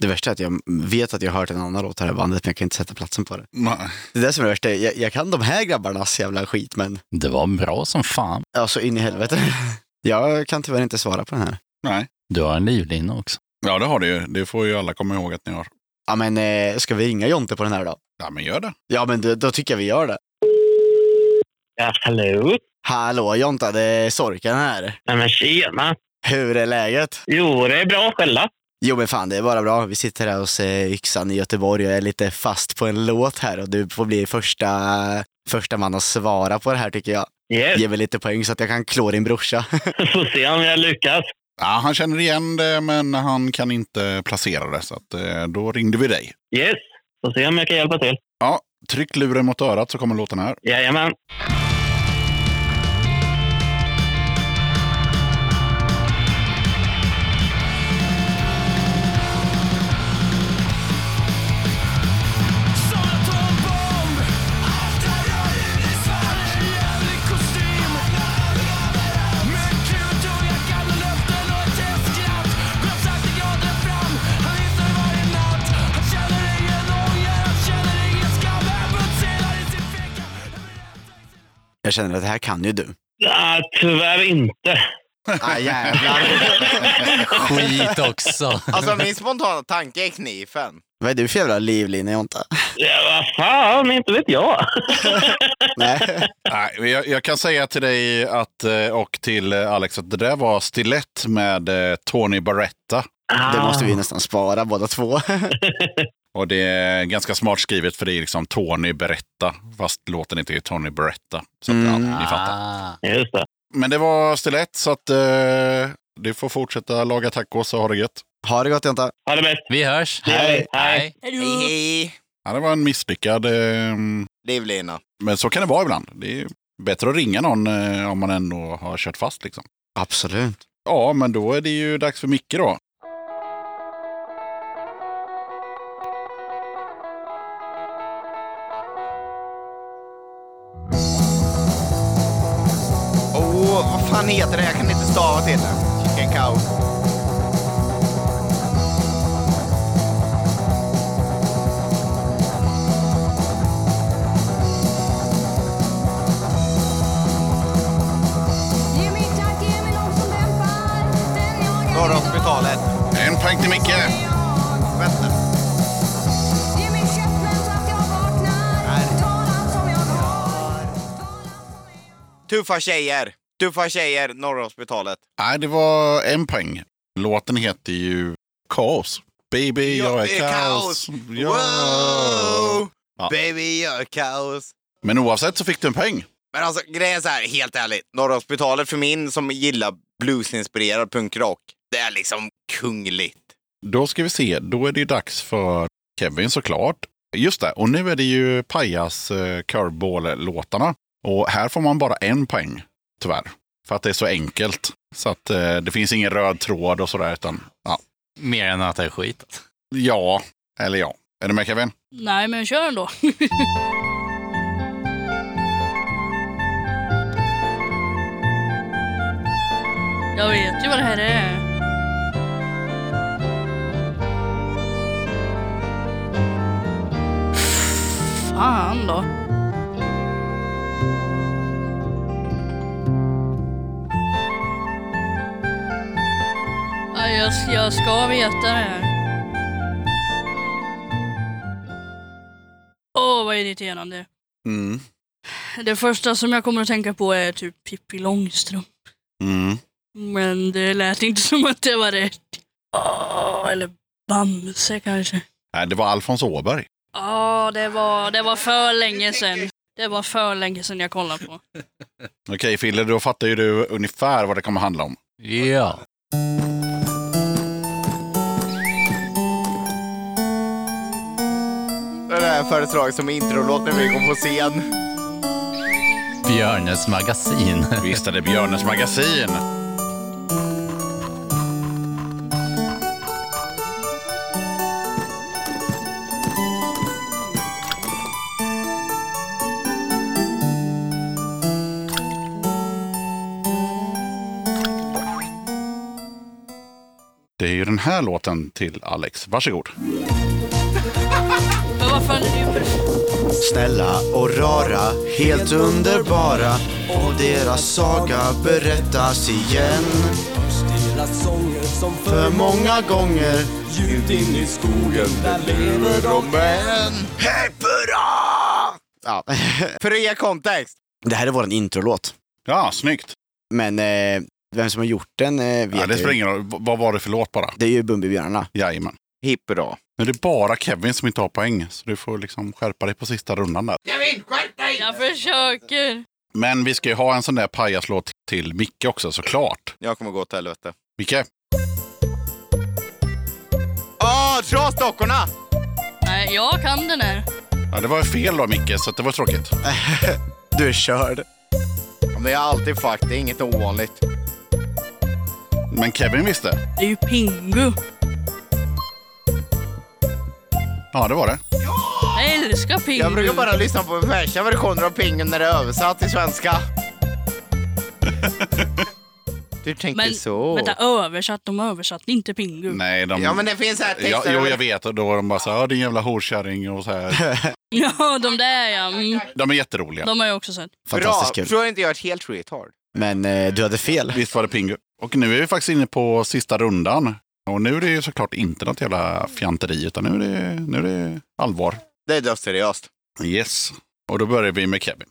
Det värsta är att jag vet att jag har hört en annan låt här i bandet, men jag kan inte sätta platsen på det. Ma- Det är det som är det värsta. Jag, jag kan de här grabbarnas jävla skit, men Det var bra som fan. alltså in i helvete. Jag kan tyvärr inte svara på den här. Nej. Du har en livlina också. Ja, det har du ju. Det får ju alla komma ihåg att ni har. Ja, men eh, ska vi ringa Jonte på den här då? Ja, men gör det. Ja, men då, då tycker jag vi gör det. Ja, hallå? Hallå Jonta, det är Sorken här. Nej, men tjena. Hur är läget? Jo, det är bra själva. Jo men fan, det är bara bra. Vi sitter här hos eh, Yxan i Göteborg och jag är lite fast på en låt här och du får bli första, första man att svara på det här tycker jag. Yes, Ge mig lite poäng så att jag kan klå din brorsa. får se om jag lyckas. Ja, han känner igen det, men han kan inte placera det. Så att, eh, då ringde vi dig. Yes, får se om jag kan hjälpa till. Ja, tryck luren mot örat så kommer låten här. Jajamän. Jag känner att det här kan ju du. Nej, tyvärr inte. Ah, jävlar. Skit också. Alltså min spontana tanke är knifen. Vad är du för jävla livlina, Jonta? Ja, vad fan, inte vet jag. Nej. Nej, jag, jag kan säga till dig att, eh, och till eh, Alex att det där var stilett med eh, Tony Barretta. Det måste vi nästan spara båda två. Och det är ganska smart skrivet för det är liksom Tony Beretta, fast låten inte är Tony Beretta. Så att, ja, Mm. ni fattar. Ah. Just det. Men det var stilett så att eh, du får fortsätta laga tacos och ha det gött. Ha det gott, Jonta. Ha det bäst. Vi hörs. Hej. Hej. Hej hej! Ja, det var en misslyckad, eh, Livlina. men så kan det vara ibland. Det är bättre att ringa någon eh, om man ändå har kört fast. Liksom. Absolut. Ja, men då är det ju dags för Micke då. Fan heter det? Jag kan inte stava till det. Chicken cow. Ge mig tack, ge mig något som dämpar den jag Norra hospitalet. En poäng till Micke. Vänta. Tuffa tjejer. Tuffa tjejer, Norra hospitalet. Nej, det var en poäng. Låten heter ju Kaos. Baby, jag är kaos. Ja. Wow! Ja. Baby, jag är kaos. Men oavsett så fick du en poäng. Men alltså grejen är så här, helt ärligt. Norra hospitalet för min som gillar bluesinspirerad punkrock, det är liksom kungligt. Då ska vi se, då är det ju dags för Kevin såklart. Just det, och nu är det ju Pajas eh, Curveball-låtarna. Och här får man bara en poäng, tyvärr. För att det är så enkelt. Så att eh, det finns ingen röd tråd och sådär, utan ja. Mer än att det är skit. Ja, eller ja. Är du med Kevin? Nej, men kör ändå. Jag vet ju vad det här är. Fan då. Jag, jag ska veta det här. Åh, vad irriterande. Mm. Det första som jag kommer att tänka på är typ Pippi Långstrump. Mm. Men det lät inte som att det var rätt. Åh, eller Bamse kanske. Nej, det var Alfons Åberg. Ja, det var, det var för länge sedan. Det var för länge sedan jag kollade på. Okej, Fille, då fattar ju du ungefär vad det kommer handla om. Ja. Det där föreslaget som introlåt när vi går på scen. Björnes magasin. Visst är det Björnes magasin. Det är ju den här låten till Alex. Varsågod. Snälla och rara, helt underbara och deras saga berättas igen. Deras sånger som För många gånger ljud in i skogen Där lever de Men hej hurra! Ja. För att ge kontext. Det här är vår introlåt. Ja, snyggt. Men eh, vem som har gjort den eh, vet Ja, det spelar ingen roll. Vad var det för låt bara? Det är ju Bumbibjörnarna. Jajamän. Hipp. Men det är bara Kevin som inte har poäng, så du får liksom skärpa dig på sista rundan där. Kevin, skärp dig! Jag försöker. Men vi ska ju ha en sån där pajaslåt till Micke också såklart. Jag kommer gå åt helvete. Micke? Åh, trasdockorna! Nej, jag kan den här. Ja, det var fel då Micke, så det var tråkigt. Du är körd. Det är alltid fuck, det är inget ovanligt. Men Kevin visste. Det är ju Pingu. Ja, det var det. Jag älskar Pingu. Jag brukar bara lyssna på värsta versioner av Pingen när det är översatt till svenska. Du tänkte Men så. vänta, översatt. De översatte inte Pingu. Nej, de... Ja, men det finns här Ja, texter. jo, jag vet. Och då var de bara så här, "Ja, din jävla horkärring och så här. Ja, de där ja. Mm. De är jätteroliga. De har jag också sett. Fantastiskt Bra, kul. tror jag inte jag är ett helt retard. Men eh, du hade fel. Visst var det Pingu. Och nu är vi faktiskt inne på sista rundan. Och nu är det ju såklart inte något jävla fjanteri, utan nu är det, nu är det allvar. Det är dödsseriöst. Yes. Och då börjar vi med Kevin.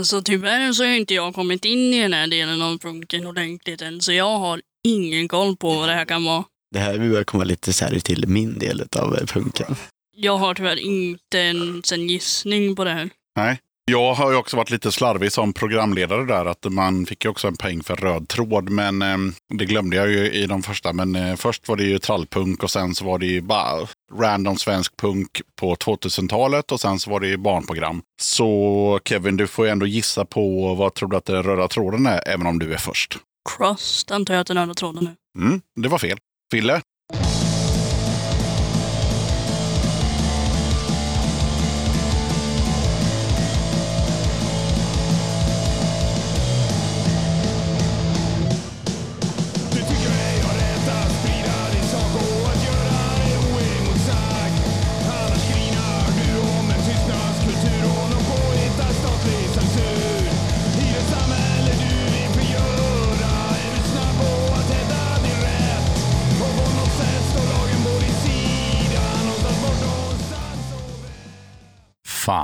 Alltså tyvärr så har inte jag kommit in i den här delen av punken ordentligt än, så jag har ingen koll på vad det här kan vara. Det här börjar komma lite så här till min del av punken. Jag har tyvärr inte ens en gissning på det här. Nej. Jag har ju också varit lite slarvig som programledare där. Att man fick ju också en poäng för röd tråd. Men eh, det glömde jag ju i de första. Men eh, först var det ju trallpunk och sen så var det ju bara random svensk punk på 2000-talet. Och sen så var det ju barnprogram. Så Kevin, du får ju ändå gissa på vad tror du att den röda tråden är, även om du är först. Crust antar jag att den röda tråden är. Mm, det var fel. Fille?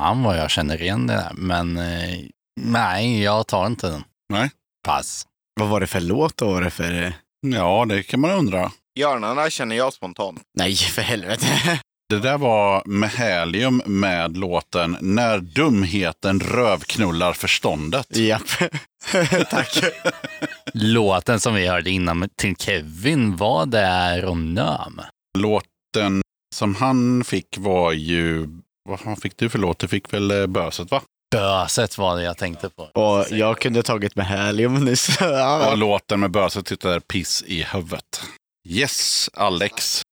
Fan vad jag känner igen det där, men eh, nej, jag tar inte den. Nej. Pass. Vad var det för låt och vad var det för... Ja, det kan man undra. Hjärnorna känner jag spontant. Nej, för helvete. Det där var Mehalium med låten När dumheten rövknullar förståndet. Japp. Tack. Låten som vi hörde innan till Kevin var där och nöm. Låten som han fick var ju... Vad fan fick du för låt? Du fick väl eh, Böset va? Böset var det jag tänkte på. Och jag kunde tagit med Helium nyss. Ja, Och låten med Böset heter Piss i huvudet. Yes, Alex.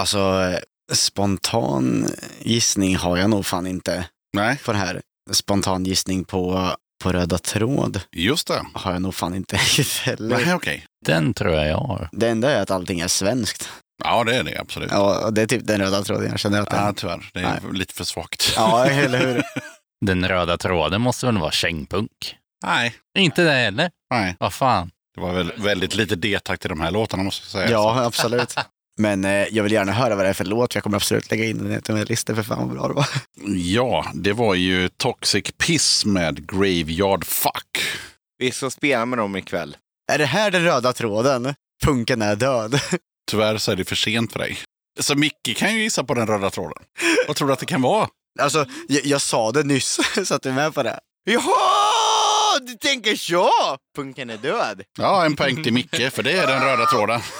Alltså, spontan gissning har jag nog fan inte Nej, på det här. Spontan gissning på, på röda tråd just det. har jag nog fan inte heller. Nej, okej. Den tror jag jag har. Det enda är att allting är svenskt. Ja, det är det absolut. Ja, och det är typ den röda tråden jag känner att det Ja, är. tyvärr. Det är Nej. lite för svagt. Ja, eller hur? Den röda tråden måste väl vara kängpunk? Nej, Inte det heller? nej. Vad fan? Det var väl väldigt lite D-takt i de här låtarna måste jag säga. Ja, absolut. Men eh, jag vill gärna höra vad det är för låt. Jag kommer absolut lägga in den i min lista för fan vad bra det var. Ja, det var ju Toxic Piss med Graveyard Fuck. Vi ska spela med dem ikväll. Är det här den röda tråden? Punken är död. Tyvärr så är det för sent för dig. Så Micke kan ju gissa på den röda tråden. Vad tror du att det kan vara? Alltså, jag, jag sa det nyss, så att du är med på det. Jaha, du tänker så? Punken är död. Ja, en poäng till Micke, för det är den röda tråden.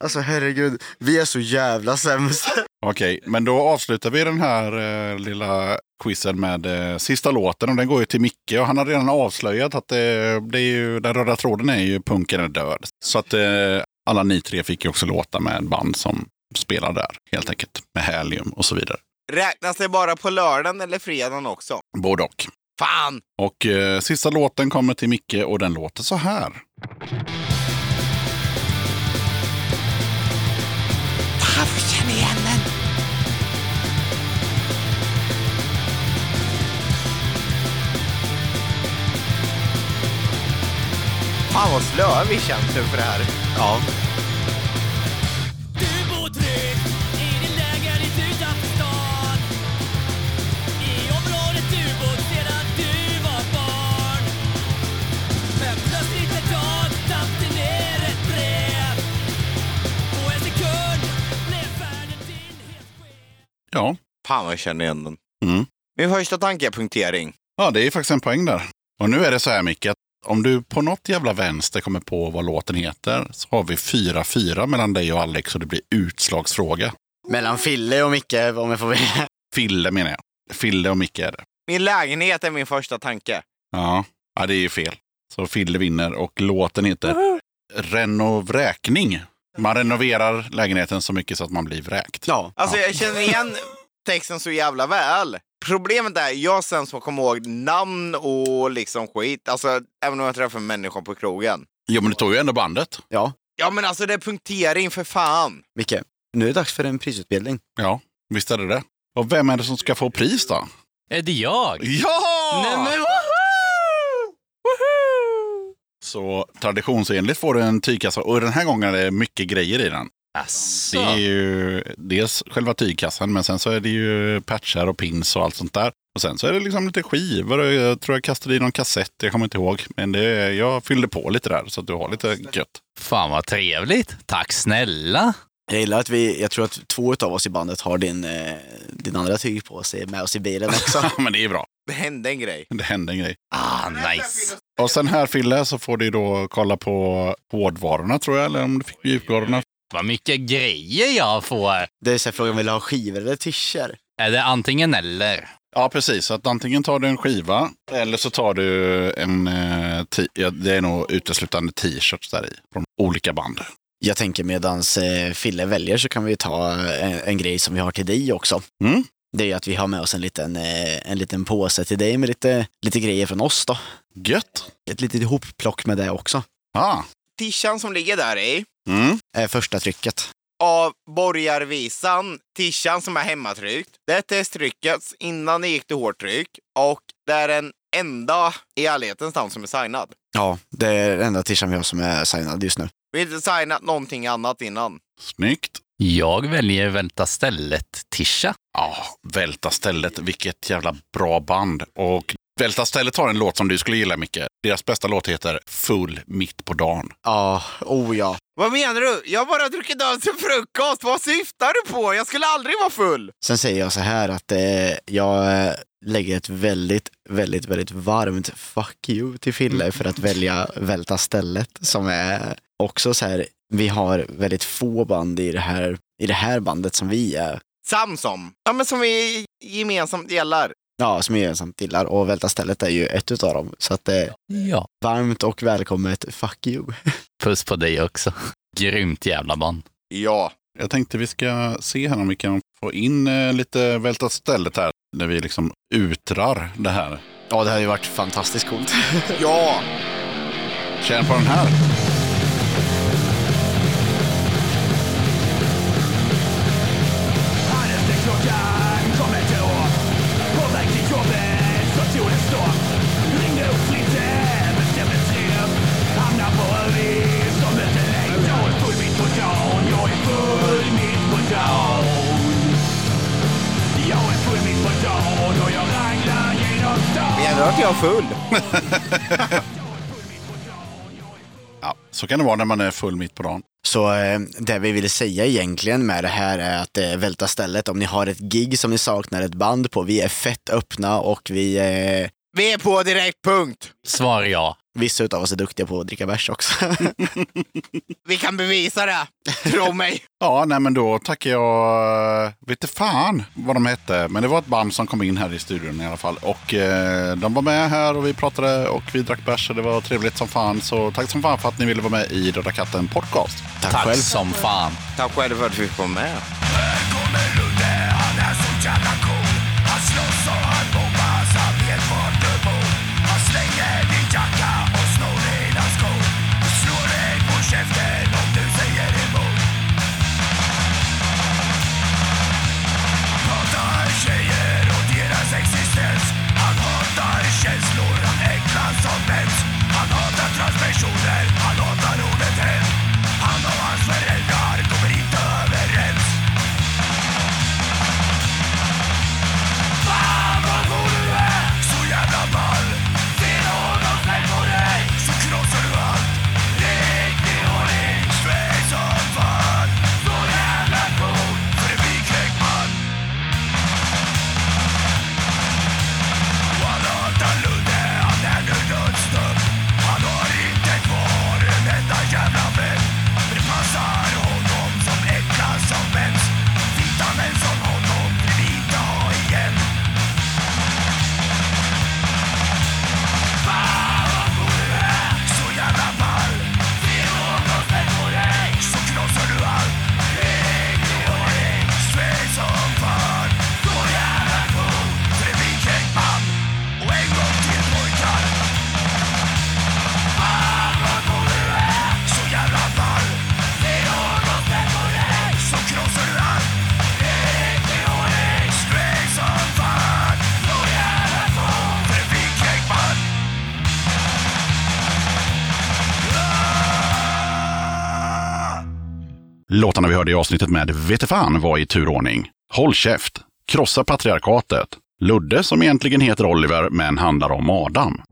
Alltså herregud, vi är så jävla sämst. Okej, men då avslutar vi den här eh, lilla quizen med eh, sista låten och den går ju till Micke och han har redan avslöjat att det, det är ju, den röda tråden är ju punken är död. Så att eh, alla ni tre fick ju också låta med band som spelar där helt enkelt. Med Helium och så vidare. Räknas det bara på lördagen eller fredagen också? Både och. Fan! Och eh, sista låten kommer till Micke och den låter så här. Känn igen den! Fan vad slöa vi känns nu för det här. Ja. Fan vad jag känner igen den. Mm. Min första tanke är punktering. ja, det är faktiskt en poäng där. Och nu är det så här Micke, att om du på något jävla vänster kommer på vad låten heter så har vi 4-4 mellan dig och Alex och det blir utslagsfråga. Mellan Fille och Micke, om jag får välja. Fille menar jag. Fille och Micke är det. Min lägenhet är min första tanke. Ja, ja det är ju fel. Så Fille vinner och låten heter Renovräkning. Man renoverar lägenheten så mycket så att man blir vräkt. Ja. Alltså jag känner igen texten så jävla väl. Problemet är, jag sen som kommer ihåg namn och liksom skit. Alltså, även om jag träffar människor på krogen. Jo, men du tog ju ändå bandet. Ja, Ja, men alltså det är punktering för fan. Micke. Nu är det dags för en prisutbildning. Ja, visst är det det. Och vem är det som ska få pris då? Är det jag? Ja! Nej, men Så traditionsenligt får du en tygkassa och den här gången är det mycket grejer i den. Asså. Det är ju dels själva tygkassan men sen så är det ju patchar och pins och allt sånt där. Och sen så är det liksom lite skivor jag tror jag kastade i någon kassett, jag kommer inte ihåg. Men det, jag fyllde på lite där så att du har lite gött. Fan vad trevligt. Tack snälla. Jag gillar att vi, jag tror att två av oss i bandet har din, eh, din andra tyg på sig med oss i bilen också. men det är bra. Det hände en grej. Det hände en grej. Ah, nice. Och sen här Fille så får du då kolla på hårdvarorna tror jag, eller om du fick mjukvarorna. Vad mycket grejer jag får. Det är så här frågan, vill du ha skivor eller tischer? Är det antingen eller? Ja, precis. Så att antingen tar du en skiva eller så tar du en... Eh, ti- ja, det är nog uteslutande t-shirts där i. Från olika band. Jag tänker medans eh, Fille väljer så kan vi ta en, en grej som vi har till dig också. Mm. Det är ju att vi har med oss en liten, eh, en liten påse till dig med lite, lite grejer från oss då. Gött! Ett litet hopplock med det också. Ah. Tishan som ligger där i, Mm. Eh, första trycket. av borgarvisan, tishan som är hemmatryckt. Det testtryckats innan det gick till hårdtryck och det är den enda i ärlighetens namn som är signad. Ja, det är den enda tishan vi har som är signad just nu. Vi har inte signat någonting annat innan. Snyggt! Jag väljer Välta stället-tisha. Ja, Välta stället. Vilket jävla bra band. Och Välta stället har en låt som du skulle gilla Micke. Deras bästa låt heter Full mitt på dagen. Ja, oh ja. Vad menar du? Jag har bara druckit öl till frukost. Vad syftar du på? Jag skulle aldrig vara full. Sen säger jag så här att eh, jag eh, lägger ett väldigt, väldigt, väldigt varmt fuck you till Fille för att välja Välta stället som är också så här, vi har väldigt få band i det här, i det här bandet som vi är. Samsom. Ja, men som vi gemensamt gillar. Ja, som jag gemensamt gillar och Välta stället är ju ett utav dem. Så att eh, Ja. varmt och välkommet fuck you. Puss på dig också. Grymt jävla band. Ja. Jag tänkte vi ska se här om vi kan få in eh, lite Välta stället här. När vi liksom utrar det här. Ja, det hade ju varit fantastiskt coolt. Ja. Känn på den här. Stan jag full? Ja, så kan det vara när man är full mitt på dagen. Så eh, det vi vill säga egentligen med det här är att eh, Välta stället, om ni har ett gig som ni saknar ett band på, vi är fett öppna och vi, eh, vi är på direkt punkt. Svar ja. vissa utav oss är duktiga på att dricka bärs också. Vi kan bevisa det. Tro mig. Ja, nej men då tackar jag, eh, vet inte fan vad de hette, men det var ett band som kom in här i studion i alla fall. Och eh, de var med här och vi pratade och vi drack bärs och det var trevligt som fan. Så tack som fan för att ni ville vara med i Röda katten podcast. Tack, Tack själv. som fan. Tack själv för att vi får med. Existens Han hatar känslor, Låtarna vi hörde i avsnittet med Vetefan var i turordning. Håll käft, Krossa patriarkatet, Ludde som egentligen heter Oliver men handlar om Adam.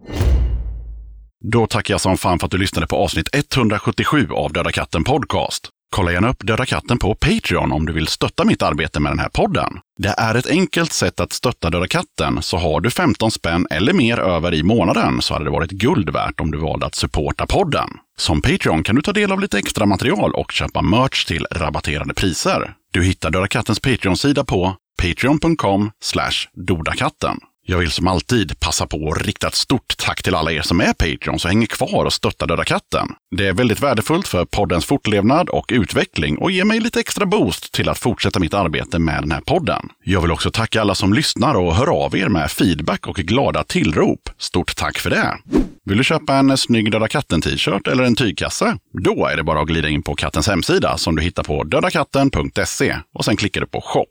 Då tackar jag som fan för att du lyssnade på avsnitt 177 av Döda katten Podcast. Kolla gärna upp Döda katten på Patreon om du vill stötta mitt arbete med den här podden. Det är ett enkelt sätt att stötta Döda katten, så har du 15 spänn eller mer över i månaden så hade det varit guld värt om du valde att supporta podden. Som Patreon kan du ta del av lite extra material och köpa merch till rabatterade priser. Du hittar Döda kattens Patreon-sida på patreon.com dodakatten. Jag vill som alltid passa på att rikta ett stort tack till alla er som är Patreons och hänger kvar och stöttar Döda katten. Det är väldigt värdefullt för poddens fortlevnad och utveckling och ger mig lite extra boost till att fortsätta mitt arbete med den här podden. Jag vill också tacka alla som lyssnar och hör av er med feedback och glada tillrop. Stort tack för det! Vill du köpa en snygg Döda katten-t-shirt eller en tygkasse? Då är det bara att glida in på kattens hemsida som du hittar på dödakatten.se och sen klickar du på shop.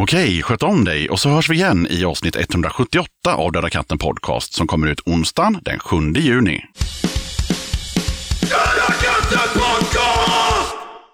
Okej, sköt om dig och så hörs vi igen i avsnitt 178 av Döda katten podcast som kommer ut onsdagen den 7 juni. Döda katten